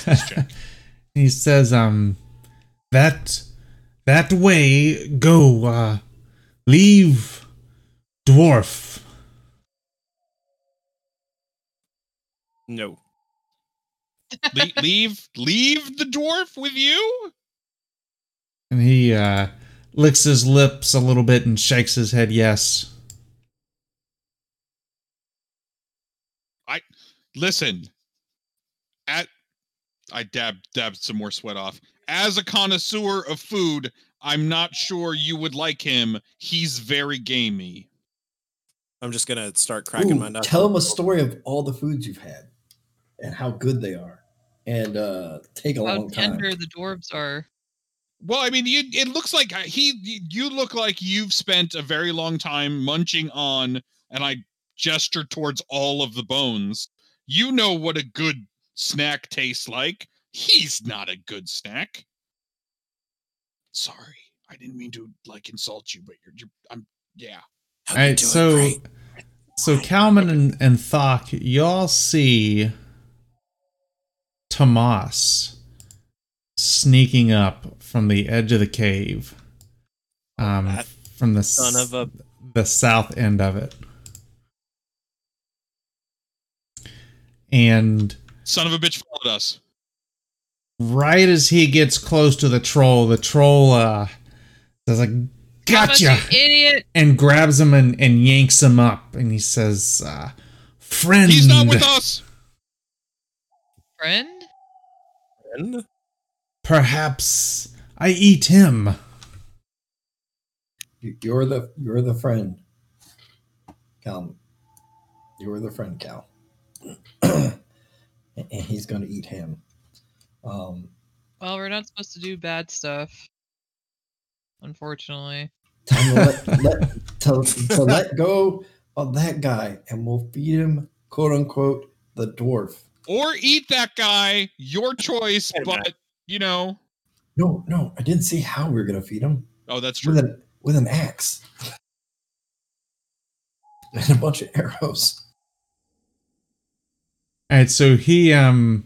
[SPEAKER 4] check.
[SPEAKER 1] he says, um, that that way go, uh, leave dwarf.
[SPEAKER 5] No.
[SPEAKER 4] Le- leave leave the dwarf with you.
[SPEAKER 1] And he uh, licks his lips a little bit and shakes his head yes.
[SPEAKER 4] I listen, at I dab dabbed some more sweat off. As a connoisseur of food, I'm not sure you would like him. He's very gamey.
[SPEAKER 5] I'm just gonna start cracking
[SPEAKER 3] Ooh,
[SPEAKER 5] my nuts.
[SPEAKER 3] tell him a story of all the foods you've had and how good they are, and uh, take a
[SPEAKER 2] How
[SPEAKER 3] long time.
[SPEAKER 2] tender the dwarves are.
[SPEAKER 4] Well, I mean, you, it looks like he. You look like you've spent a very long time munching on, and I gesture towards all of the bones. You know what a good snack tastes like. He's not a good snack. Sorry, I didn't mean to like insult you, but you're. you're I'm. Yeah.
[SPEAKER 5] How
[SPEAKER 1] All
[SPEAKER 5] you
[SPEAKER 1] right,
[SPEAKER 5] doing?
[SPEAKER 1] so so Kalman and, and Thok, y'all see Tomas sneaking up from the edge of the cave, um,
[SPEAKER 5] That
[SPEAKER 1] from the
[SPEAKER 5] son
[SPEAKER 1] s-
[SPEAKER 5] of a
[SPEAKER 1] the south end of it, and
[SPEAKER 4] Son of a bitch followed us.
[SPEAKER 1] right as he gets close to the troll, the troll uh says like gotcha
[SPEAKER 2] you idiot!
[SPEAKER 1] and grabs him and, and yanks him up and he says uh friend
[SPEAKER 4] He's not with us.
[SPEAKER 2] Friend?
[SPEAKER 5] Friend?
[SPEAKER 1] perhaps I eat him.
[SPEAKER 3] You- You're the you're the friend, Cal. You're the friend, Cal. and and he's going to eat him. Um,
[SPEAKER 2] Well, we're not supposed to do bad stuff. Unfortunately.
[SPEAKER 3] tell him to let, let to, to let go of that guy, and we'll feed him, quote unquote, the dwarf.
[SPEAKER 4] Or eat that guy. Your choice.
[SPEAKER 5] Wait a minute.
[SPEAKER 4] But you know.
[SPEAKER 3] No, no, I didn't see how we were going to feed him
[SPEAKER 4] Oh, that's true.
[SPEAKER 3] with an with an axe and a bunch of arrows.
[SPEAKER 1] All right, so he um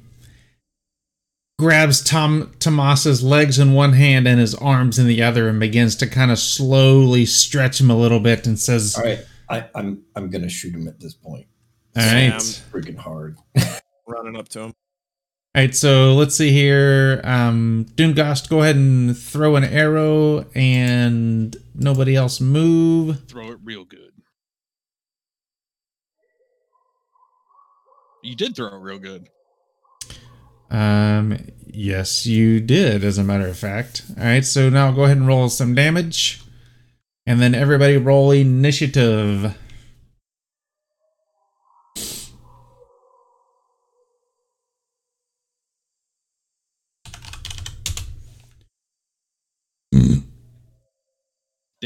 [SPEAKER 1] grabs Tom Tomas's legs in one hand and his arms in the other and begins to kind of slowly stretch him a little bit and says,
[SPEAKER 3] All right, I, I'm I'm going to shoot him at this point.
[SPEAKER 1] "All right,
[SPEAKER 5] Sam.
[SPEAKER 3] Freaking hard.
[SPEAKER 5] running up to him.
[SPEAKER 1] All right, so let's see here. Um, Doomgast, go ahead and throw an arrow, and nobody else move.
[SPEAKER 4] Throw it real good. You did throw it real good.
[SPEAKER 1] Um, yes, you did, as a matter of fact. All right, so now go ahead and roll some damage, and then everybody roll initiative.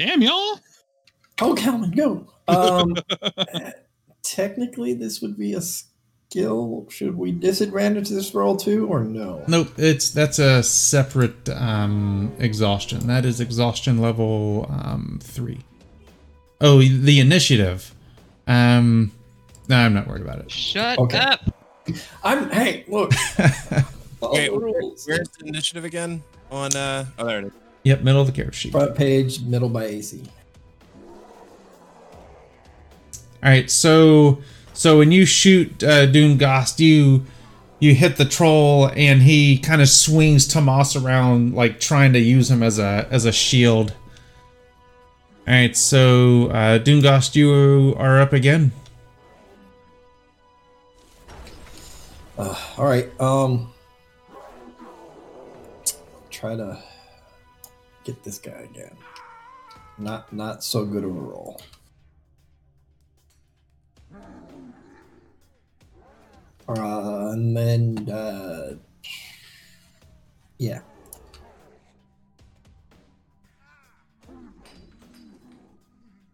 [SPEAKER 4] Damn, y'all.
[SPEAKER 3] Go, Calvin, go. Um, technically, this would be a skill. Should we disadvantage this roll too, or no?
[SPEAKER 1] Nope, it's that's a separate um exhaustion. That is exhaustion level um three. Oh, the initiative. Um, no, I'm not worried about it.
[SPEAKER 2] Shut
[SPEAKER 3] Okay.
[SPEAKER 2] up!
[SPEAKER 3] I'm. Hey, look. Follow
[SPEAKER 5] Okay,
[SPEAKER 3] the rules.
[SPEAKER 5] Where's the initiative again? On uh oh there it is.
[SPEAKER 1] Yep, middle of the character sheet.
[SPEAKER 3] Front page, middle by AC.
[SPEAKER 1] All right, so so when you shoot uh, Doomgast, you you hit the troll, and he kind of swings Tomas around, like trying to use him as a as a shield. All right, so uh, Doomgast, you are up again.
[SPEAKER 3] Uh, all right. Um, try to get this guy again. Not not so good of a roll. Uh, and then uh, yeah.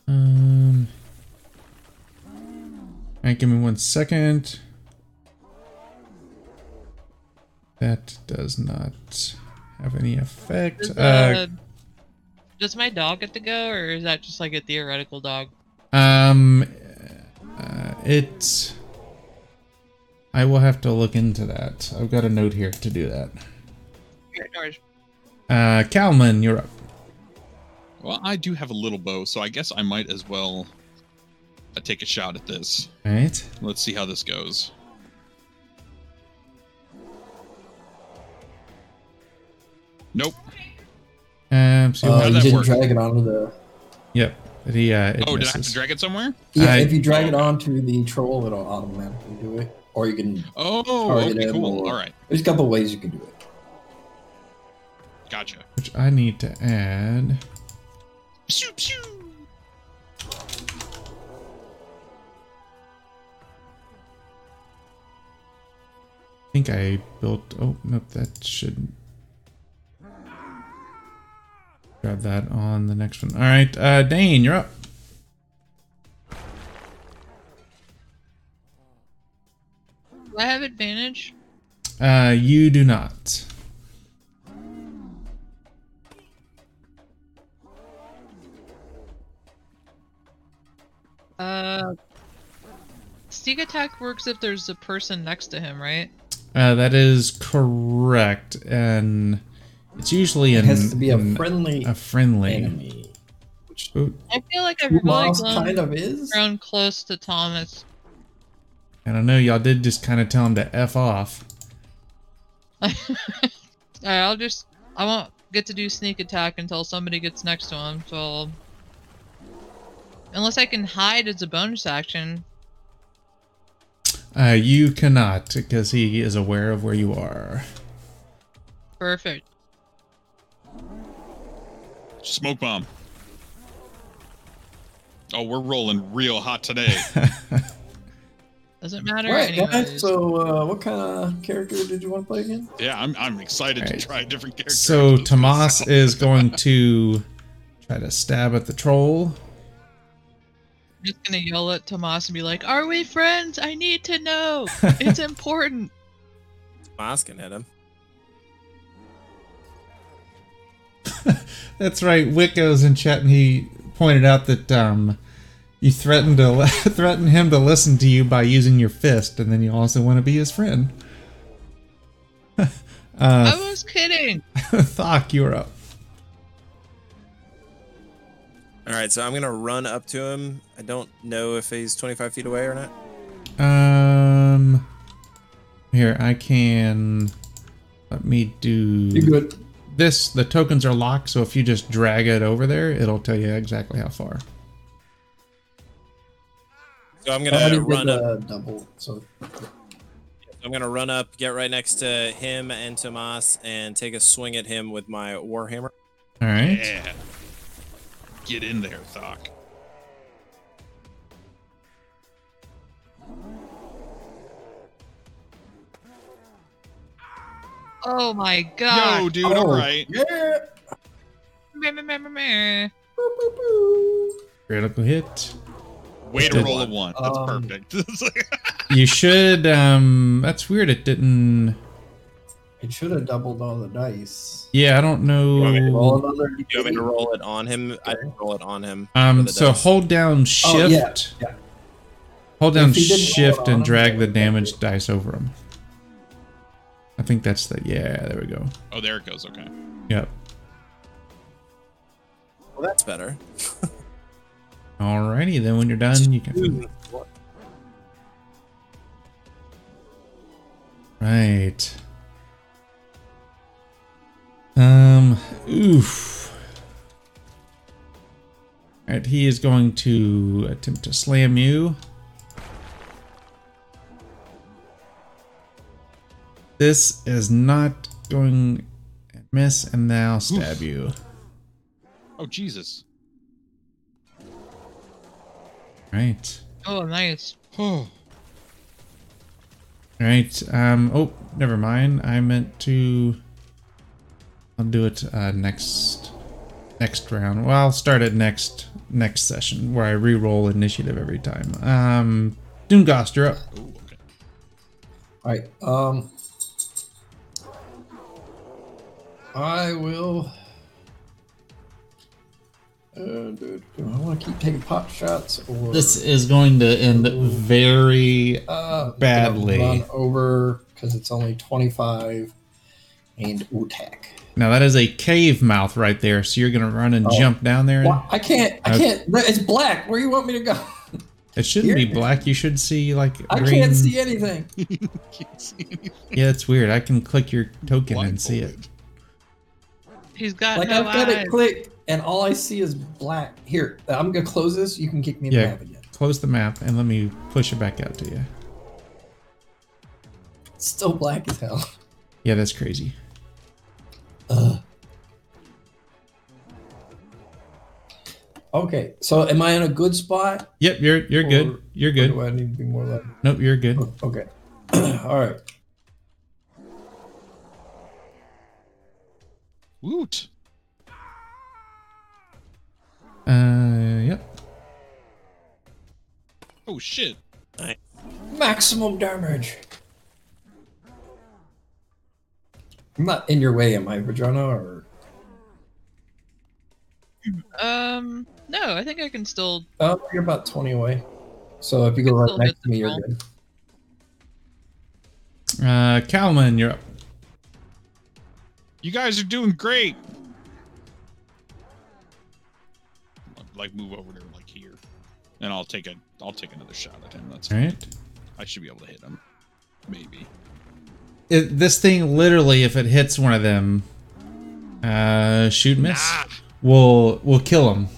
[SPEAKER 1] Um. All right, give me one second. That does not have any effect.
[SPEAKER 2] Does,
[SPEAKER 1] Uh,
[SPEAKER 2] uh, does my dog get to go, or is that just like a theoretical dog?
[SPEAKER 1] um, uh, it. I will have to look into that. I've got a note here to do that.
[SPEAKER 2] Okay, no.
[SPEAKER 1] Uh, Calman, you're up.
[SPEAKER 4] Well, I do have a little bow, so I guess I might as well uh, take a shot at this.
[SPEAKER 1] All right.
[SPEAKER 4] Let's see how this goes. Nope.
[SPEAKER 1] Um, so
[SPEAKER 3] Uh, you didn't
[SPEAKER 4] work?
[SPEAKER 3] drag it onto the.
[SPEAKER 1] yep. He, uh, it
[SPEAKER 4] Oh, did I have to drag it somewhere?
[SPEAKER 3] Yeah,
[SPEAKER 1] I-
[SPEAKER 3] if you drag it
[SPEAKER 4] Oh.
[SPEAKER 3] onto the troll, it'll automatically do it. Or you can.
[SPEAKER 4] Oh,
[SPEAKER 3] Target
[SPEAKER 4] okay,
[SPEAKER 3] him
[SPEAKER 4] cool.
[SPEAKER 3] or-
[SPEAKER 4] All right,
[SPEAKER 3] There's a couple ways you can do it.
[SPEAKER 4] gotcha.
[SPEAKER 1] Which I need to add.
[SPEAKER 4] Pew, pew.
[SPEAKER 1] I think I built. Oh nope, that should grab that on the next one. All right, uh, Dane, you're up.
[SPEAKER 2] Do I have advantage?
[SPEAKER 1] Uh, you do not.
[SPEAKER 2] Uh, sneak attack works if there's a person next to him, right?
[SPEAKER 1] Uh, that is correct, and it's usually
[SPEAKER 3] It
[SPEAKER 1] an,
[SPEAKER 3] has to be a
[SPEAKER 1] an-
[SPEAKER 3] friendly
[SPEAKER 1] a friendly.
[SPEAKER 3] enemy.
[SPEAKER 1] Ooh,
[SPEAKER 2] I feel like I've really
[SPEAKER 3] Moss kind of is.
[SPEAKER 2] grown close to Thomas.
[SPEAKER 1] And I don't know. Y'all did just kind of tell him to f off.
[SPEAKER 2] Alright, I'll just I won't get to do sneak attack until somebody gets next to him, so I'll- unless I can hide as a bonus action.
[SPEAKER 1] Uh, you cannot because he is aware of where you are.
[SPEAKER 2] Perfect.
[SPEAKER 4] Smoke bomb. Oh, we're rolling real hot today.
[SPEAKER 2] Doesn't matter
[SPEAKER 3] All right, guys. So, uh, what kind of character did you want to play again?
[SPEAKER 4] yeah, I'm, I'm excited
[SPEAKER 1] Alright.
[SPEAKER 4] to try different characters.
[SPEAKER 1] So
[SPEAKER 4] This is gonna
[SPEAKER 1] Tomas is going to try to stab at the troll.
[SPEAKER 2] I'm just gonna yell at Tomas and be like, "Are we friends? I need to know. It's important."
[SPEAKER 5] Moss can hit him.
[SPEAKER 1] That's right. Wicco's in chat, and he pointed out that um, you threatened to threaten him to listen to you by using your fist, and then you also want to be his friend.
[SPEAKER 2] I
[SPEAKER 1] uh,
[SPEAKER 2] was kidding.
[SPEAKER 1] Thok, you're up.
[SPEAKER 5] All right, so I'm gonna run up to him. I don't know if he's 25 feet away or not.
[SPEAKER 1] Um, here I can. Let me do
[SPEAKER 3] You good?
[SPEAKER 1] This. The tokens are locked, so if you just drag it over there, it'll tell you exactly how far.
[SPEAKER 5] So I'm gonna run up.
[SPEAKER 3] the double. So,
[SPEAKER 5] I'm gonna run up, get right next to him and Tomas, and take a swing at him with my warhammer.
[SPEAKER 1] All right.
[SPEAKER 4] Yeah. Get in there, Thok.
[SPEAKER 2] Oh my god.
[SPEAKER 4] Yo, dude,
[SPEAKER 3] Oh,
[SPEAKER 4] all right.
[SPEAKER 3] Yeah.
[SPEAKER 2] Meh, meh, meh, meh, meh.
[SPEAKER 3] Boop, boop, boop.
[SPEAKER 1] Critical hit.
[SPEAKER 4] Way to
[SPEAKER 1] Did
[SPEAKER 4] roll a
[SPEAKER 5] one.
[SPEAKER 4] one. That's
[SPEAKER 3] Um,
[SPEAKER 4] perfect.
[SPEAKER 1] You should. Um, that's weird. It didn't.
[SPEAKER 3] It should have doubled all the dice.
[SPEAKER 1] Yeah, I don't
[SPEAKER 5] want me to
[SPEAKER 3] Roll
[SPEAKER 1] know.
[SPEAKER 3] another.
[SPEAKER 5] You want me to roll it on him? I can roll it on him.
[SPEAKER 1] Um, so
[SPEAKER 5] dice.
[SPEAKER 1] hold down shift.
[SPEAKER 3] Oh, yeah, yeah.
[SPEAKER 1] Hold down
[SPEAKER 3] If he didn't roll it
[SPEAKER 1] shift and drag
[SPEAKER 3] then
[SPEAKER 1] the
[SPEAKER 3] it would
[SPEAKER 1] damage dice over him. I think that's the. Yeah, there we go.
[SPEAKER 4] oh, there it goes. Okay.
[SPEAKER 1] Yep.
[SPEAKER 5] Well, that's better.
[SPEAKER 1] Alrighty, then when you're done, you can. Right. Um. Oof. Alright, he is going to attempt to slam you. This is not going to miss, and now stab you.
[SPEAKER 4] Oh, Jesus.
[SPEAKER 1] Right.
[SPEAKER 2] Oh, nice.
[SPEAKER 4] Oh.
[SPEAKER 1] Right. Um. Oh, never mind. I meant to. I'll do it uh, next next round. Well, I'll start it next next session where I re-roll initiative every time. Um. Doomgast, you're up.
[SPEAKER 4] Ooh, okay.
[SPEAKER 3] All right. Um. I will. Uh, do, do I want to keep taking pot shots or
[SPEAKER 1] This is going to end very
[SPEAKER 3] uh,
[SPEAKER 1] badly.
[SPEAKER 3] Run over because it's only twenty five and attack.
[SPEAKER 1] now. That is a cave mouth right there. So you're gonna run and
[SPEAKER 3] Oh.
[SPEAKER 1] jump down there.
[SPEAKER 3] Well, I can't. I
[SPEAKER 1] Okay.
[SPEAKER 3] can't. It's black. Where do you want me to go?
[SPEAKER 1] It shouldn't be black. You should see like
[SPEAKER 3] I
[SPEAKER 1] green.
[SPEAKER 3] can't see anything.
[SPEAKER 4] Can't see anything.
[SPEAKER 1] Yeah, it's weird. I can click your token and see it.
[SPEAKER 4] Blindfolded.
[SPEAKER 2] He's got
[SPEAKER 3] Like
[SPEAKER 2] no
[SPEAKER 3] I've got
[SPEAKER 2] eyes.
[SPEAKER 3] it clicked, and all I see is black. Here, I'm gonna close this. You can kick me in
[SPEAKER 1] Yeah.
[SPEAKER 3] the map again.
[SPEAKER 1] Close the map and let me push it back out to you.
[SPEAKER 3] It's still black as hell.
[SPEAKER 1] Yeah, that's crazy.
[SPEAKER 3] Ugh. Okay, so am I in a good spot?
[SPEAKER 1] Yep, you're you're
[SPEAKER 3] Or-
[SPEAKER 1] good. You're
[SPEAKER 3] Or
[SPEAKER 1] good.
[SPEAKER 3] do I need to be more like?
[SPEAKER 1] Nope, you're good.
[SPEAKER 3] Oh, okay. All right.
[SPEAKER 4] Woot.
[SPEAKER 1] Uh, yep.
[SPEAKER 4] Oh shit.
[SPEAKER 3] Maximum damage. I'm not in your way, am I, Vajana? Or
[SPEAKER 2] Um, no, I think I can still.
[SPEAKER 3] oh, you're about twenty away. So if you go right next to me,
[SPEAKER 2] the
[SPEAKER 3] you're good.
[SPEAKER 1] Uh, Kalman, you're up.
[SPEAKER 4] You guys are doing great. Like move over to like here, and I'll take a I'll take another shot at him. That's
[SPEAKER 1] All right.
[SPEAKER 4] I should be able to hit him. Maybe.
[SPEAKER 1] It, this thing literally, if it hits one of them, uh, shoot miss,
[SPEAKER 4] Ah,
[SPEAKER 1] will will kill them.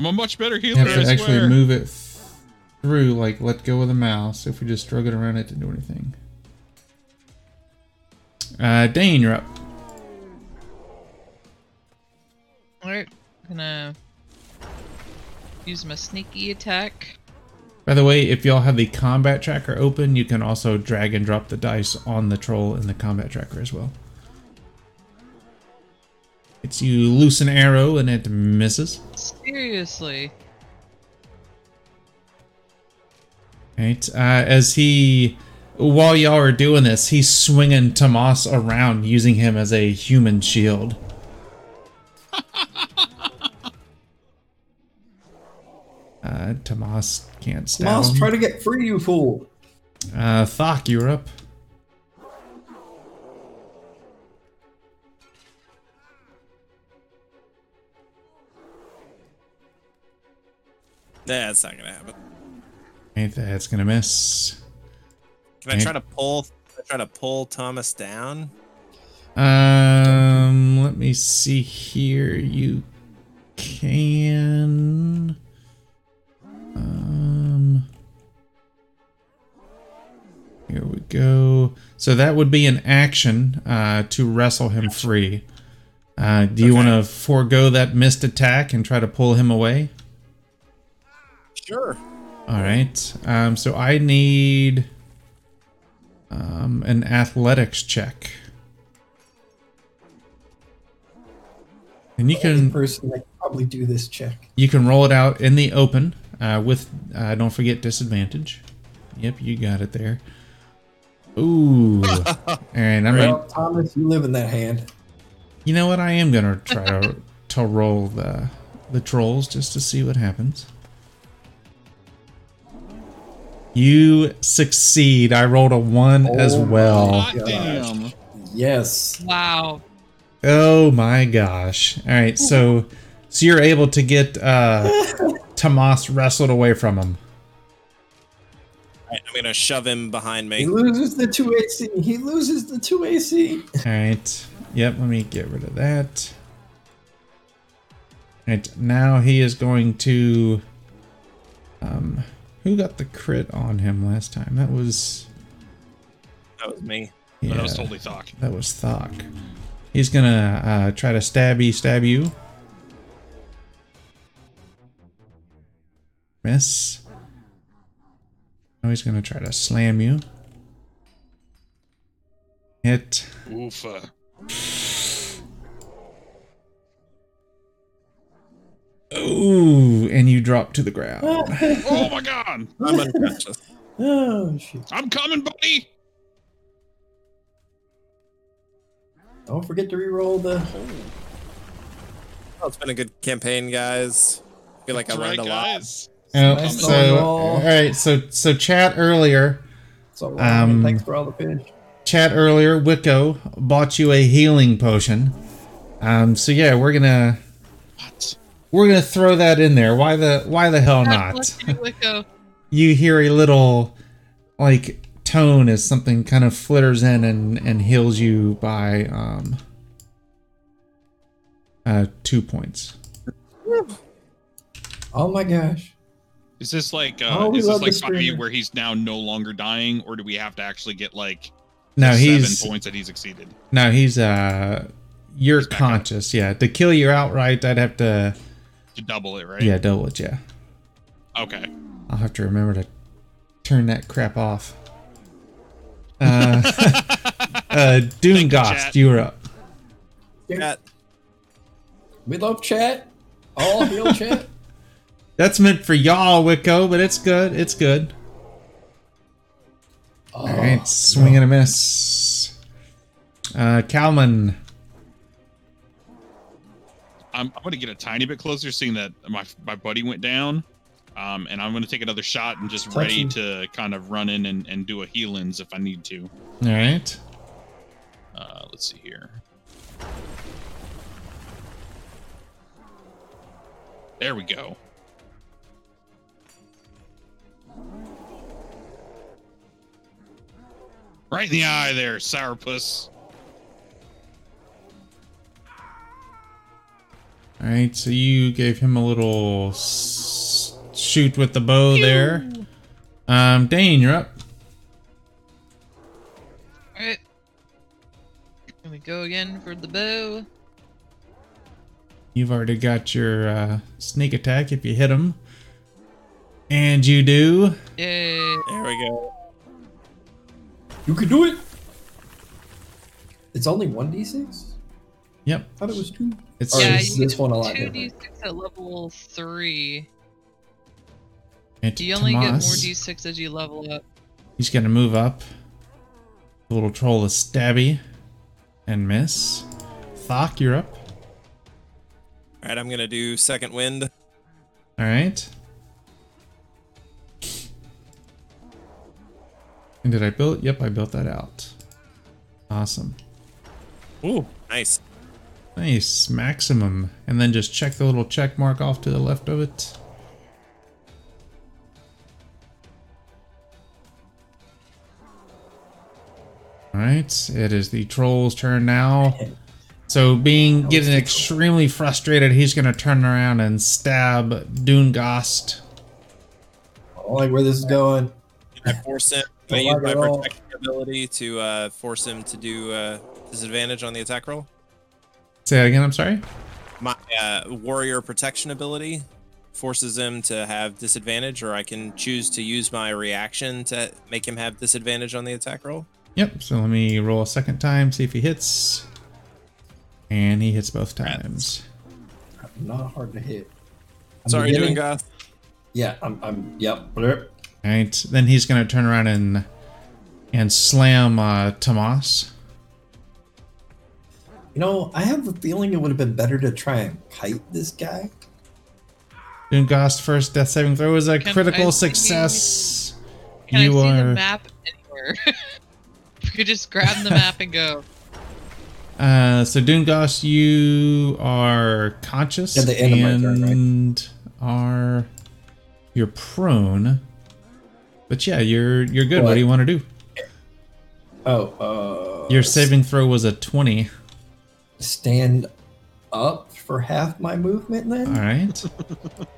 [SPEAKER 4] I'm a much better
[SPEAKER 1] You
[SPEAKER 4] healer.
[SPEAKER 1] have to
[SPEAKER 4] I
[SPEAKER 1] actually
[SPEAKER 4] swear.
[SPEAKER 1] move it through, like let go of the mouse. If we just drug it around, it didn't do anything. Uh, Dane, you're up.
[SPEAKER 2] Alright, gonna use my sneaky attack.
[SPEAKER 1] By the way, if y'all have the combat tracker open, you can also drag and drop the dice on the troll in the combat tracker as well. It's you loose an arrow and it misses.
[SPEAKER 2] Seriously.
[SPEAKER 1] Right. Uh, as he, while y'all are doing this, he's swinging Tomas around, using him as a human shield. uh, Tomas can't stab
[SPEAKER 3] Tomas,
[SPEAKER 1] him.
[SPEAKER 3] try to get free, you fool.
[SPEAKER 1] Uh, Thok, you're up.
[SPEAKER 5] That's not gonna happen.
[SPEAKER 1] Ain't that's gonna miss.
[SPEAKER 5] Can I try to pull? Can I try to pull Thomas down?
[SPEAKER 1] Um, let me see here. You can. Um. Here we go. So that would be an action uh, to wrestle him free. Uh, do you
[SPEAKER 5] Okay.
[SPEAKER 1] want to forego that missed attack and try to pull him away?
[SPEAKER 5] Sure.
[SPEAKER 1] All right. Um, so I need um, an athletics check. And you
[SPEAKER 3] Only
[SPEAKER 1] can
[SPEAKER 3] person that can probably do this check.
[SPEAKER 1] you can roll it out in the open uh, with uh, don't forget disadvantage. Yep, you got it there. Ooh. All right, I'm
[SPEAKER 3] Well,
[SPEAKER 1] gonna,
[SPEAKER 3] Thomas, you live in that hand.
[SPEAKER 1] You know what? I am gonna try to to roll the the trolls just to see what happens. You succeed. I rolled a one as
[SPEAKER 3] Oh
[SPEAKER 1] well.
[SPEAKER 4] Hot
[SPEAKER 3] gosh.
[SPEAKER 4] damn.
[SPEAKER 3] Yes.
[SPEAKER 2] Wow.
[SPEAKER 1] Oh my gosh. All right, so so you're able to get uh Tomas wrestled away from him.
[SPEAKER 5] Right, I'm gonna shove him behind me.
[SPEAKER 3] He loses the two AC. He loses the two AC.
[SPEAKER 1] All right. Yep, let me get rid of that. All right, now he is going to um who got the crit on him last time? That was
[SPEAKER 5] That was me.
[SPEAKER 1] yeah,
[SPEAKER 4] That was totally Thok.
[SPEAKER 1] that was Thok. He's gonna uh, try to stabby stab you. Miss. Now he's gonna try to slam you. Hit.
[SPEAKER 4] Oofa.
[SPEAKER 1] Ooh, and you drop to the ground.
[SPEAKER 4] Oh my god.
[SPEAKER 5] I'm unconscious.
[SPEAKER 3] Oh shit.
[SPEAKER 4] I'm coming, buddy.
[SPEAKER 3] Don't forget to reroll the.
[SPEAKER 5] Oh, it's been a good campaign, guys. I feel like
[SPEAKER 4] That's
[SPEAKER 5] I learned
[SPEAKER 4] right,
[SPEAKER 5] a lot.
[SPEAKER 4] guys.
[SPEAKER 1] Oh,
[SPEAKER 3] Nice
[SPEAKER 1] so
[SPEAKER 3] roll.
[SPEAKER 1] all right, so so chat earlier,
[SPEAKER 3] So
[SPEAKER 1] Um,
[SPEAKER 3] thanks for all the finish.
[SPEAKER 1] chat earlier. Wicco bought you a healing potion. Um, so yeah, we're gonna
[SPEAKER 4] What?
[SPEAKER 1] We're gonna throw that in there. Why the why the hell
[SPEAKER 2] God
[SPEAKER 1] not?
[SPEAKER 2] you,
[SPEAKER 1] hear a little like tone as something kind of flitters in and and heals you by um uh two points.
[SPEAKER 3] Oh my gosh.
[SPEAKER 4] Is this like
[SPEAKER 3] Oh,
[SPEAKER 4] uh,
[SPEAKER 3] we
[SPEAKER 4] is this like
[SPEAKER 3] the
[SPEAKER 4] Buffy
[SPEAKER 3] screamer.
[SPEAKER 4] where he's now no longer dying, or do we have to actually get like
[SPEAKER 1] No, he's
[SPEAKER 4] seven points that he's exceeded?
[SPEAKER 1] no, he's uh you're
[SPEAKER 4] He's
[SPEAKER 1] conscious. Yeah, to kill you outright, I'd have to
[SPEAKER 4] To double it, right?
[SPEAKER 1] yeah double it. Yeah,
[SPEAKER 4] Okay.
[SPEAKER 1] I'll have to remember to turn that crap off. Uh, uh, Dune
[SPEAKER 4] Thank you,
[SPEAKER 1] Gost, you were up.
[SPEAKER 5] Chat.
[SPEAKER 3] We love chat. All heal chat.
[SPEAKER 1] That's meant for y'all, Wicco, but it's good. It's good.
[SPEAKER 3] Oh,
[SPEAKER 1] All right, swing and a miss. Uh, Calman.
[SPEAKER 4] I'm, I'm going to get a tiny bit closer, seeing that my my buddy went down, um, and I'm going to take another shot and just
[SPEAKER 3] Touch
[SPEAKER 4] ready to kind of run in and, and do a healings if I need to.
[SPEAKER 1] All right.
[SPEAKER 4] Uh, let's see here. There we go. Right in the eye there, sourpuss.
[SPEAKER 1] All right, so you gave him a little s- shoot with the bow there. Um, Dane, you're up.
[SPEAKER 2] Alright. Here we go again for the bow.
[SPEAKER 1] You've already got your uh, sneak attack if you hit him. And you do.
[SPEAKER 2] Yay.
[SPEAKER 5] There we go.
[SPEAKER 3] You can do it. It's only one d six.
[SPEAKER 1] Yep.
[SPEAKER 3] I thought it was two.
[SPEAKER 1] It's
[SPEAKER 2] Yeah,
[SPEAKER 3] is
[SPEAKER 2] you
[SPEAKER 3] this one a lot
[SPEAKER 2] Two
[SPEAKER 3] different?
[SPEAKER 2] d6 at level three.
[SPEAKER 1] it's
[SPEAKER 2] You only get more d6 as you level up.
[SPEAKER 1] He's gonna move up. The little troll is stabby and miss. Thok, you're up.
[SPEAKER 5] All right, I'm gonna do second wind.
[SPEAKER 1] All right. And did I build? Yep, I built that out. Awesome.
[SPEAKER 5] Ooh, nice.
[SPEAKER 1] Nice, maximum. And then just check the little check mark off to the left of it. Alright, it is the troll's turn now. So being getting extremely frustrated, he's gonna turn around and stab Doomgast.
[SPEAKER 3] I don't like where this is going.
[SPEAKER 5] Can I force him? I use my
[SPEAKER 3] it
[SPEAKER 5] protection ability to uh, force him to do uh, disadvantage on the attack roll?
[SPEAKER 1] Say that again, I'm sorry?
[SPEAKER 5] My uh, warrior protection ability forces him to have disadvantage, or I can choose to use my reaction to make him have disadvantage on the attack roll.
[SPEAKER 1] Yep, so let me roll a second time, see if he hits. And he hits both times.
[SPEAKER 3] Not hard to hit. I'm
[SPEAKER 5] Sorry,
[SPEAKER 3] beginning-
[SPEAKER 5] doing Goth.
[SPEAKER 3] Yeah, I'm. I'm. Yep. blurp.
[SPEAKER 1] Right. Then he's gonna turn around and and slam uh, Tomas.
[SPEAKER 3] You know, I have a feeling it would have been better to try and kite this guy.
[SPEAKER 1] Doomgast first death saving throw is a
[SPEAKER 2] Can I
[SPEAKER 1] critical
[SPEAKER 2] see-
[SPEAKER 1] success.
[SPEAKER 2] Can
[SPEAKER 1] you
[SPEAKER 2] I see
[SPEAKER 1] are
[SPEAKER 2] the map anywhere? we could just grab the map and go.
[SPEAKER 1] uh, so Doomgast, you are conscious
[SPEAKER 3] At the end of turn, right?
[SPEAKER 1] and are you're prone. But yeah, you're you're good. What,
[SPEAKER 3] What?
[SPEAKER 1] do you want to do?
[SPEAKER 3] Oh, uh.
[SPEAKER 1] Your saving throw was a twenty.
[SPEAKER 3] Stand up for half my movement then.
[SPEAKER 1] All right.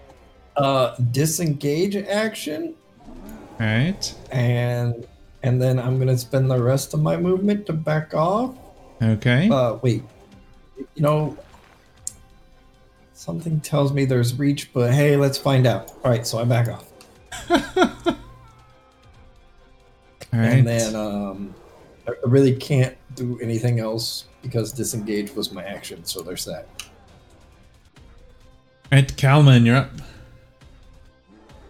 [SPEAKER 3] Uh, disengage action,
[SPEAKER 1] All right.
[SPEAKER 3] and and then I'm gonna spend the rest of my movement to back off.
[SPEAKER 1] Okay.
[SPEAKER 3] Uh, wait. You know, something tells me there's reach, but hey, let's find out. All right, so I back off,
[SPEAKER 1] All right.
[SPEAKER 3] and then um, I I really can't do anything else because disengage was my action. So there's that.
[SPEAKER 1] All right, Kalman, you're up.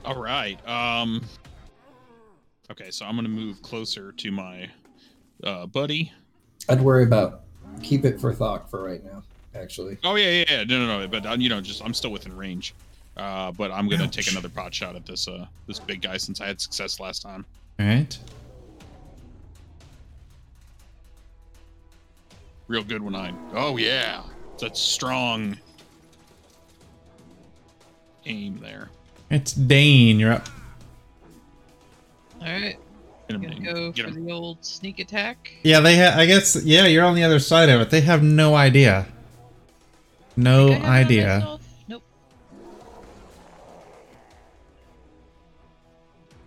[SPEAKER 4] All right. Um. Okay, so I'm gonna move closer to my uh, buddy.
[SPEAKER 3] I'd worry about keep it for Thok for right now. Actually,
[SPEAKER 4] Oh yeah, yeah, yeah. No, no, no. But uh, you know, just I'm still within range. Uh, but I'm gonna take another pot shot at this uh this big guy since I had success last time.
[SPEAKER 1] All right.
[SPEAKER 4] Real good when I. Oh yeah, that's strong aim there.
[SPEAKER 1] It's Dane. You're up.
[SPEAKER 2] All right,
[SPEAKER 4] Get him,
[SPEAKER 2] gonna go
[SPEAKER 4] Get
[SPEAKER 2] for
[SPEAKER 4] him.
[SPEAKER 2] the old sneak attack.
[SPEAKER 1] Yeah, they. Ha- I guess. Yeah, you're on the other side of it. They have no idea. No
[SPEAKER 2] Think I have
[SPEAKER 1] idea.
[SPEAKER 2] myself? Nope.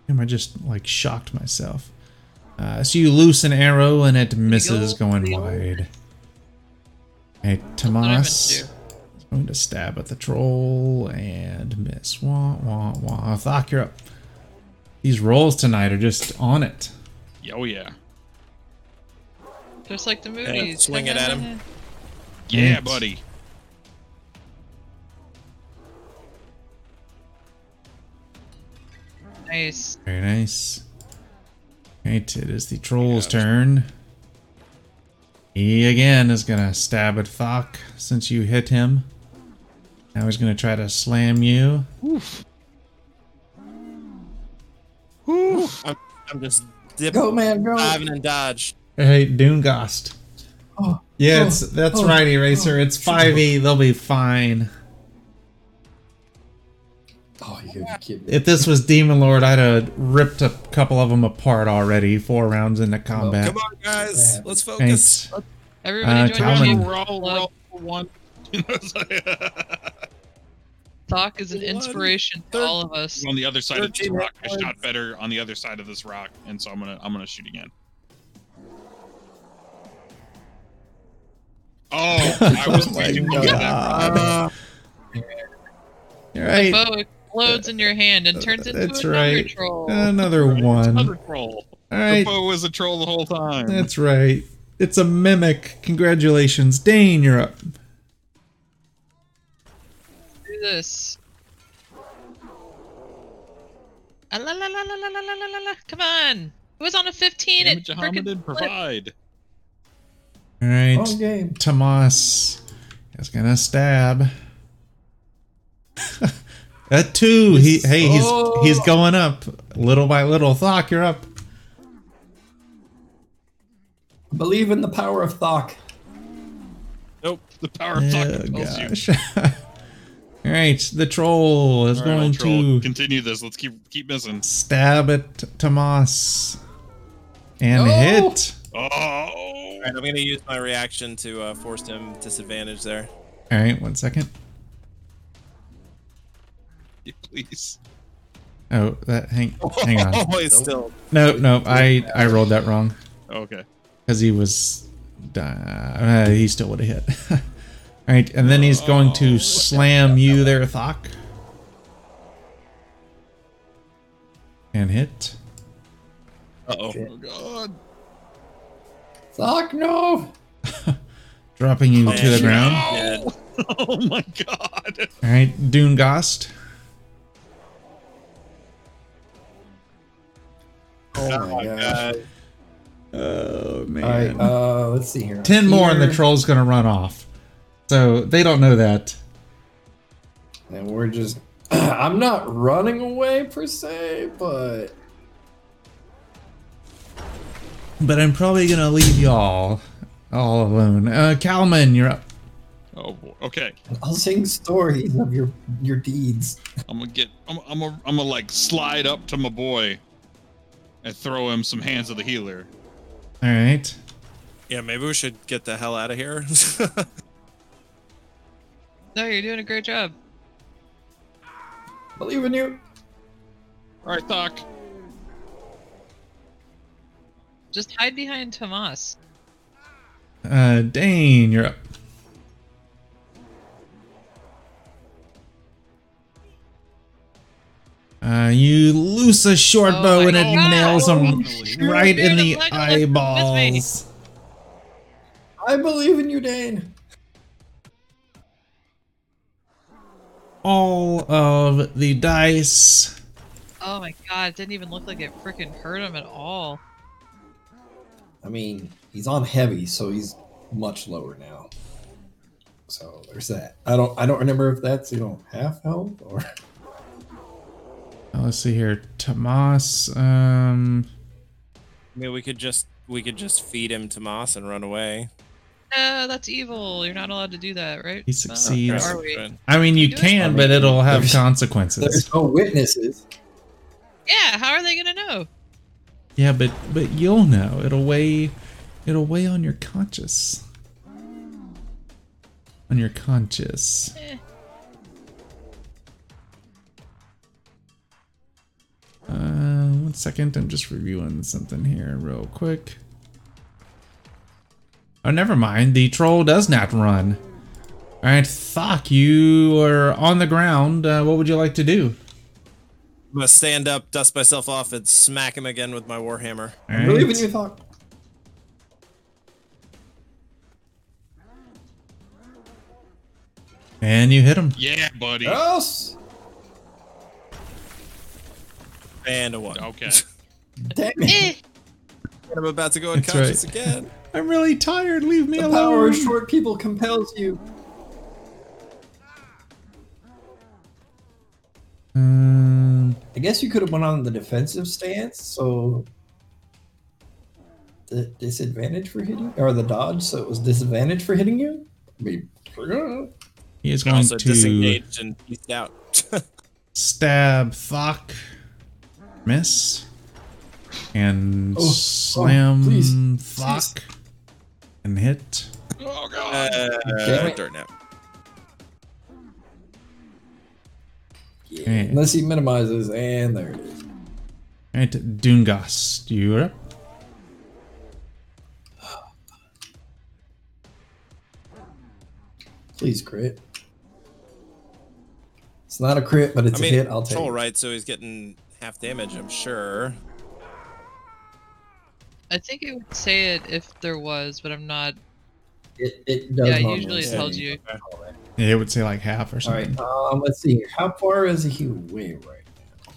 [SPEAKER 1] Damn, I just like shocked myself. Uh, so you loose an arrow and it misses
[SPEAKER 2] go
[SPEAKER 1] going
[SPEAKER 2] for old-
[SPEAKER 1] wide. Hey,
[SPEAKER 2] What I meant
[SPEAKER 1] Tomas is going to stab at the troll and miss. Wah wah wah. Thok, you're up. These rolls tonight are just on it.
[SPEAKER 4] Oh yeah.
[SPEAKER 2] Just like the movies.
[SPEAKER 5] swing it at him.
[SPEAKER 4] Yeah,
[SPEAKER 1] Right.
[SPEAKER 4] buddy.
[SPEAKER 2] Nice.
[SPEAKER 1] Very nice. Right, it is the troll's turn. He again is gonna stab at Thok since you hit him. Now he's gonna try to slam you.
[SPEAKER 5] I'm, I'm just dip,
[SPEAKER 3] go man, go.
[SPEAKER 5] diving and dodge.
[SPEAKER 1] Hey, Doomgast.
[SPEAKER 3] Oh,
[SPEAKER 1] Yeah,
[SPEAKER 3] oh,
[SPEAKER 1] it's that's
[SPEAKER 3] oh,
[SPEAKER 1] right, Eraser.
[SPEAKER 3] oh,
[SPEAKER 1] it's
[SPEAKER 3] shit.
[SPEAKER 1] 5e. They'll be fine.
[SPEAKER 3] Oh, you gotta be kidding me.
[SPEAKER 1] If this was Demon Lord, I'd have ripped a couple of them apart already. Four rounds into combat.
[SPEAKER 5] Come on, guys,
[SPEAKER 3] Yeah.
[SPEAKER 5] let's focus.
[SPEAKER 1] Right.
[SPEAKER 2] Everybody
[SPEAKER 1] Uh,
[SPEAKER 2] join
[SPEAKER 1] Calvin.
[SPEAKER 2] your
[SPEAKER 4] We're all we're all one. You know, it's like-
[SPEAKER 2] Talk is an
[SPEAKER 5] One,
[SPEAKER 2] inspiration to
[SPEAKER 5] third-
[SPEAKER 2] all of us.
[SPEAKER 4] on the other side of this
[SPEAKER 5] 13
[SPEAKER 4] rock. I shot better on the other side of this rock, and so I'm gonna I'm gonna shoot again. Oh, I was
[SPEAKER 1] Oh my
[SPEAKER 4] thinking look at that rock.
[SPEAKER 1] God. You're right.
[SPEAKER 2] Bow explodes in your hand and turns into
[SPEAKER 1] That's
[SPEAKER 2] another
[SPEAKER 1] right.
[SPEAKER 2] troll.
[SPEAKER 1] Another one.
[SPEAKER 4] Another
[SPEAKER 1] All
[SPEAKER 4] troll. The
[SPEAKER 1] right.
[SPEAKER 4] bow was a troll the whole time.
[SPEAKER 1] That's right. It's a mimic. Congratulations. Dane, you're up.
[SPEAKER 2] do this. Ah, la, la, la, la, la, la, la, la, la, la. Come on. It was on a 15. It
[SPEAKER 4] Damage
[SPEAKER 2] freaking
[SPEAKER 4] did
[SPEAKER 2] flipped.
[SPEAKER 4] provide.
[SPEAKER 1] All right.
[SPEAKER 3] Wrong game.
[SPEAKER 1] Tomas is gonna stab. At two, he hey he's
[SPEAKER 3] Oh.
[SPEAKER 1] he's going up little by little. Thok, you're up.
[SPEAKER 3] Believe in the power of Thok.
[SPEAKER 5] Nope.
[SPEAKER 4] The power of
[SPEAKER 1] Oh,
[SPEAKER 4] talking tells you.
[SPEAKER 1] gosh. All right, the troll is
[SPEAKER 4] All right,
[SPEAKER 1] going
[SPEAKER 4] old troll,
[SPEAKER 1] to
[SPEAKER 4] continue this. Let's keep keep missing.
[SPEAKER 1] stab at Tomas and
[SPEAKER 3] Oh.
[SPEAKER 1] hit.
[SPEAKER 4] Oh,
[SPEAKER 5] All right, I'm gonna use my reaction to uh, force him disadvantage there.
[SPEAKER 1] All right, one second.
[SPEAKER 4] Please.
[SPEAKER 1] Oh, that hang hang on.
[SPEAKER 5] Oh, he's still.
[SPEAKER 1] No, no, I I rolled that wrong
[SPEAKER 4] Okay.
[SPEAKER 1] because he was uh, he still would have hit. All right, and then he's going to slam you there, Thok. And hit.
[SPEAKER 5] Uh oh.
[SPEAKER 4] Oh God.
[SPEAKER 3] Thok, no.
[SPEAKER 1] Dropping you to the
[SPEAKER 5] Man.
[SPEAKER 1] ground.
[SPEAKER 5] Dead.
[SPEAKER 4] Oh my God.
[SPEAKER 1] All right, Dune Doomgast.
[SPEAKER 3] Oh,
[SPEAKER 5] Oh
[SPEAKER 3] my gosh.
[SPEAKER 5] god.
[SPEAKER 1] Oh
[SPEAKER 3] All right,
[SPEAKER 1] man.
[SPEAKER 3] uh, let's see here.
[SPEAKER 1] Ten more and the troll's gonna run off. So they don't know that.
[SPEAKER 3] And we're just. I'm not running away per se, but
[SPEAKER 1] But I'm probably gonna leave y'all all alone. Uh Calman, you're up.
[SPEAKER 4] Oh boy. Okay.
[SPEAKER 3] I'll sing stories of your your deeds.
[SPEAKER 4] I'm gonna get. I'm. I'm. Gonna, I'm gonna like slide up to my boy, and throw him some hands of the healer.
[SPEAKER 1] Alright.
[SPEAKER 5] Yeah, maybe we should get the hell out of here.
[SPEAKER 2] No, you're doing a great job.
[SPEAKER 3] Believe in you.
[SPEAKER 4] All right, Thok.
[SPEAKER 2] Just hide behind Tomas.
[SPEAKER 1] Uh Dane, you're up. Uh, you loose a short
[SPEAKER 2] Oh
[SPEAKER 1] bow and it
[SPEAKER 2] God.
[SPEAKER 1] nails him
[SPEAKER 4] Oh,
[SPEAKER 1] right in the
[SPEAKER 2] of Legolas, with me.
[SPEAKER 1] eyeballs.
[SPEAKER 3] I believe in you, Dane.
[SPEAKER 1] All of the dice.
[SPEAKER 2] Oh my god, it didn't even look like it freaking hurt him at all.
[SPEAKER 3] I mean, he's on heavy, so he's much lower now. So there's that. I don't I don't remember if that's you know half health or
[SPEAKER 1] Uh, let's see here. Tomas. Um,
[SPEAKER 5] I mean, we could just we could just feed him Tomas and run away.
[SPEAKER 2] Uh, that's evil. You're not allowed to do that, right?
[SPEAKER 1] He succeeds.
[SPEAKER 2] are we?
[SPEAKER 1] I mean, you
[SPEAKER 2] Do
[SPEAKER 1] can,
[SPEAKER 3] I
[SPEAKER 1] but it'll have
[SPEAKER 3] there's-
[SPEAKER 1] consequences.
[SPEAKER 3] there's no witnesses.
[SPEAKER 2] Yeah. How are they gonna know?
[SPEAKER 1] Yeah, but but you'll know. It'll weigh. It'll weigh on your conscious. On your conscious.
[SPEAKER 2] Eh.
[SPEAKER 1] Uh, one second. I'm just reviewing something here real quick. Oh, never mind. The troll does not run. All right, Thok, you are on the ground. Uh, what would you like to do?
[SPEAKER 5] I'm gonna stand up, dust myself off, and smack him again with my warhammer.
[SPEAKER 1] All
[SPEAKER 3] I believe in you thought.
[SPEAKER 1] And you hit him.
[SPEAKER 4] Yeah, buddy.
[SPEAKER 3] Yes.
[SPEAKER 5] And a one.
[SPEAKER 4] Okay.
[SPEAKER 3] Damn it.
[SPEAKER 2] Eh.
[SPEAKER 5] I'm about to go
[SPEAKER 1] That's
[SPEAKER 5] unconscious
[SPEAKER 1] right.
[SPEAKER 5] again.
[SPEAKER 1] I'm really tired. Leave me
[SPEAKER 3] The
[SPEAKER 1] alone.
[SPEAKER 3] power of short people compels you.
[SPEAKER 1] Um,
[SPEAKER 3] I guess you could have went on the defensive stance, so the disadvantage for hitting or the dodge, so it was disadvantage for hitting you. I mean,
[SPEAKER 1] he is going
[SPEAKER 5] Also
[SPEAKER 1] to
[SPEAKER 5] disengaged and peaced out.
[SPEAKER 1] stab Thok, miss, and
[SPEAKER 3] Oh,
[SPEAKER 1] slam
[SPEAKER 3] please,
[SPEAKER 1] Thok, and hit.
[SPEAKER 4] oh god.
[SPEAKER 3] Damn
[SPEAKER 5] uh,
[SPEAKER 3] it.
[SPEAKER 5] dirt.
[SPEAKER 3] Yeah,
[SPEAKER 1] Yeah.
[SPEAKER 3] Unless he minimizes, and there it is.
[SPEAKER 1] Right, Doomgast, you're up.
[SPEAKER 3] Please crit. It's not a crit, but it's
[SPEAKER 5] I mean,
[SPEAKER 3] a hit. I'll take
[SPEAKER 5] troll
[SPEAKER 3] it.
[SPEAKER 5] right, so he's getting half damage, I'm sure.
[SPEAKER 2] I think it would say it if there was, but I'm not.
[SPEAKER 3] It, it does.
[SPEAKER 2] Yeah,
[SPEAKER 3] normally
[SPEAKER 2] usually it
[SPEAKER 3] say-
[SPEAKER 2] tells you.
[SPEAKER 1] Yeah, it would say like half or something.
[SPEAKER 3] All right. Um, let's see. How far is he away right now?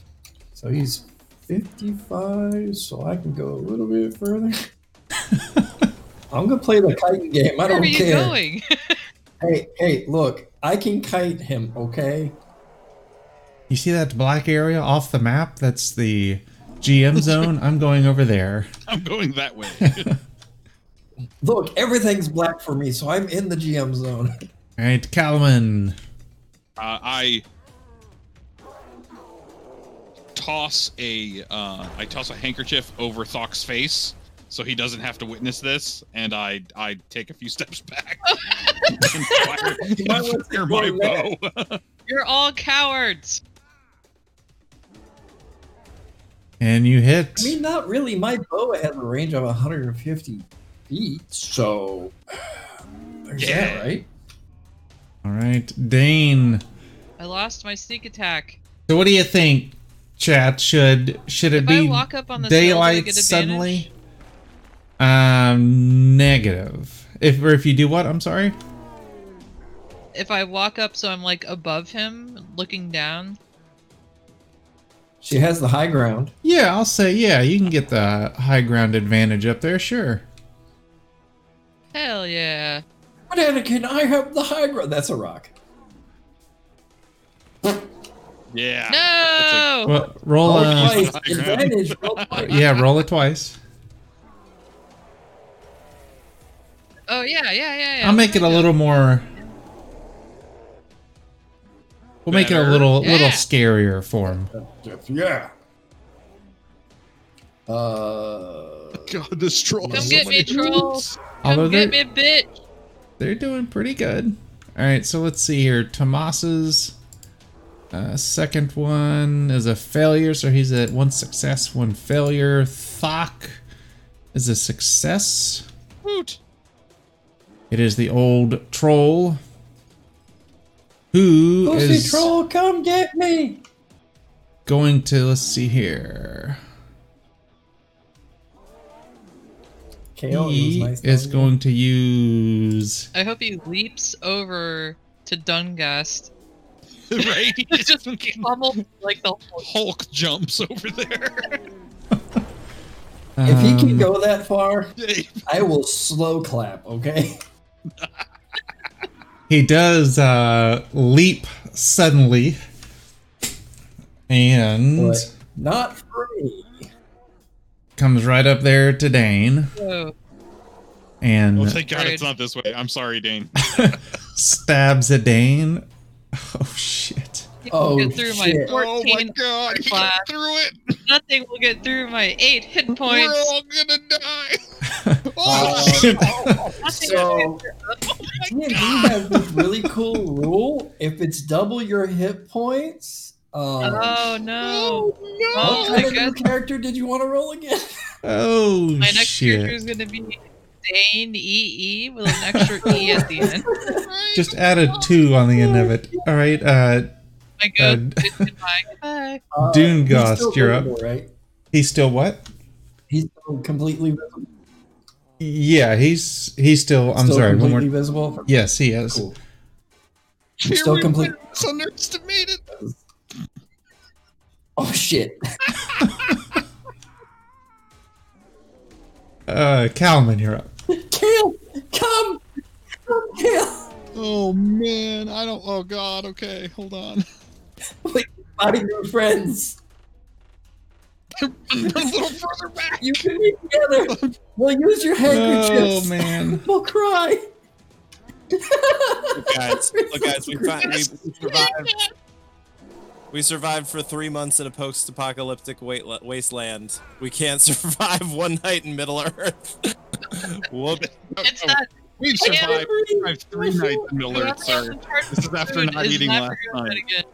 [SPEAKER 3] So he's 55, so I can go a little bit further. I'm gonna play the kiting game. I
[SPEAKER 2] Where
[SPEAKER 3] don't
[SPEAKER 2] are you
[SPEAKER 3] care.
[SPEAKER 2] going?
[SPEAKER 3] Hey, hey, look, I can kite him, okay?
[SPEAKER 1] You see that black area off the map? That's the GM zone. I'm going over there.
[SPEAKER 4] I'm going that way.
[SPEAKER 3] Look, everything's black for me, so I'm in the GM zone.
[SPEAKER 1] All right, Calman.
[SPEAKER 4] Uh, I toss a uh, I toss a handkerchief over Thok's face so he doesn't have to witness this, and I I take a few steps back and fire,
[SPEAKER 3] You might
[SPEAKER 4] fire my bow.
[SPEAKER 2] You're all cowards.
[SPEAKER 1] And you hit.
[SPEAKER 3] I mean, not really. My bow has a range of 150 feet, so there's
[SPEAKER 4] Yeah.
[SPEAKER 3] that, right?
[SPEAKER 1] All right, Dane.
[SPEAKER 2] I lost my sneak attack.
[SPEAKER 1] So what do you think, chat? Should should it
[SPEAKER 2] If I
[SPEAKER 1] be
[SPEAKER 2] walk up on the cell, do I
[SPEAKER 1] daylight
[SPEAKER 2] get
[SPEAKER 1] suddenly? Um, negative. If or if you do what? I'm sorry.
[SPEAKER 2] If I walk up, so I'm like above him, looking down.
[SPEAKER 3] She has the high ground.
[SPEAKER 1] Yeah, I'll say yeah. You can get the high ground advantage up there. Sure.
[SPEAKER 2] Hell yeah!
[SPEAKER 3] But Anakin, I have the high ground. That's a rock.
[SPEAKER 4] Yeah.
[SPEAKER 2] No.
[SPEAKER 1] Well, roll.
[SPEAKER 3] Roll
[SPEAKER 1] Uh,
[SPEAKER 3] twice. Advantage. Roll twice.
[SPEAKER 1] yeah, roll it twice.
[SPEAKER 2] oh yeah, yeah, yeah, yeah.
[SPEAKER 1] I'll make it a little more. We'll make it a
[SPEAKER 4] Better.
[SPEAKER 1] little little scarier for him.
[SPEAKER 3] Yeah. Uh.
[SPEAKER 4] God, this troll.
[SPEAKER 2] Come
[SPEAKER 4] so
[SPEAKER 2] get me,
[SPEAKER 4] many
[SPEAKER 2] troll.
[SPEAKER 1] Although
[SPEAKER 2] Come
[SPEAKER 1] they're
[SPEAKER 2] get me, bitch.
[SPEAKER 1] they're doing pretty good. All right, so let's see here. Tomas's uh, second one is a failure, so he's at one success, one failure. Thok is a success.
[SPEAKER 4] Woot.
[SPEAKER 1] It is the old troll who
[SPEAKER 3] Pussy
[SPEAKER 1] is
[SPEAKER 3] troll, come get me.
[SPEAKER 1] going to let's see here.
[SPEAKER 3] KO,
[SPEAKER 1] He
[SPEAKER 3] nice
[SPEAKER 1] is
[SPEAKER 3] knowing
[SPEAKER 1] going to use
[SPEAKER 2] I hope he leaps over to Doomgast.
[SPEAKER 4] right? He
[SPEAKER 2] Just
[SPEAKER 4] just
[SPEAKER 2] pummel like the whole
[SPEAKER 4] Hulk jumps over there.
[SPEAKER 3] If he can
[SPEAKER 1] Um,
[SPEAKER 3] go that far, I will slow clap. Okay.
[SPEAKER 1] He does uh, leap suddenly, and
[SPEAKER 3] But not free.
[SPEAKER 1] comes right up there to Dane,
[SPEAKER 2] Whoa.
[SPEAKER 1] and
[SPEAKER 4] well, thank God it's not this way. I'm sorry, Dane.
[SPEAKER 1] stabs at Dane. Oh shit!
[SPEAKER 2] You
[SPEAKER 3] Oh,
[SPEAKER 2] can get through my 14.
[SPEAKER 4] oh my God, he
[SPEAKER 2] class.
[SPEAKER 4] got through it.
[SPEAKER 2] Nothing will get through my 8 hit points.
[SPEAKER 4] We're all gonna die.
[SPEAKER 3] Uh,
[SPEAKER 4] Oh,
[SPEAKER 2] Nothing
[SPEAKER 3] so-
[SPEAKER 2] will.
[SPEAKER 3] D&D has this really cool rule. If it's double your hit points, um,
[SPEAKER 2] Oh no.
[SPEAKER 4] no.
[SPEAKER 2] Oh,
[SPEAKER 3] what
[SPEAKER 2] my
[SPEAKER 3] kind of new character did you want to roll again?
[SPEAKER 1] Oh
[SPEAKER 2] My next character is going to be Dane EE with an extra E at the end.
[SPEAKER 1] Just add a two on the end of it. All right, uh,
[SPEAKER 2] My
[SPEAKER 1] Uh,
[SPEAKER 2] goodbye. Goodbye.
[SPEAKER 3] Uh,
[SPEAKER 1] Dune
[SPEAKER 3] he's
[SPEAKER 1] Ghost, you're up.
[SPEAKER 3] Right?
[SPEAKER 1] he's still what?
[SPEAKER 3] He's still completely visible.
[SPEAKER 1] Yeah, he's he's still. I'm
[SPEAKER 3] still
[SPEAKER 1] sorry. One
[SPEAKER 3] completely
[SPEAKER 1] more.
[SPEAKER 3] visible.
[SPEAKER 1] Yes, he is.
[SPEAKER 3] Cool.
[SPEAKER 4] Here
[SPEAKER 3] Still
[SPEAKER 4] completely It's underestimated.
[SPEAKER 3] Oh shit!
[SPEAKER 1] Uh, Calman, you're up.
[SPEAKER 3] Kale, come, come, Kale.
[SPEAKER 4] Oh man, I don't. Oh God. Okay, hold on.
[SPEAKER 3] Body new friends.
[SPEAKER 4] A little further back.
[SPEAKER 3] You can be together. We'll use your
[SPEAKER 1] Oh
[SPEAKER 3] handkerchiefs.
[SPEAKER 1] man.
[SPEAKER 3] We'll cry.
[SPEAKER 5] Look, guys, look, guys, we, fi- we survived. We survived for three months in a post-apocalyptic wa- wasteland. We can't survive one night in Middle Earth. Whoop.
[SPEAKER 2] It's
[SPEAKER 4] Oh,
[SPEAKER 2] not.
[SPEAKER 4] We've survived survived three nights in Middle Earth, sir. This is after not eating last night.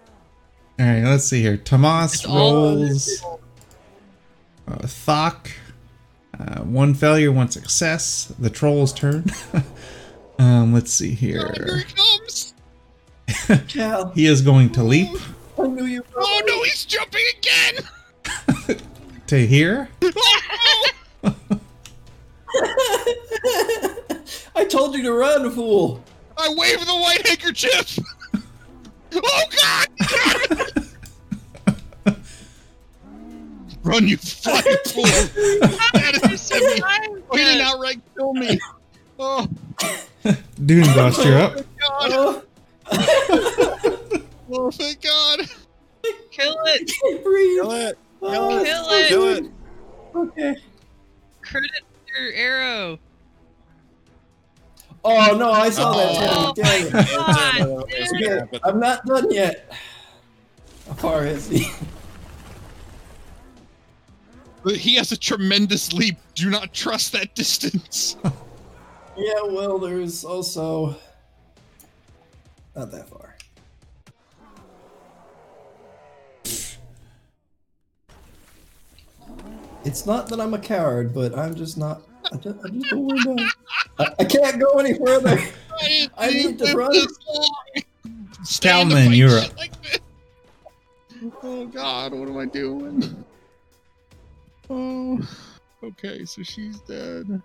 [SPEAKER 2] Again.
[SPEAKER 1] All right, let's see here. Tomas
[SPEAKER 2] It's
[SPEAKER 1] rolls uh, Thok. Uh, one failure, one success. The troll's turn. um, let's see
[SPEAKER 4] Oh, here
[SPEAKER 1] here.
[SPEAKER 4] he comes.
[SPEAKER 3] Cal,
[SPEAKER 1] He is going to leap
[SPEAKER 3] I knew you. were
[SPEAKER 4] Oh no, he's jumping again.
[SPEAKER 1] to here.
[SPEAKER 4] Oh,
[SPEAKER 3] I told you to run, fool.
[SPEAKER 4] I wave the white handkerchief. Oh God! Run, you flying fool! That is heavy. Oh, he didn't outright kill me. Oh
[SPEAKER 1] Doomgast, you're up.
[SPEAKER 4] Oh, God!
[SPEAKER 3] Oh,
[SPEAKER 4] Oh, thank God!
[SPEAKER 2] Kill it.
[SPEAKER 3] can't breathe.
[SPEAKER 5] Kill it.
[SPEAKER 3] Oh,
[SPEAKER 2] Kill it.
[SPEAKER 5] Kill it.
[SPEAKER 3] Okay.
[SPEAKER 2] Credit your arrow.
[SPEAKER 3] Oh no, I saw
[SPEAKER 2] Oh,
[SPEAKER 3] that. Damn it. Damn it.
[SPEAKER 2] God.
[SPEAKER 3] Okay, I'm not done yet. How far is he?
[SPEAKER 4] But he has a tremendous leap. Do not trust that distance.
[SPEAKER 3] Yeah, well, there's also not that far. It's not that I'm a coward, but I'm just not. I just, I just don't want to. I, I can't go any further. I need to run.
[SPEAKER 1] Calman, you're up.
[SPEAKER 4] Like oh God, what am I doing? Oh, okay, so she's dead.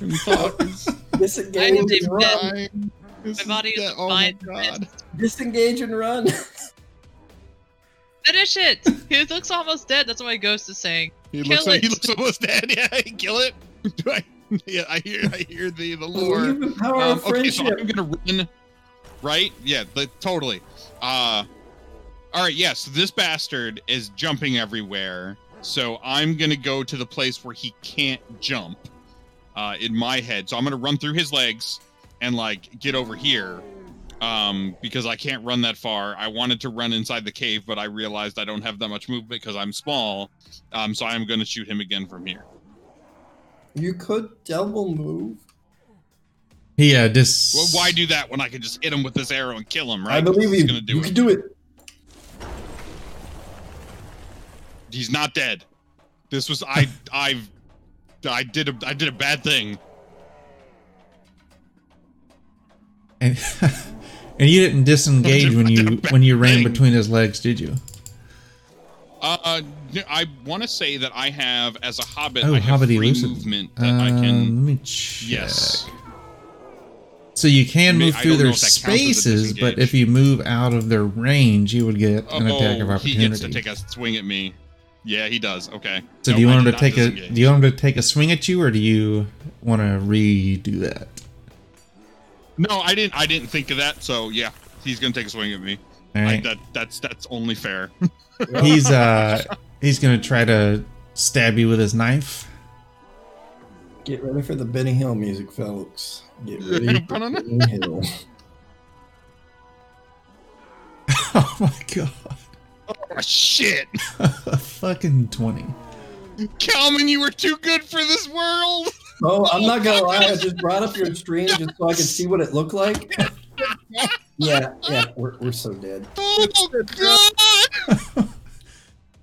[SPEAKER 4] And Thok is
[SPEAKER 3] Disengage and run.
[SPEAKER 4] This
[SPEAKER 2] My body is
[SPEAKER 4] dead. Oh my. God.
[SPEAKER 3] Disengage and run.
[SPEAKER 2] Finish it. He looks almost dead. That's what my ghost is saying.
[SPEAKER 4] He
[SPEAKER 2] Kill
[SPEAKER 4] looks like he looks almost dead. Yeah, kill it. Do I? Yeah, I hear. I hear the the lore.
[SPEAKER 3] The power
[SPEAKER 4] Um,
[SPEAKER 3] of
[SPEAKER 4] okay, so
[SPEAKER 3] friendship.
[SPEAKER 4] I'm gonna run. Right? Yeah, the, totally. Uh, all right. Yes, this bastard is jumping everywhere. So I'm gonna go to the place where he can't jump. Uh, in my head, so I'm gonna run through his legs and like get over here. Um, because I can't run that far. I wanted to run inside the cave, but I realized I don't have that much movement because I'm small. Um, so I'm gonna shoot him again from here.
[SPEAKER 3] You could double move.
[SPEAKER 1] He uh, dis.
[SPEAKER 4] Well, why do that when I can just hit him with this arrow and kill him? Right?
[SPEAKER 3] I believe
[SPEAKER 4] He's
[SPEAKER 3] you.
[SPEAKER 4] gonna do
[SPEAKER 3] you
[SPEAKER 4] it.
[SPEAKER 3] can do it.
[SPEAKER 4] He's not dead. This was I. I've. I did a. I did a bad thing.
[SPEAKER 1] And, and you didn't disengage when you when you ran between his legs, did you?
[SPEAKER 4] Uh, I want to say that I have, as a hobbit,
[SPEAKER 1] Oh,
[SPEAKER 4] I have
[SPEAKER 1] Hobbit
[SPEAKER 4] free
[SPEAKER 1] elusive.
[SPEAKER 4] movement that
[SPEAKER 1] Um,
[SPEAKER 4] I can.
[SPEAKER 1] Let me check.
[SPEAKER 4] Yes.
[SPEAKER 1] So you can move
[SPEAKER 4] I
[SPEAKER 1] through their
[SPEAKER 4] if that counts as a
[SPEAKER 1] spaces, but if you move out of their range, you would get an attack of
[SPEAKER 4] Oh, he gets
[SPEAKER 1] opportunity.
[SPEAKER 4] to take a swing at me. Yeah, he does. Okay.
[SPEAKER 1] So
[SPEAKER 4] Nope,
[SPEAKER 1] do you
[SPEAKER 4] I
[SPEAKER 1] want him to take a do you want him to take a swing at you or do you want to redo that?
[SPEAKER 4] No, I didn't. I didn't think of that. So yeah, he's gonna take a swing at me. I, that that's that's only fair.
[SPEAKER 1] He's uh he's gonna try to stab you with his knife.
[SPEAKER 3] Get ready for the Benny Hill music, folks. Get ready for Benny Hill.
[SPEAKER 1] oh my god.
[SPEAKER 4] oh shit,
[SPEAKER 1] Fucking twenty.
[SPEAKER 4] Calvin, you were too good for this world.
[SPEAKER 3] Oh, I'm not gonna lie. I just brought up your stream just so I could see what it looked like. Yeah, yeah, we're, we're so dead.
[SPEAKER 4] Oh god.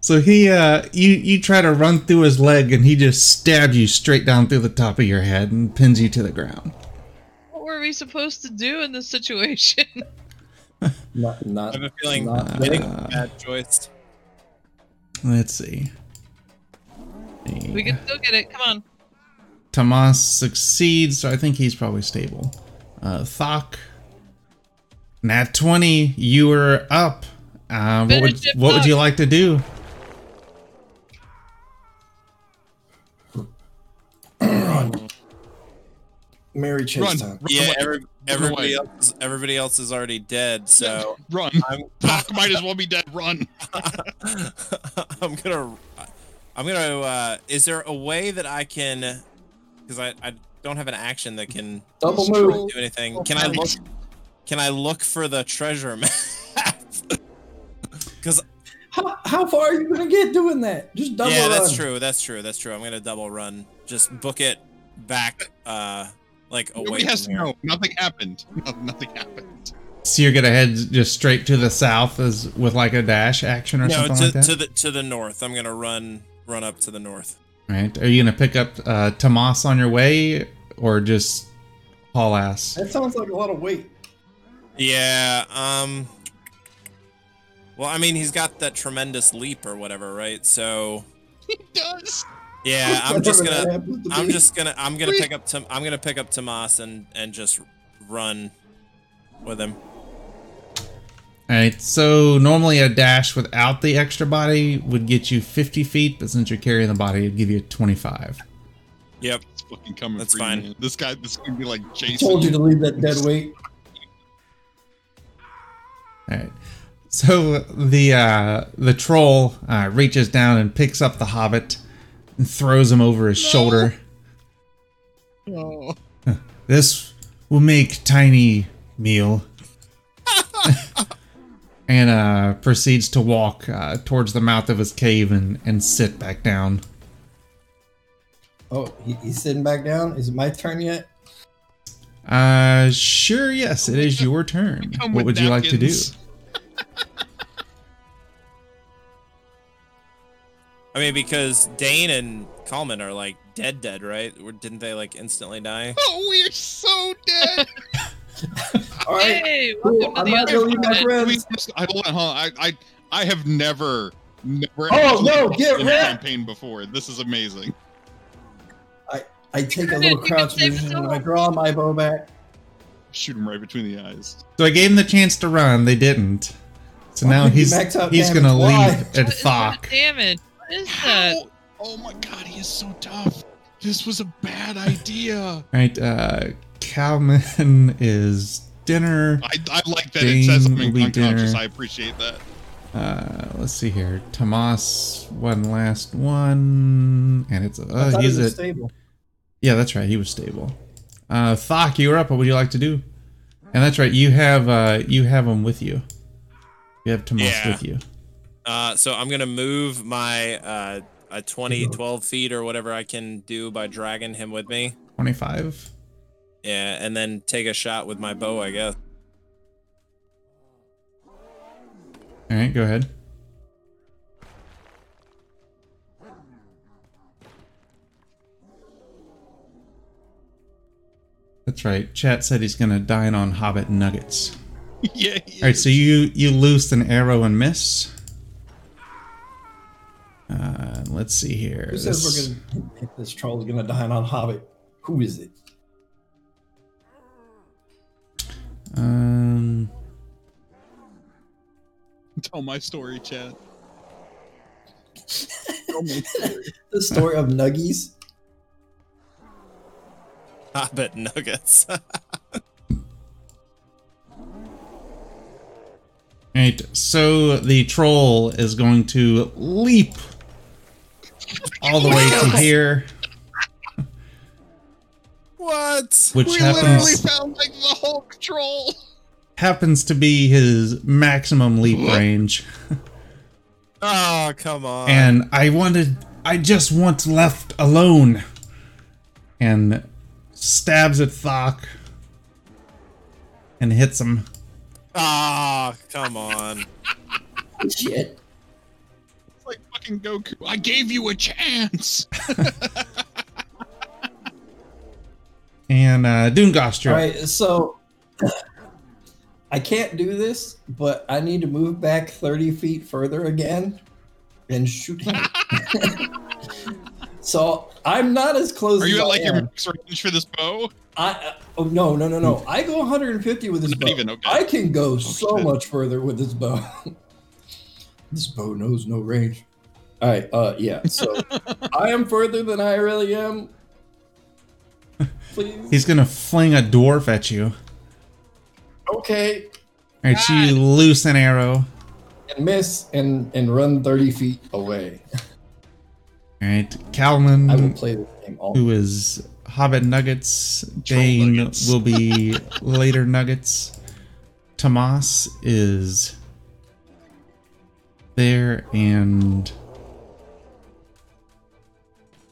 [SPEAKER 1] So he uh you you try to run through his leg and he just stabs you straight down through the top of your head and pins you to the ground.
[SPEAKER 2] What were we supposed to do in this situation?
[SPEAKER 3] Not, not.
[SPEAKER 5] I have a feeling
[SPEAKER 3] not
[SPEAKER 5] I think
[SPEAKER 1] Uh,
[SPEAKER 5] bad choice.
[SPEAKER 1] Let's see.
[SPEAKER 2] we can still get it. Come on.
[SPEAKER 1] Tomas succeeds, so I think he's probably stable. Uh Thok. Nat 20, you were up. Uh, what would
[SPEAKER 2] Finish it,
[SPEAKER 1] what would you like to do?
[SPEAKER 3] Mary Chase
[SPEAKER 4] Run,
[SPEAKER 3] time.
[SPEAKER 4] run
[SPEAKER 5] Yeah,
[SPEAKER 4] away.
[SPEAKER 5] every, everybody else everybody else is already dead, so
[SPEAKER 4] run.
[SPEAKER 5] I'm
[SPEAKER 4] Doc might as well be dead. Run.
[SPEAKER 5] I'm gonna I'm gonna uh is there a way that I can because I, I don't have an action that can
[SPEAKER 3] Double move.
[SPEAKER 5] do anything. Can I look can I look for the treasure map? Because
[SPEAKER 3] How, how far are you gonna get doing that? Just double
[SPEAKER 5] yeah, that's
[SPEAKER 3] run.
[SPEAKER 5] true. That's true. That's true. I'm gonna double run. Just book it back, uh, like away
[SPEAKER 4] Nobody has
[SPEAKER 5] from
[SPEAKER 4] to
[SPEAKER 5] here.
[SPEAKER 4] know. Nothing happened. No- Nothing happened.
[SPEAKER 1] So you're gonna head just straight to the south as with like a dash action or
[SPEAKER 5] No,
[SPEAKER 1] something
[SPEAKER 5] to,
[SPEAKER 1] like that?
[SPEAKER 5] to the to the north. I'm gonna run run up to the north.
[SPEAKER 1] right? Are you gonna pick up uh, Tomas on your way or just haul ass?
[SPEAKER 3] That sounds like a lot of weight.
[SPEAKER 5] Yeah. Um. Well, I mean, he's got that tremendous leap or whatever, right? So
[SPEAKER 4] He does.
[SPEAKER 5] yeah, I'm just gonna
[SPEAKER 3] to
[SPEAKER 5] I'm just gonna I'm gonna pick up Tom, I'm gonna pick up Tomas and and just run with him.
[SPEAKER 1] All right. So normally a dash without the extra body would get you 50 feet, but since you're carrying the body, it'd give you 25.
[SPEAKER 5] Yep.
[SPEAKER 4] It's fucking coming
[SPEAKER 5] That's
[SPEAKER 4] for
[SPEAKER 5] fine.
[SPEAKER 4] man. This guy, this is gonna be like Jason.
[SPEAKER 3] I told you to leave that dead weight.
[SPEAKER 1] All right. So the uh, the troll uh, reaches down and picks up the hobbit and throws him over his shoulder.
[SPEAKER 4] Oh.
[SPEAKER 1] This will make tiny meal. and uh, proceeds to walk uh, towards the mouth of his cave and, and sit back down.
[SPEAKER 3] Oh, he, he's sitting back down. Is it my turn yet?
[SPEAKER 1] Uh, sure, yes, it is your turn. What
[SPEAKER 4] with
[SPEAKER 1] would you like to do?
[SPEAKER 4] Napkins.
[SPEAKER 5] I mean, because Dane and Kalman are like dead, dead, right? Or didn't they like instantly die?
[SPEAKER 4] Oh, we are so dead.
[SPEAKER 3] All right.
[SPEAKER 2] Hey,
[SPEAKER 3] Cool.
[SPEAKER 2] welcome to
[SPEAKER 3] I'm
[SPEAKER 2] the
[SPEAKER 3] not
[SPEAKER 2] other
[SPEAKER 3] gonna leave my friends.
[SPEAKER 4] Just- I hold on, hold on. I, I, I have never, never.
[SPEAKER 3] Oh,
[SPEAKER 4] actually
[SPEAKER 3] no,
[SPEAKER 4] lost
[SPEAKER 3] get
[SPEAKER 4] in a campaign before. This is amazing.
[SPEAKER 3] I I take a little crouch
[SPEAKER 2] save
[SPEAKER 3] position and I draw my bow back.
[SPEAKER 4] Shoot him right between the eyes.
[SPEAKER 1] So I gave him the chance to run. They didn't. So
[SPEAKER 3] Why
[SPEAKER 1] now he's he's
[SPEAKER 3] damage?
[SPEAKER 1] gonna
[SPEAKER 3] Why?
[SPEAKER 1] leap at
[SPEAKER 2] What is
[SPEAKER 1] Thok.
[SPEAKER 2] damage? What is that?
[SPEAKER 4] How? Oh my god, he is so tough. This was a bad idea.
[SPEAKER 1] Right, uh, Calman is dinner.
[SPEAKER 4] I, I like that it says
[SPEAKER 1] Dane
[SPEAKER 4] something unconscious.
[SPEAKER 1] dinner.
[SPEAKER 4] I appreciate that.
[SPEAKER 1] Uh, let's see here. Tomas, one last one, and it's
[SPEAKER 3] I
[SPEAKER 1] uh, he's
[SPEAKER 3] it was
[SPEAKER 1] at
[SPEAKER 3] stable.
[SPEAKER 1] yeah, that's right. He was stable. Uh, Thok, you're up. What would you like to do? And that's right. You have uh, you have him with you. You have Tomas
[SPEAKER 5] Yeah.
[SPEAKER 1] with you.
[SPEAKER 5] Uh, so I'm gonna move my uh, a 20, 12 feet or whatever I can do by dragging him with me.
[SPEAKER 1] Twenty five.
[SPEAKER 5] Yeah, and then take a shot with my bow, I guess.
[SPEAKER 1] All right, go ahead. That's right. Chat said he's gonna dine on Hobbit nuggets.
[SPEAKER 4] yeah. he
[SPEAKER 1] All right,
[SPEAKER 4] is.
[SPEAKER 1] so you you loosed an arrow and miss. Uh, let's see here.
[SPEAKER 3] Who says
[SPEAKER 1] This-
[SPEAKER 3] we're gonna if this troll's gonna die on Hobbit? Who is it?
[SPEAKER 1] Um,
[SPEAKER 4] Tell my story, Chad.
[SPEAKER 3] the story of Nuggies.
[SPEAKER 5] Hobbit nuggets.
[SPEAKER 1] Right, so the troll is going to leap all the way to here,
[SPEAKER 5] what?
[SPEAKER 1] which
[SPEAKER 4] we literally
[SPEAKER 1] happens
[SPEAKER 4] found like the Hulk troll.
[SPEAKER 1] happens to be his maximum leap range.
[SPEAKER 5] Oh, come on.
[SPEAKER 1] And I wanted, I just want left alone, and stabs at Thok and hits him.
[SPEAKER 5] Ah, come on.
[SPEAKER 3] Shit.
[SPEAKER 4] It's like fucking Goku. I gave you a chance.
[SPEAKER 1] And uh, Doomgoster.
[SPEAKER 3] All right, so I can't do this, but I need to move back 30 feet further again and shoot him. so I'm not as close
[SPEAKER 4] Are
[SPEAKER 3] as
[SPEAKER 4] you at
[SPEAKER 3] I
[SPEAKER 4] like your
[SPEAKER 3] am.
[SPEAKER 4] Max range for this bow?
[SPEAKER 3] I, uh, oh, no, no, no, no. I go 150 with this
[SPEAKER 4] Not
[SPEAKER 3] bow.
[SPEAKER 4] even, okay.
[SPEAKER 3] I can go so
[SPEAKER 4] shit.
[SPEAKER 3] much further with this bow. this bow knows no range. All right, uh, yeah. So I am further than I really am. Please.
[SPEAKER 1] He's gonna fling a dwarf at you.
[SPEAKER 3] Okay.
[SPEAKER 1] All right, so you loose an arrow.
[SPEAKER 3] and miss and and run 30 feet away.
[SPEAKER 1] All right, Calman.
[SPEAKER 3] I will play this game all.
[SPEAKER 1] who is Hobbit Nuggets.
[SPEAKER 4] Troll
[SPEAKER 1] Dane
[SPEAKER 4] Nuggets.
[SPEAKER 1] will be later Nuggets. Tomas is there, and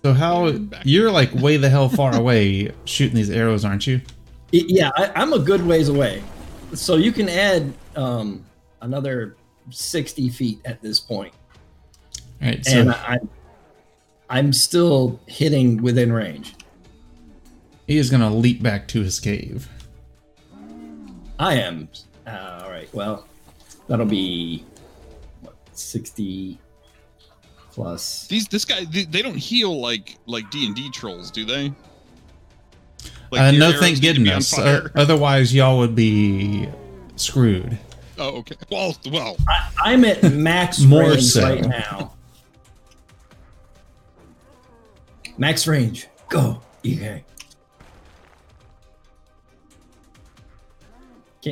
[SPEAKER 1] so how you're like way the hell far away shooting these arrows, aren't you?
[SPEAKER 3] Yeah, I, I'm a good ways away, so you can add um, another 60 feet at this point,
[SPEAKER 1] All right, so
[SPEAKER 3] and I, I'm still hitting within range.
[SPEAKER 1] He is gonna leap back to his cave.
[SPEAKER 3] I am. Uh, all right. Well, that'll be what 60 plus.
[SPEAKER 4] These this guy they, they don't heal like like D and D trolls, do they? Like,
[SPEAKER 1] uh, no, thank
[SPEAKER 4] need to be on
[SPEAKER 1] goodness. Uh, otherwise, y'all would be screwed.
[SPEAKER 4] oh, okay. Well, well,
[SPEAKER 3] I, I'm at max
[SPEAKER 1] More
[SPEAKER 3] range
[SPEAKER 1] so.
[SPEAKER 3] right now. Max range. Go. EK.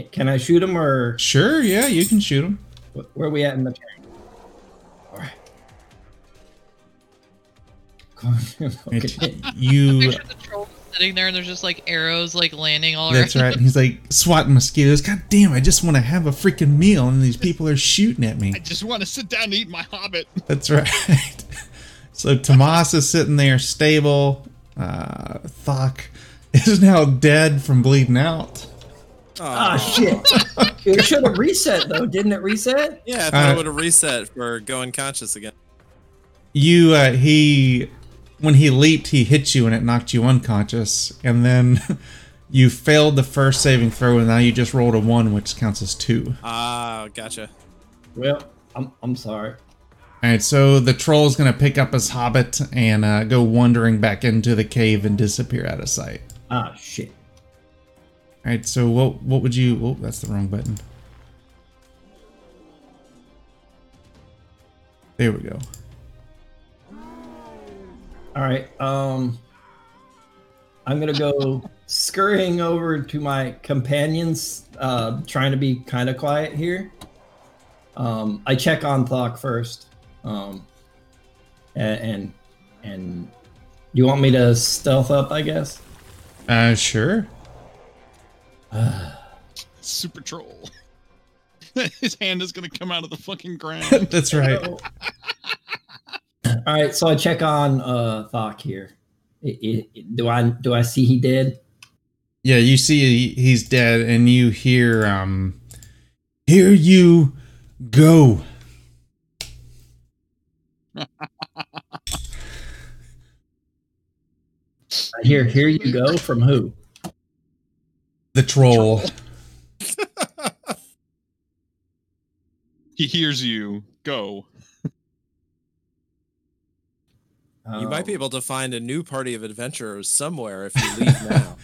[SPEAKER 3] Can, can I shoot him or
[SPEAKER 1] Sure, yeah, you can shoot him.
[SPEAKER 3] where are we at in the turn? All right. okay.
[SPEAKER 1] You.
[SPEAKER 2] Picture the troll sitting there and there's just like arrows like landing all around.
[SPEAKER 1] That's right. He's like swatting mosquitoes. God damn! I just want to have a freaking meal, and these people are shooting at me.
[SPEAKER 4] I just want to sit down and eat my hobbit.
[SPEAKER 1] That's right. So Tomas is sitting there stable. Uh, Thok is now dead from bleeding out.
[SPEAKER 3] Ah, shit. it should have reset, though. Didn't it reset?
[SPEAKER 5] Yeah, I thought
[SPEAKER 1] Uh,
[SPEAKER 5] it would have reset for going conscious again.
[SPEAKER 1] You, uh, he, when he leaped, he hit you and it knocked you unconscious, and then you failed the first saving throw, and now you just rolled a one, which counts as two.
[SPEAKER 5] Ah, gotcha.
[SPEAKER 3] Well, I'm, I'm sorry.
[SPEAKER 1] All right, so the troll is gonna pick up his hobbit and uh, go wandering back into the cave and disappear out of sight.
[SPEAKER 3] Ah, shit.
[SPEAKER 1] All right, so what what would you? Oh, that's the wrong button. There we go.
[SPEAKER 3] All right. Um, I'm gonna go scurrying over to my companions, uh, trying to be kind of quiet here. Um, I check on Thok first. Um, and, and and you want me to stealth up? I guess.
[SPEAKER 1] Uh, sure.
[SPEAKER 4] Super troll. His hand is gonna come out of the fucking ground.
[SPEAKER 1] That's right.
[SPEAKER 3] All right. So I check on uh Thok here. I- I- do I do I see he dead?
[SPEAKER 1] Yeah, you see he- he's dead, and you hear um, here you go.
[SPEAKER 3] I hear here you go. From who?
[SPEAKER 1] The troll.
[SPEAKER 4] he hears you. Go.
[SPEAKER 5] You might be
[SPEAKER 3] Um,
[SPEAKER 5] able to find a new party of adventurers somewhere if you leave now.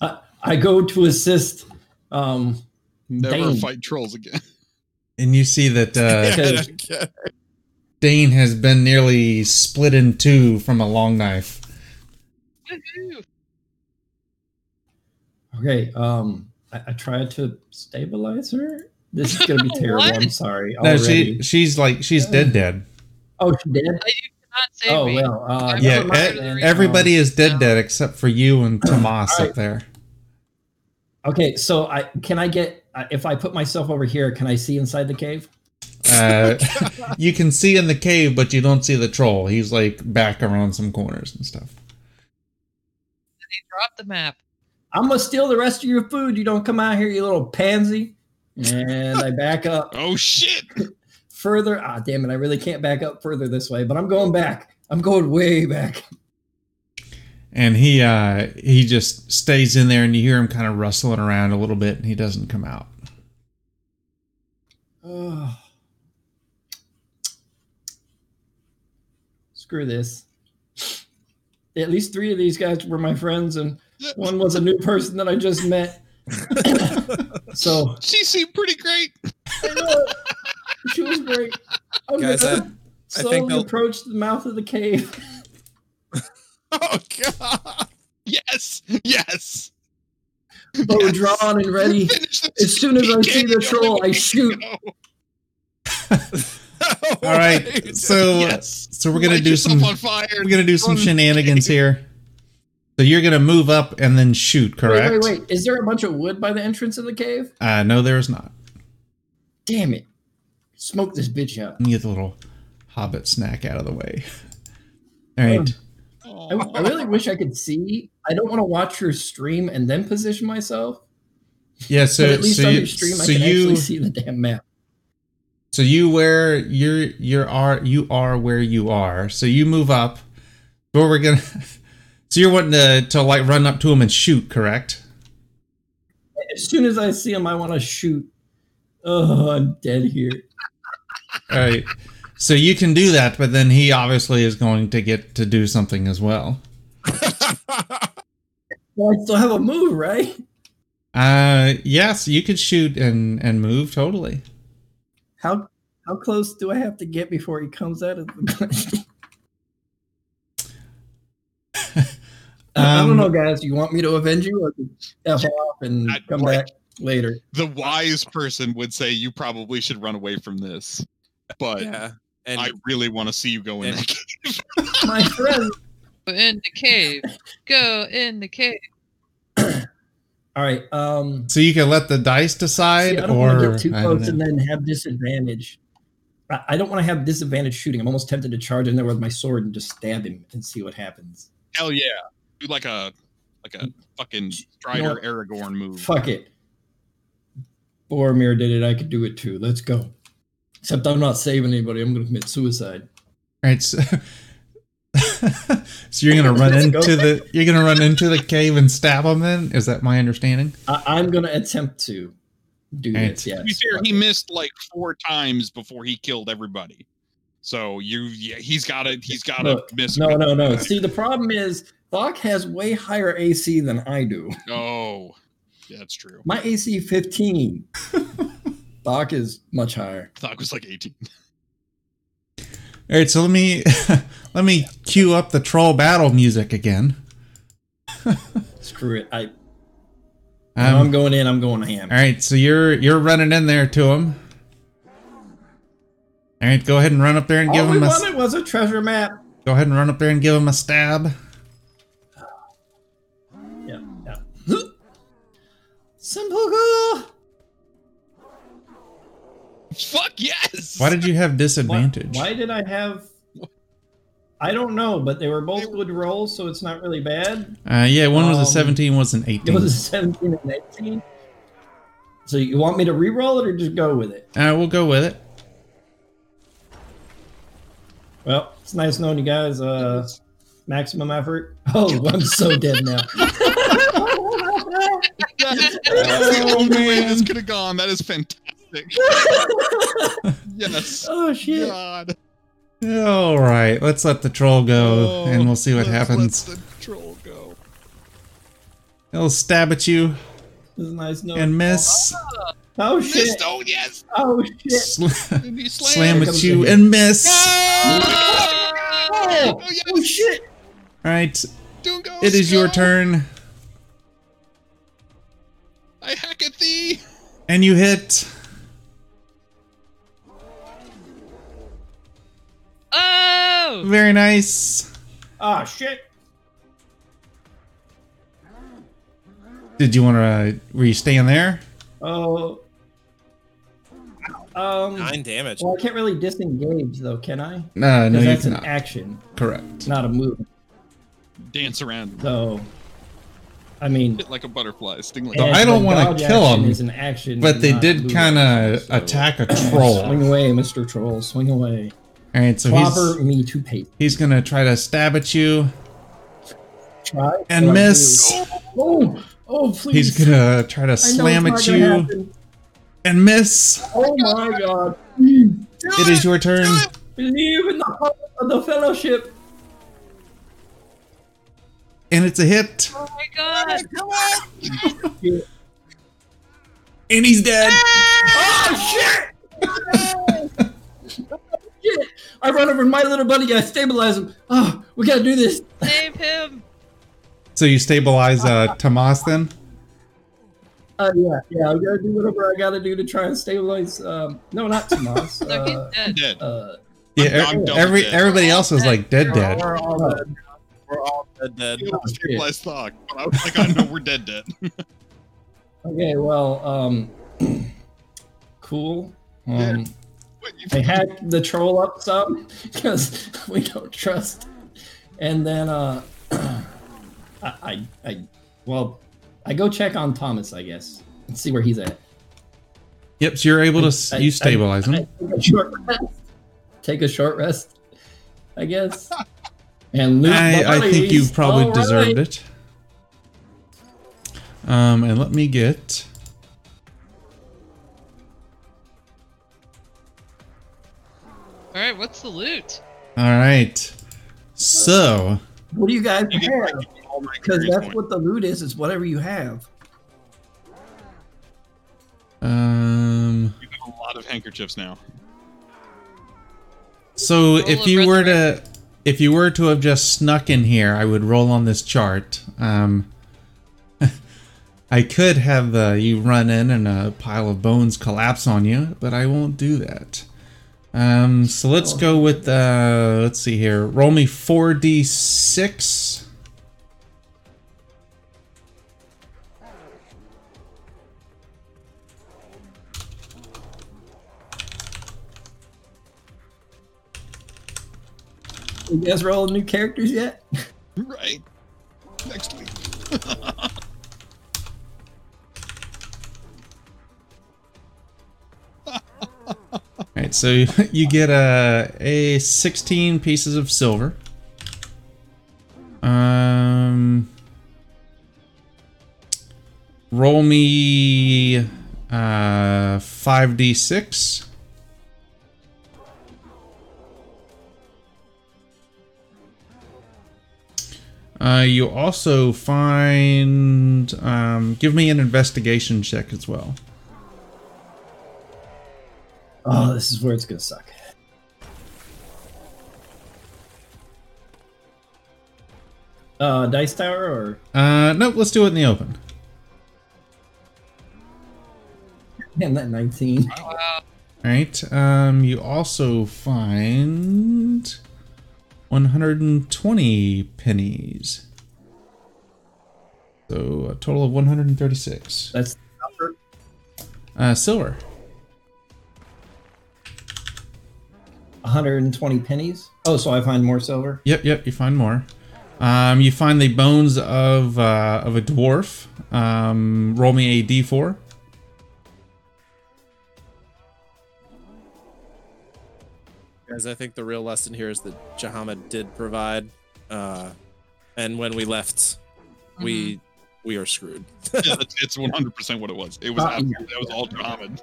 [SPEAKER 3] I, I go to assist. Um,
[SPEAKER 4] Never
[SPEAKER 3] Dane.
[SPEAKER 4] fight trolls again.
[SPEAKER 1] And you see that uh,
[SPEAKER 3] Because-
[SPEAKER 1] Dane has been nearly split in two from a long knife.
[SPEAKER 2] Woohoo!
[SPEAKER 3] Okay, um, I, I tried to stabilize her. This is gonna be terrible. I'm sorry.
[SPEAKER 1] No,
[SPEAKER 3] already.
[SPEAKER 1] she she's like she's dead dead.
[SPEAKER 3] Oh, she did.
[SPEAKER 2] You cannot save
[SPEAKER 3] Oh
[SPEAKER 2] me.
[SPEAKER 3] well. Uh,
[SPEAKER 1] Yeah,
[SPEAKER 3] mind
[SPEAKER 1] e- everybody is dead dead except for you and Tomas
[SPEAKER 3] Alright.
[SPEAKER 1] up there.
[SPEAKER 3] Okay, so I can I get uh, if I put myself over here, can I see inside the cave?
[SPEAKER 1] Uh, you can see in the cave, but you don't see the troll. He's like back around some corners and stuff.
[SPEAKER 2] Drop the map.
[SPEAKER 3] I'm gonna steal the rest of your food. You don't come out here, you little pansy. And I back up
[SPEAKER 4] Oh shit!
[SPEAKER 3] further. Ah, damn it! I really can't back up further this way, but I'm going back. I'm going way back.
[SPEAKER 1] And he uh he just stays in there and you hear him kind of rustling around a little bit and he doesn't come out.
[SPEAKER 3] Oh. Screw this. At least three of these guys were my friends, and one was a new person that I just met. so
[SPEAKER 4] She seemed pretty great.
[SPEAKER 3] I know she was great. I'm
[SPEAKER 5] Guys,
[SPEAKER 3] gonna
[SPEAKER 5] I- I think I'll-
[SPEAKER 3] the mouth of the cave.
[SPEAKER 5] Oh god.
[SPEAKER 4] Yes, yes.
[SPEAKER 3] Bow
[SPEAKER 4] Yes.
[SPEAKER 3] drawn and ready. As soon as I see the troll. I shoot.
[SPEAKER 1] All right. So
[SPEAKER 4] Yes.
[SPEAKER 1] so we're going to
[SPEAKER 4] Light
[SPEAKER 1] do some
[SPEAKER 4] on fire.
[SPEAKER 1] we're going to do some shenanigans here. So you're going to move up and then shoot, correct?
[SPEAKER 3] Wait, wait, wait. Is there a bunch of wood by the entrance of the cave?
[SPEAKER 1] Uh no there is not.
[SPEAKER 3] Damn it. Smoke this bitch out.
[SPEAKER 1] Let me get the little hobbit snack out of the way. All right.
[SPEAKER 3] I, I really wish I could see. I don't want to watch your stream and then position myself.
[SPEAKER 1] Yeah, so
[SPEAKER 3] but at least
[SPEAKER 1] so
[SPEAKER 3] on your stream, I can
[SPEAKER 1] you
[SPEAKER 3] actually see the damn map.
[SPEAKER 1] so you where you're you're are you are where you are. So you move up. But we're gonna. So you're wanting to to like run up to him and shoot, correct?
[SPEAKER 3] As soon as I see him, I want to shoot. Oh, I'm dead here.
[SPEAKER 1] All right. So you can do that, but then he obviously is going to get to do something as well.
[SPEAKER 3] Well, I still have a move, right?
[SPEAKER 1] Uh, yes, you could shoot and and move totally.
[SPEAKER 3] How how close do I have to get before he comes out of the? I don't
[SPEAKER 1] Um,
[SPEAKER 3] know, guys. You want me to avenge you, or f off and
[SPEAKER 4] I-
[SPEAKER 3] come
[SPEAKER 4] like-
[SPEAKER 3] back later?
[SPEAKER 4] The wise person would say you probably should run away from this, but
[SPEAKER 5] yeah. And
[SPEAKER 4] I really want to see you go in
[SPEAKER 5] and-
[SPEAKER 4] that cave.
[SPEAKER 3] My friend.
[SPEAKER 2] Go in the cave. Go in the cave.
[SPEAKER 3] All right. Um.
[SPEAKER 1] So you can let the dice decide,
[SPEAKER 3] See, I don't want to
[SPEAKER 1] or
[SPEAKER 3] get too
[SPEAKER 1] I
[SPEAKER 3] close and then have disadvantage. I, I don't want to have disadvantage shooting. I'm almost tempted to charge in there with my sword and just stab him and see what happens.
[SPEAKER 4] Hell yeah, do like a like a mm. fucking Strider Aragorn move.
[SPEAKER 3] Fuck it. Boromir did it. I could do it too. Let's go. Except I'm not saving anybody. I'm going to commit suicide.
[SPEAKER 1] All right. So, so you're gonna run
[SPEAKER 3] Let's go.
[SPEAKER 1] into the you're gonna run into the cave and stab him. Then is that my understanding?
[SPEAKER 3] I, I'm going to attempt to do
[SPEAKER 1] Right.
[SPEAKER 3] this. Yes.
[SPEAKER 4] To be fair, he missed like four times before he killed everybody. So you, yeah, he's got to, he's got to
[SPEAKER 3] Look,
[SPEAKER 4] miss.
[SPEAKER 3] No, no, no. See, the problem is Thok has way higher AC than I do.
[SPEAKER 4] Oh, yeah, that's true.
[SPEAKER 3] My AC 15. Thok is much higher.
[SPEAKER 4] I thought it was like 18.
[SPEAKER 1] All right. So let me let me cue up the troll battle music again.
[SPEAKER 3] Screw it. I,
[SPEAKER 1] Um,
[SPEAKER 3] I'm going in. I'm going ham.
[SPEAKER 1] All right, so you're you're running in there to him. All right, go ahead and run up there and give him.
[SPEAKER 3] All we
[SPEAKER 1] him
[SPEAKER 3] wanted was a treasure map.
[SPEAKER 1] go ahead and run up there and give him a stab.
[SPEAKER 3] Simple girl.
[SPEAKER 4] Fuck yes.
[SPEAKER 1] Why did you have disadvantage?
[SPEAKER 3] why did I have? I don't know, but they were both good rolls, so it's not really bad.
[SPEAKER 1] Uh, yeah, one was a
[SPEAKER 3] Um,
[SPEAKER 1] 17, was an
[SPEAKER 3] It
[SPEAKER 1] 18.
[SPEAKER 3] was a 17 and 18. So you want me to re-roll it or just go with it?
[SPEAKER 1] Uh, we'll go with it.
[SPEAKER 3] Well, it's nice knowing you guys. Uh, maximum effort. Oh, I'm so dead now.
[SPEAKER 4] That's the only way
[SPEAKER 1] man.
[SPEAKER 4] this could have gone. That is fantastic. yes.
[SPEAKER 3] oh shit!
[SPEAKER 4] God.
[SPEAKER 1] All right, let's let the troll go,
[SPEAKER 4] Oh,
[SPEAKER 1] and we'll see what
[SPEAKER 4] let's
[SPEAKER 1] happens.
[SPEAKER 4] Let the troll go.
[SPEAKER 1] He'll stab at you
[SPEAKER 3] This is nice knowing.
[SPEAKER 1] and miss.
[SPEAKER 3] Oh shit!
[SPEAKER 4] Missed. Oh yes.
[SPEAKER 3] Oh shit!
[SPEAKER 1] Sl-
[SPEAKER 4] And
[SPEAKER 1] slam
[SPEAKER 4] slammed.
[SPEAKER 1] at you and miss.
[SPEAKER 4] Oh,
[SPEAKER 3] Oh,
[SPEAKER 4] yes.
[SPEAKER 3] oh shit!
[SPEAKER 1] All right,
[SPEAKER 4] Dungo,
[SPEAKER 1] it is your turn,
[SPEAKER 4] I hack at thee.
[SPEAKER 1] and you hit.
[SPEAKER 2] Oh!
[SPEAKER 1] Very nice.
[SPEAKER 3] Oh shit!
[SPEAKER 1] Did you want to? Were you staying there?
[SPEAKER 3] Oh. Um.
[SPEAKER 5] Nine damage.
[SPEAKER 3] Well, I can't really disengage though, can I?
[SPEAKER 1] No, no,
[SPEAKER 3] Because
[SPEAKER 1] you
[SPEAKER 3] that's an action,
[SPEAKER 1] Correct.
[SPEAKER 3] not a move.
[SPEAKER 4] Dance around.
[SPEAKER 3] So, I mean,
[SPEAKER 4] Hit like a butterfly. Sting like
[SPEAKER 1] So I don't wanna kill him,
[SPEAKER 3] Is an action,
[SPEAKER 1] But they did kind of
[SPEAKER 3] so-
[SPEAKER 1] attack a troll.
[SPEAKER 3] Swing away, Mr. Troll. Swing away.
[SPEAKER 1] All right, so
[SPEAKER 3] Clobber
[SPEAKER 1] he's
[SPEAKER 3] me to paste.
[SPEAKER 1] he's gonna try to stab at you
[SPEAKER 3] Try
[SPEAKER 1] and miss.
[SPEAKER 3] Oh, oh, please.
[SPEAKER 1] He's gonna try to slam at you and miss.
[SPEAKER 3] Oh my god.
[SPEAKER 1] It is your turn.
[SPEAKER 3] Believe in the heart of the fellowship.
[SPEAKER 1] And it's a hit.
[SPEAKER 2] Oh my god! Come on!
[SPEAKER 1] And he's dead.
[SPEAKER 3] Oh shit! shit! I run over my little buddy. I stabilize him. Oh, we gotta do this.
[SPEAKER 2] Save him!
[SPEAKER 1] So you stabilize uh, Tomas then?
[SPEAKER 3] Uh, yeah, yeah. I gotta do whatever I gotta do to try and stabilize. Um, no, not Tomas.
[SPEAKER 2] No,
[SPEAKER 3] uh,
[SPEAKER 2] he's dead.
[SPEAKER 4] dead.
[SPEAKER 3] uh,
[SPEAKER 1] Yeah,
[SPEAKER 4] I'm- I'm
[SPEAKER 1] every
[SPEAKER 4] dead.
[SPEAKER 1] everybody else was like dead dead.
[SPEAKER 5] We're all dead. We're all dead. dead.
[SPEAKER 4] It was stabilized thought. But I was like, I know we're dead, dead.
[SPEAKER 3] okay, well, um, cool. Um,
[SPEAKER 4] Yeah.
[SPEAKER 3] I hacked the troll up some because we don't trust. And then uh I, I I well I go check on Thomas, I guess, and see where he's at.
[SPEAKER 1] Yep, so you're able to s
[SPEAKER 3] I-
[SPEAKER 1] you stabilize
[SPEAKER 3] I
[SPEAKER 1] him.
[SPEAKER 3] take a short rest. Take a short rest, I guess. And loot
[SPEAKER 1] I, I think you've probably
[SPEAKER 3] All right.
[SPEAKER 1] deserved it. Um, and let me get.
[SPEAKER 2] Alright, what's the loot?
[SPEAKER 1] All right. So
[SPEAKER 3] What do you guys
[SPEAKER 4] You
[SPEAKER 3] have?
[SPEAKER 4] like all my
[SPEAKER 3] Because that's
[SPEAKER 4] points.
[SPEAKER 3] what the loot is. Is whatever you have.
[SPEAKER 1] um,
[SPEAKER 4] You have a lot of handkerchiefs now.
[SPEAKER 1] so
[SPEAKER 2] Roll
[SPEAKER 1] if you were to
[SPEAKER 2] resurrect.
[SPEAKER 1] If you were to have just snuck in here, I would roll on this chart. Um, I could have uh, you run in and a pile of bones collapse on you, but I won't do that. Um, so let's go with uh, let's see here. Roll me four d six.
[SPEAKER 3] You guys all new characters yet?
[SPEAKER 4] Right. Next week.
[SPEAKER 1] All right, so you get a a 16 pieces of silver. Um roll me uh 5d6 Uh, you also find um, give me an investigation check as well.
[SPEAKER 3] Oh, this is where it's gonna suck. Uh, dice tower or
[SPEAKER 1] Uh, nope, let's do it in the open.
[SPEAKER 3] damn that nineteen.
[SPEAKER 2] All
[SPEAKER 1] right. Um, you also find 120 pennies. So a total of 136.
[SPEAKER 3] That's
[SPEAKER 1] Uh, silver.
[SPEAKER 3] 120 pennies. Oh, so I find more silver.
[SPEAKER 1] Yep, yep. You find more. Um, you find the bones of uh, of a dwarf. Um, roll me a d4.
[SPEAKER 5] Guys, I think the real lesson here is that Jahamid did provide, uh, and when we left, we we are screwed.
[SPEAKER 4] yeah, it's, it's 100% what it was. It was
[SPEAKER 3] Uh,
[SPEAKER 4] absolutely, that was all Muhammad.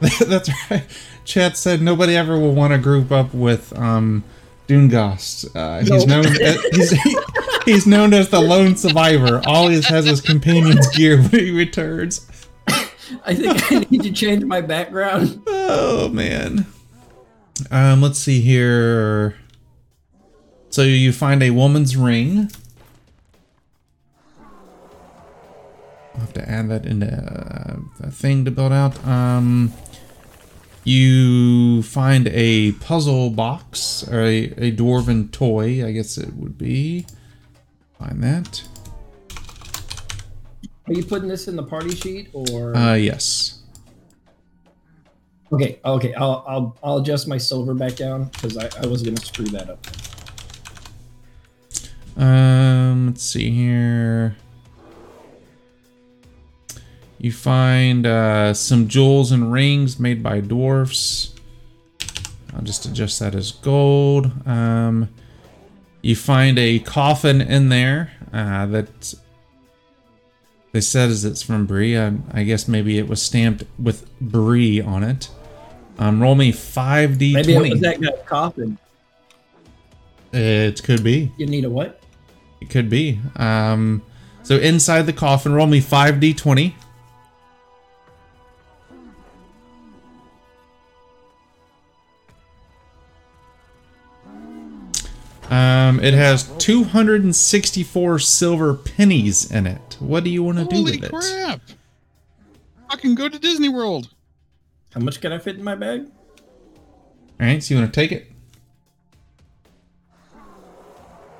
[SPEAKER 1] That's right. Chat said nobody ever will want to group up with um, Doomgast. Uh, he's known as, he's, he's known as the lone survivor. Always has his companion's gear when he returns.
[SPEAKER 3] I think I need to change my background.
[SPEAKER 1] Oh man. Um, let's see here. So you find a woman's ring. I'll have to add that into uh, a thing to build out. Um, you find a puzzle box or a, a dwarven toy, I guess it would be. Find that.
[SPEAKER 3] Are you putting this in the party sheet or?
[SPEAKER 1] Uh, yes.
[SPEAKER 3] Okay, okay. I'll I'll I'll adjust my silver back down because I, I was gonna screw that up.
[SPEAKER 1] Um, let's see here. You find uh, some jewels and rings made by dwarfs. I'll just adjust that as gold. Um, you find a coffin in there uh, that they said is it's from Bree. I, I guess maybe it was stamped with Bree on it. Um, roll me five d
[SPEAKER 3] Maybe it was that guy's coffin.
[SPEAKER 1] It could be.
[SPEAKER 3] You need a what?
[SPEAKER 1] It could be. Um, so inside the coffin, roll me five d twenty. Um, it has 264 silver pennies in it. What do you want to do
[SPEAKER 4] Holy
[SPEAKER 1] with it?
[SPEAKER 4] Holy crap! I can go to Disney World.
[SPEAKER 3] How much can I fit in my bag?
[SPEAKER 1] All right, so you want to take it?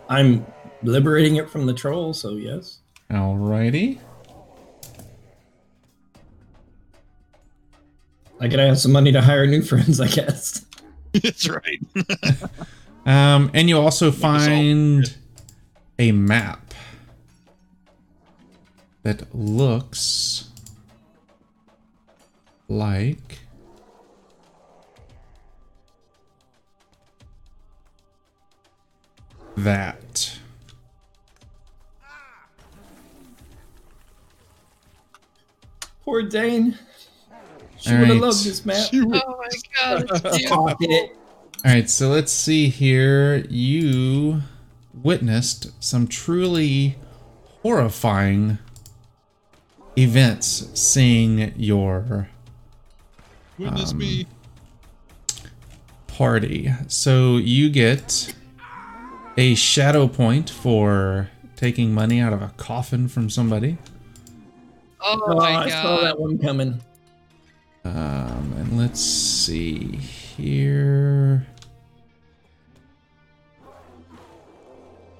[SPEAKER 3] I'm liberating it from the troll, so yes.
[SPEAKER 1] Alrighty.
[SPEAKER 3] I could have some money to hire new friends, I guess.
[SPEAKER 4] That's right.
[SPEAKER 1] Um, and you also find a map that looks like that.
[SPEAKER 3] Poor Dane. She
[SPEAKER 1] All
[SPEAKER 3] would have
[SPEAKER 1] right.
[SPEAKER 3] loved this map.
[SPEAKER 4] You were-
[SPEAKER 2] Oh my god, it's beautiful.
[SPEAKER 1] All right, so let's see here. You witnessed some truly horrifying events seeing your
[SPEAKER 4] Witness
[SPEAKER 1] Um,
[SPEAKER 4] me.
[SPEAKER 1] party. So you get a shadow point for taking money out of a coffin from somebody.
[SPEAKER 2] Oh
[SPEAKER 3] Oh,
[SPEAKER 2] my
[SPEAKER 3] I saw that one coming.
[SPEAKER 1] Um, and let's see here.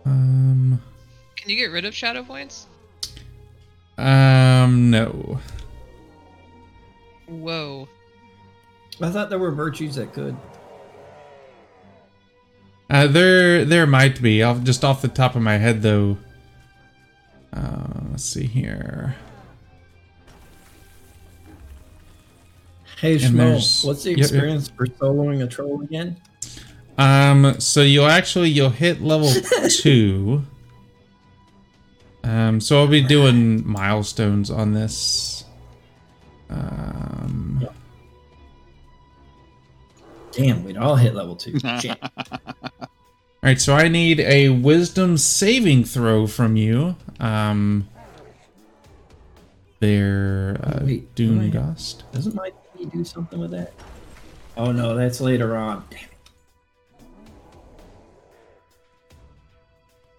[SPEAKER 1] Um,
[SPEAKER 2] Can you get rid of shadow points?
[SPEAKER 1] um, no.
[SPEAKER 2] Whoa.
[SPEAKER 3] I thought there were virtues that could.
[SPEAKER 1] Uh, there, there might be. Off just off the top of my head, though. Uh, let's see here.
[SPEAKER 3] Hey,
[SPEAKER 1] And
[SPEAKER 3] Schmo, what's the
[SPEAKER 1] yep, yep.
[SPEAKER 3] experience for soloing a troll again?
[SPEAKER 1] Um, so you'll actually you'll hit level two. Um, so I'll be doing milestones on this. Um,
[SPEAKER 3] Damn, we'd all hit level two.
[SPEAKER 1] All right, so I need a wisdom saving throw from you. Um, there, uh,
[SPEAKER 3] Wait,
[SPEAKER 1] Dune
[SPEAKER 3] am I-
[SPEAKER 1] Dust.
[SPEAKER 3] Doesn't my thingy do something with that? Oh no, that's later on. Damn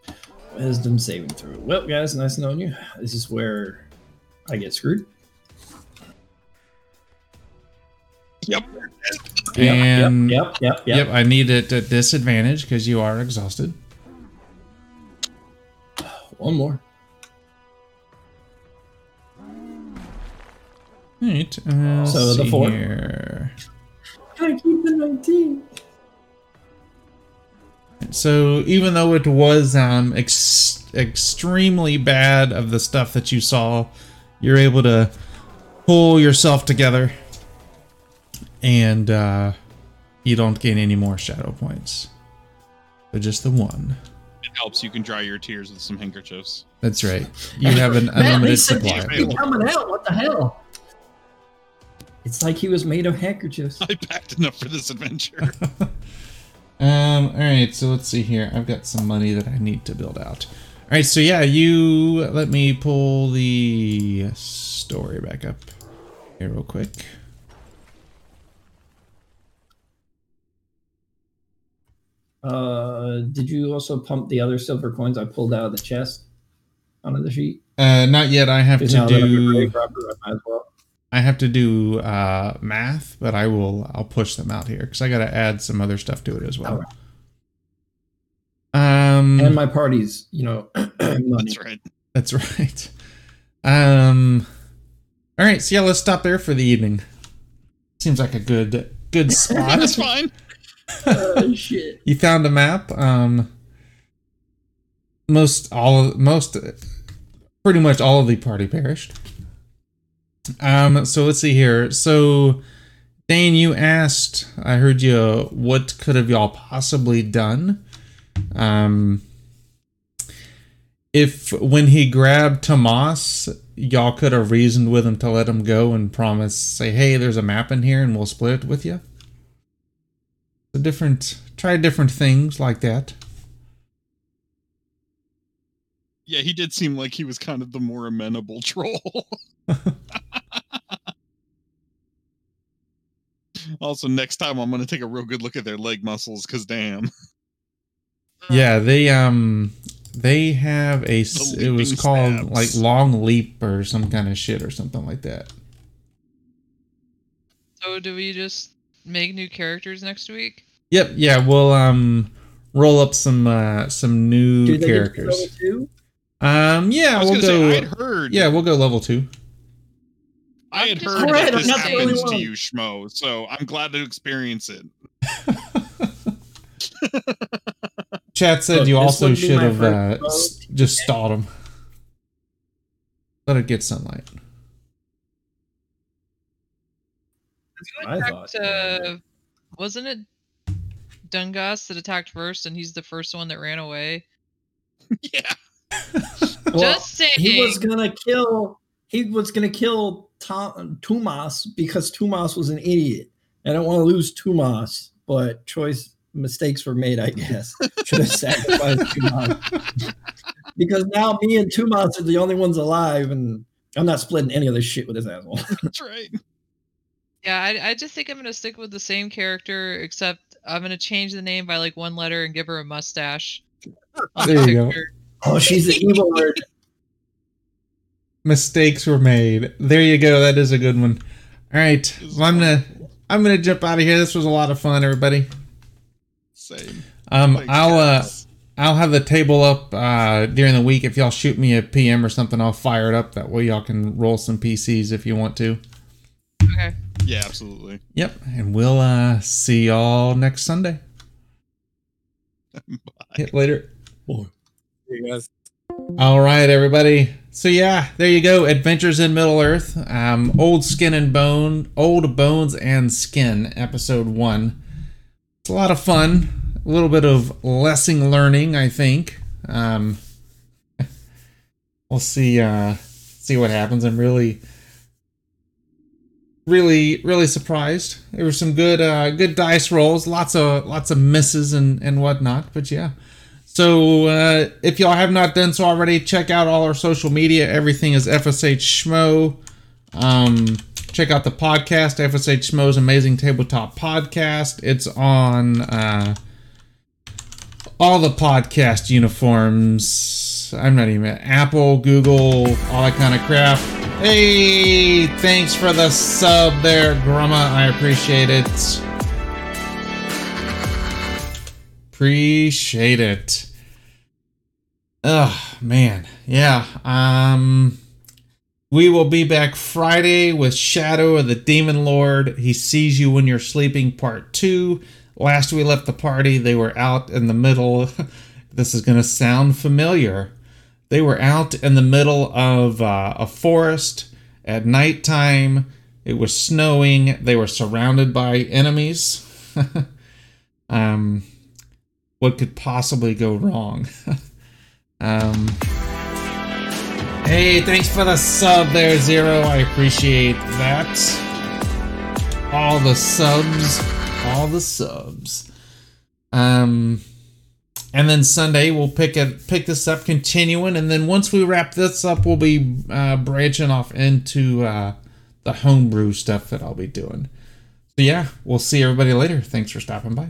[SPEAKER 3] it. Wisdom saving throw. Well, guys, nice knowing you. This is where I get screwed.
[SPEAKER 4] Yep.
[SPEAKER 1] And
[SPEAKER 3] yep, yep, yep,
[SPEAKER 1] Yep, I need it at disadvantage because you are exhausted.
[SPEAKER 3] One more.
[SPEAKER 1] All right. Uh,
[SPEAKER 3] So
[SPEAKER 1] let's
[SPEAKER 3] the four?
[SPEAKER 1] here.
[SPEAKER 3] I keep the 19.
[SPEAKER 1] So even though it was um ex- extremely bad of the stuff that you saw, you're able to pull yourself together, and uh, you don't gain any more shadow points. So just the one.
[SPEAKER 4] It helps. You can dry your tears with some handkerchiefs.
[SPEAKER 1] That's right. You have an
[SPEAKER 3] Man, they
[SPEAKER 1] unlimited
[SPEAKER 3] said
[SPEAKER 1] supply.
[SPEAKER 3] you be coming out. What the hell? It's like he was made of handkerchiefs.
[SPEAKER 4] I packed enough for this adventure.
[SPEAKER 1] Um, all right, so let's see here. I've got some money that I need to build out. All right, so yeah, you let me pull the story back up. here real quick.
[SPEAKER 3] Uh, did you also pump the other silver coins I pulled out of the chest onto the sheet?
[SPEAKER 1] Uh, not yet. I have to
[SPEAKER 3] now that I'm a
[SPEAKER 1] do.
[SPEAKER 3] grave robber, I might as well.
[SPEAKER 1] I have to do uh, math, but I will. I'll push them out here because I got to add some other stuff to it as well. Um,
[SPEAKER 3] And my parties, you know.
[SPEAKER 4] That's right.
[SPEAKER 1] That's right. Um. All right, so yeah, let's stop there for the evening. Seems like a good good spot.
[SPEAKER 4] That's fine.
[SPEAKER 3] Oh shit!
[SPEAKER 1] you found a map. Um. Most all of most, pretty much all of the party perished. Um. So let's see here. So, Dane, you asked. I heard you. What could have y'all possibly done? Um if when he grabbed Tomas, y'all could have reasoned with him to let him go and promise, say, hey, there's a map in here and we'll split it with you. So different, try different things like that.
[SPEAKER 4] Yeah, he did seem like he was kind of the more amenable troll. also, next time I'm gonna take a real good look at their leg muscles, cause damn.
[SPEAKER 1] Yeah, they um they have a
[SPEAKER 4] The
[SPEAKER 1] it was
[SPEAKER 4] leaping
[SPEAKER 1] called
[SPEAKER 4] stabs.
[SPEAKER 1] like long leap or some kind of shit or something like that.
[SPEAKER 2] So do we just make new characters next week?
[SPEAKER 1] Yep, yeah, we'll um roll up some uh some new
[SPEAKER 3] Do they get to
[SPEAKER 1] characters. Um yeah,
[SPEAKER 4] I was
[SPEAKER 1] we'll
[SPEAKER 4] gonna
[SPEAKER 1] go
[SPEAKER 4] say I had heard.
[SPEAKER 1] Yeah, we'll go level 2.
[SPEAKER 4] I had heard
[SPEAKER 3] Alright,
[SPEAKER 4] that this
[SPEAKER 3] not the
[SPEAKER 4] happens to you, Schmo. So I'm glad to experience it.
[SPEAKER 1] Chat said
[SPEAKER 3] Look,
[SPEAKER 1] you also should have uh, just stalled him. Let it get sunlight.
[SPEAKER 3] I
[SPEAKER 2] Attacked,
[SPEAKER 3] thought.
[SPEAKER 2] uh, wasn't it Dungas that attacked first, and he's the first one that ran away?
[SPEAKER 4] yeah.
[SPEAKER 3] Well,
[SPEAKER 2] Just saying.
[SPEAKER 3] he was gonna kill. He was gonna kill Tom, Tumas because Tumas was an idiot. I don't want to lose Tumas, but choice mistakes were made. I guess should have sacrificed Tumas because now me and Tumas are the only ones alive, and I'm not splitting any of this shit with this asshole.
[SPEAKER 4] That's right.
[SPEAKER 2] Yeah, I, I just think I'm gonna stick with the same character, except I'm gonna change the name by like one letter and give her a mustache. on the
[SPEAKER 1] There you go.
[SPEAKER 3] oh, she's the evil word.
[SPEAKER 1] Mistakes were made. There you go. That is a good one. All right, well, I'm gonna I'm gonna jump out of here. This was a lot of fun, everybody.
[SPEAKER 4] Same.
[SPEAKER 1] Um,
[SPEAKER 4] Thanks,
[SPEAKER 1] I'll uh. I'll have the table up uh during the week. If y'all shoot me a PM or something, I'll fire it up. That way y'all can roll some PCs if you want to.
[SPEAKER 2] Okay.
[SPEAKER 4] Yeah, absolutely.
[SPEAKER 1] Yep, and we'll uh see y'all next Sunday. Hit later.
[SPEAKER 5] You guys.
[SPEAKER 1] All right, everybody. So yeah, there you go. Adventures in Middle Earth. Um, old skin and bone, old bones and skin, episode one. It's a lot of fun. A little bit of lesson learning, I think. Um, we'll see. Uh, see what happens. I'm really, really, really surprised. There were some good, uh, good dice rolls. Lots of, lots of misses and and whatnot. But yeah. So uh, if y'all have not done so already, check out all our social media. Everything is FSH Schmo. Um, check out the podcast, FSH Schmo's Amazing Tabletop Podcast. It's on uh, all the podcast uniforms. I'm not even Apple, Google, all that kind of crap. Hey, thanks for the sub there, Grumma. I appreciate it. Appreciate it. Oh man, yeah. Um, we will be back Friday with Shadow of the Demon Lord. He sees you when you're sleeping. Part two. Last we left the party, they were out in the middle. this is gonna sound familiar. They were out in the middle of uh, a forest at nighttime. It was snowing. They were surrounded by enemies. um, what could possibly go wrong? um, hey, thanks for the sub there, Zero. I appreciate that. All the subs, all the subs. Um, and then Sunday we'll pick it, pick this up, continuing, and then once we wrap this up, we'll be uh, branching off into uh, the homebrew stuff that I'll be doing. So yeah, we'll see everybody later. Thanks for stopping by.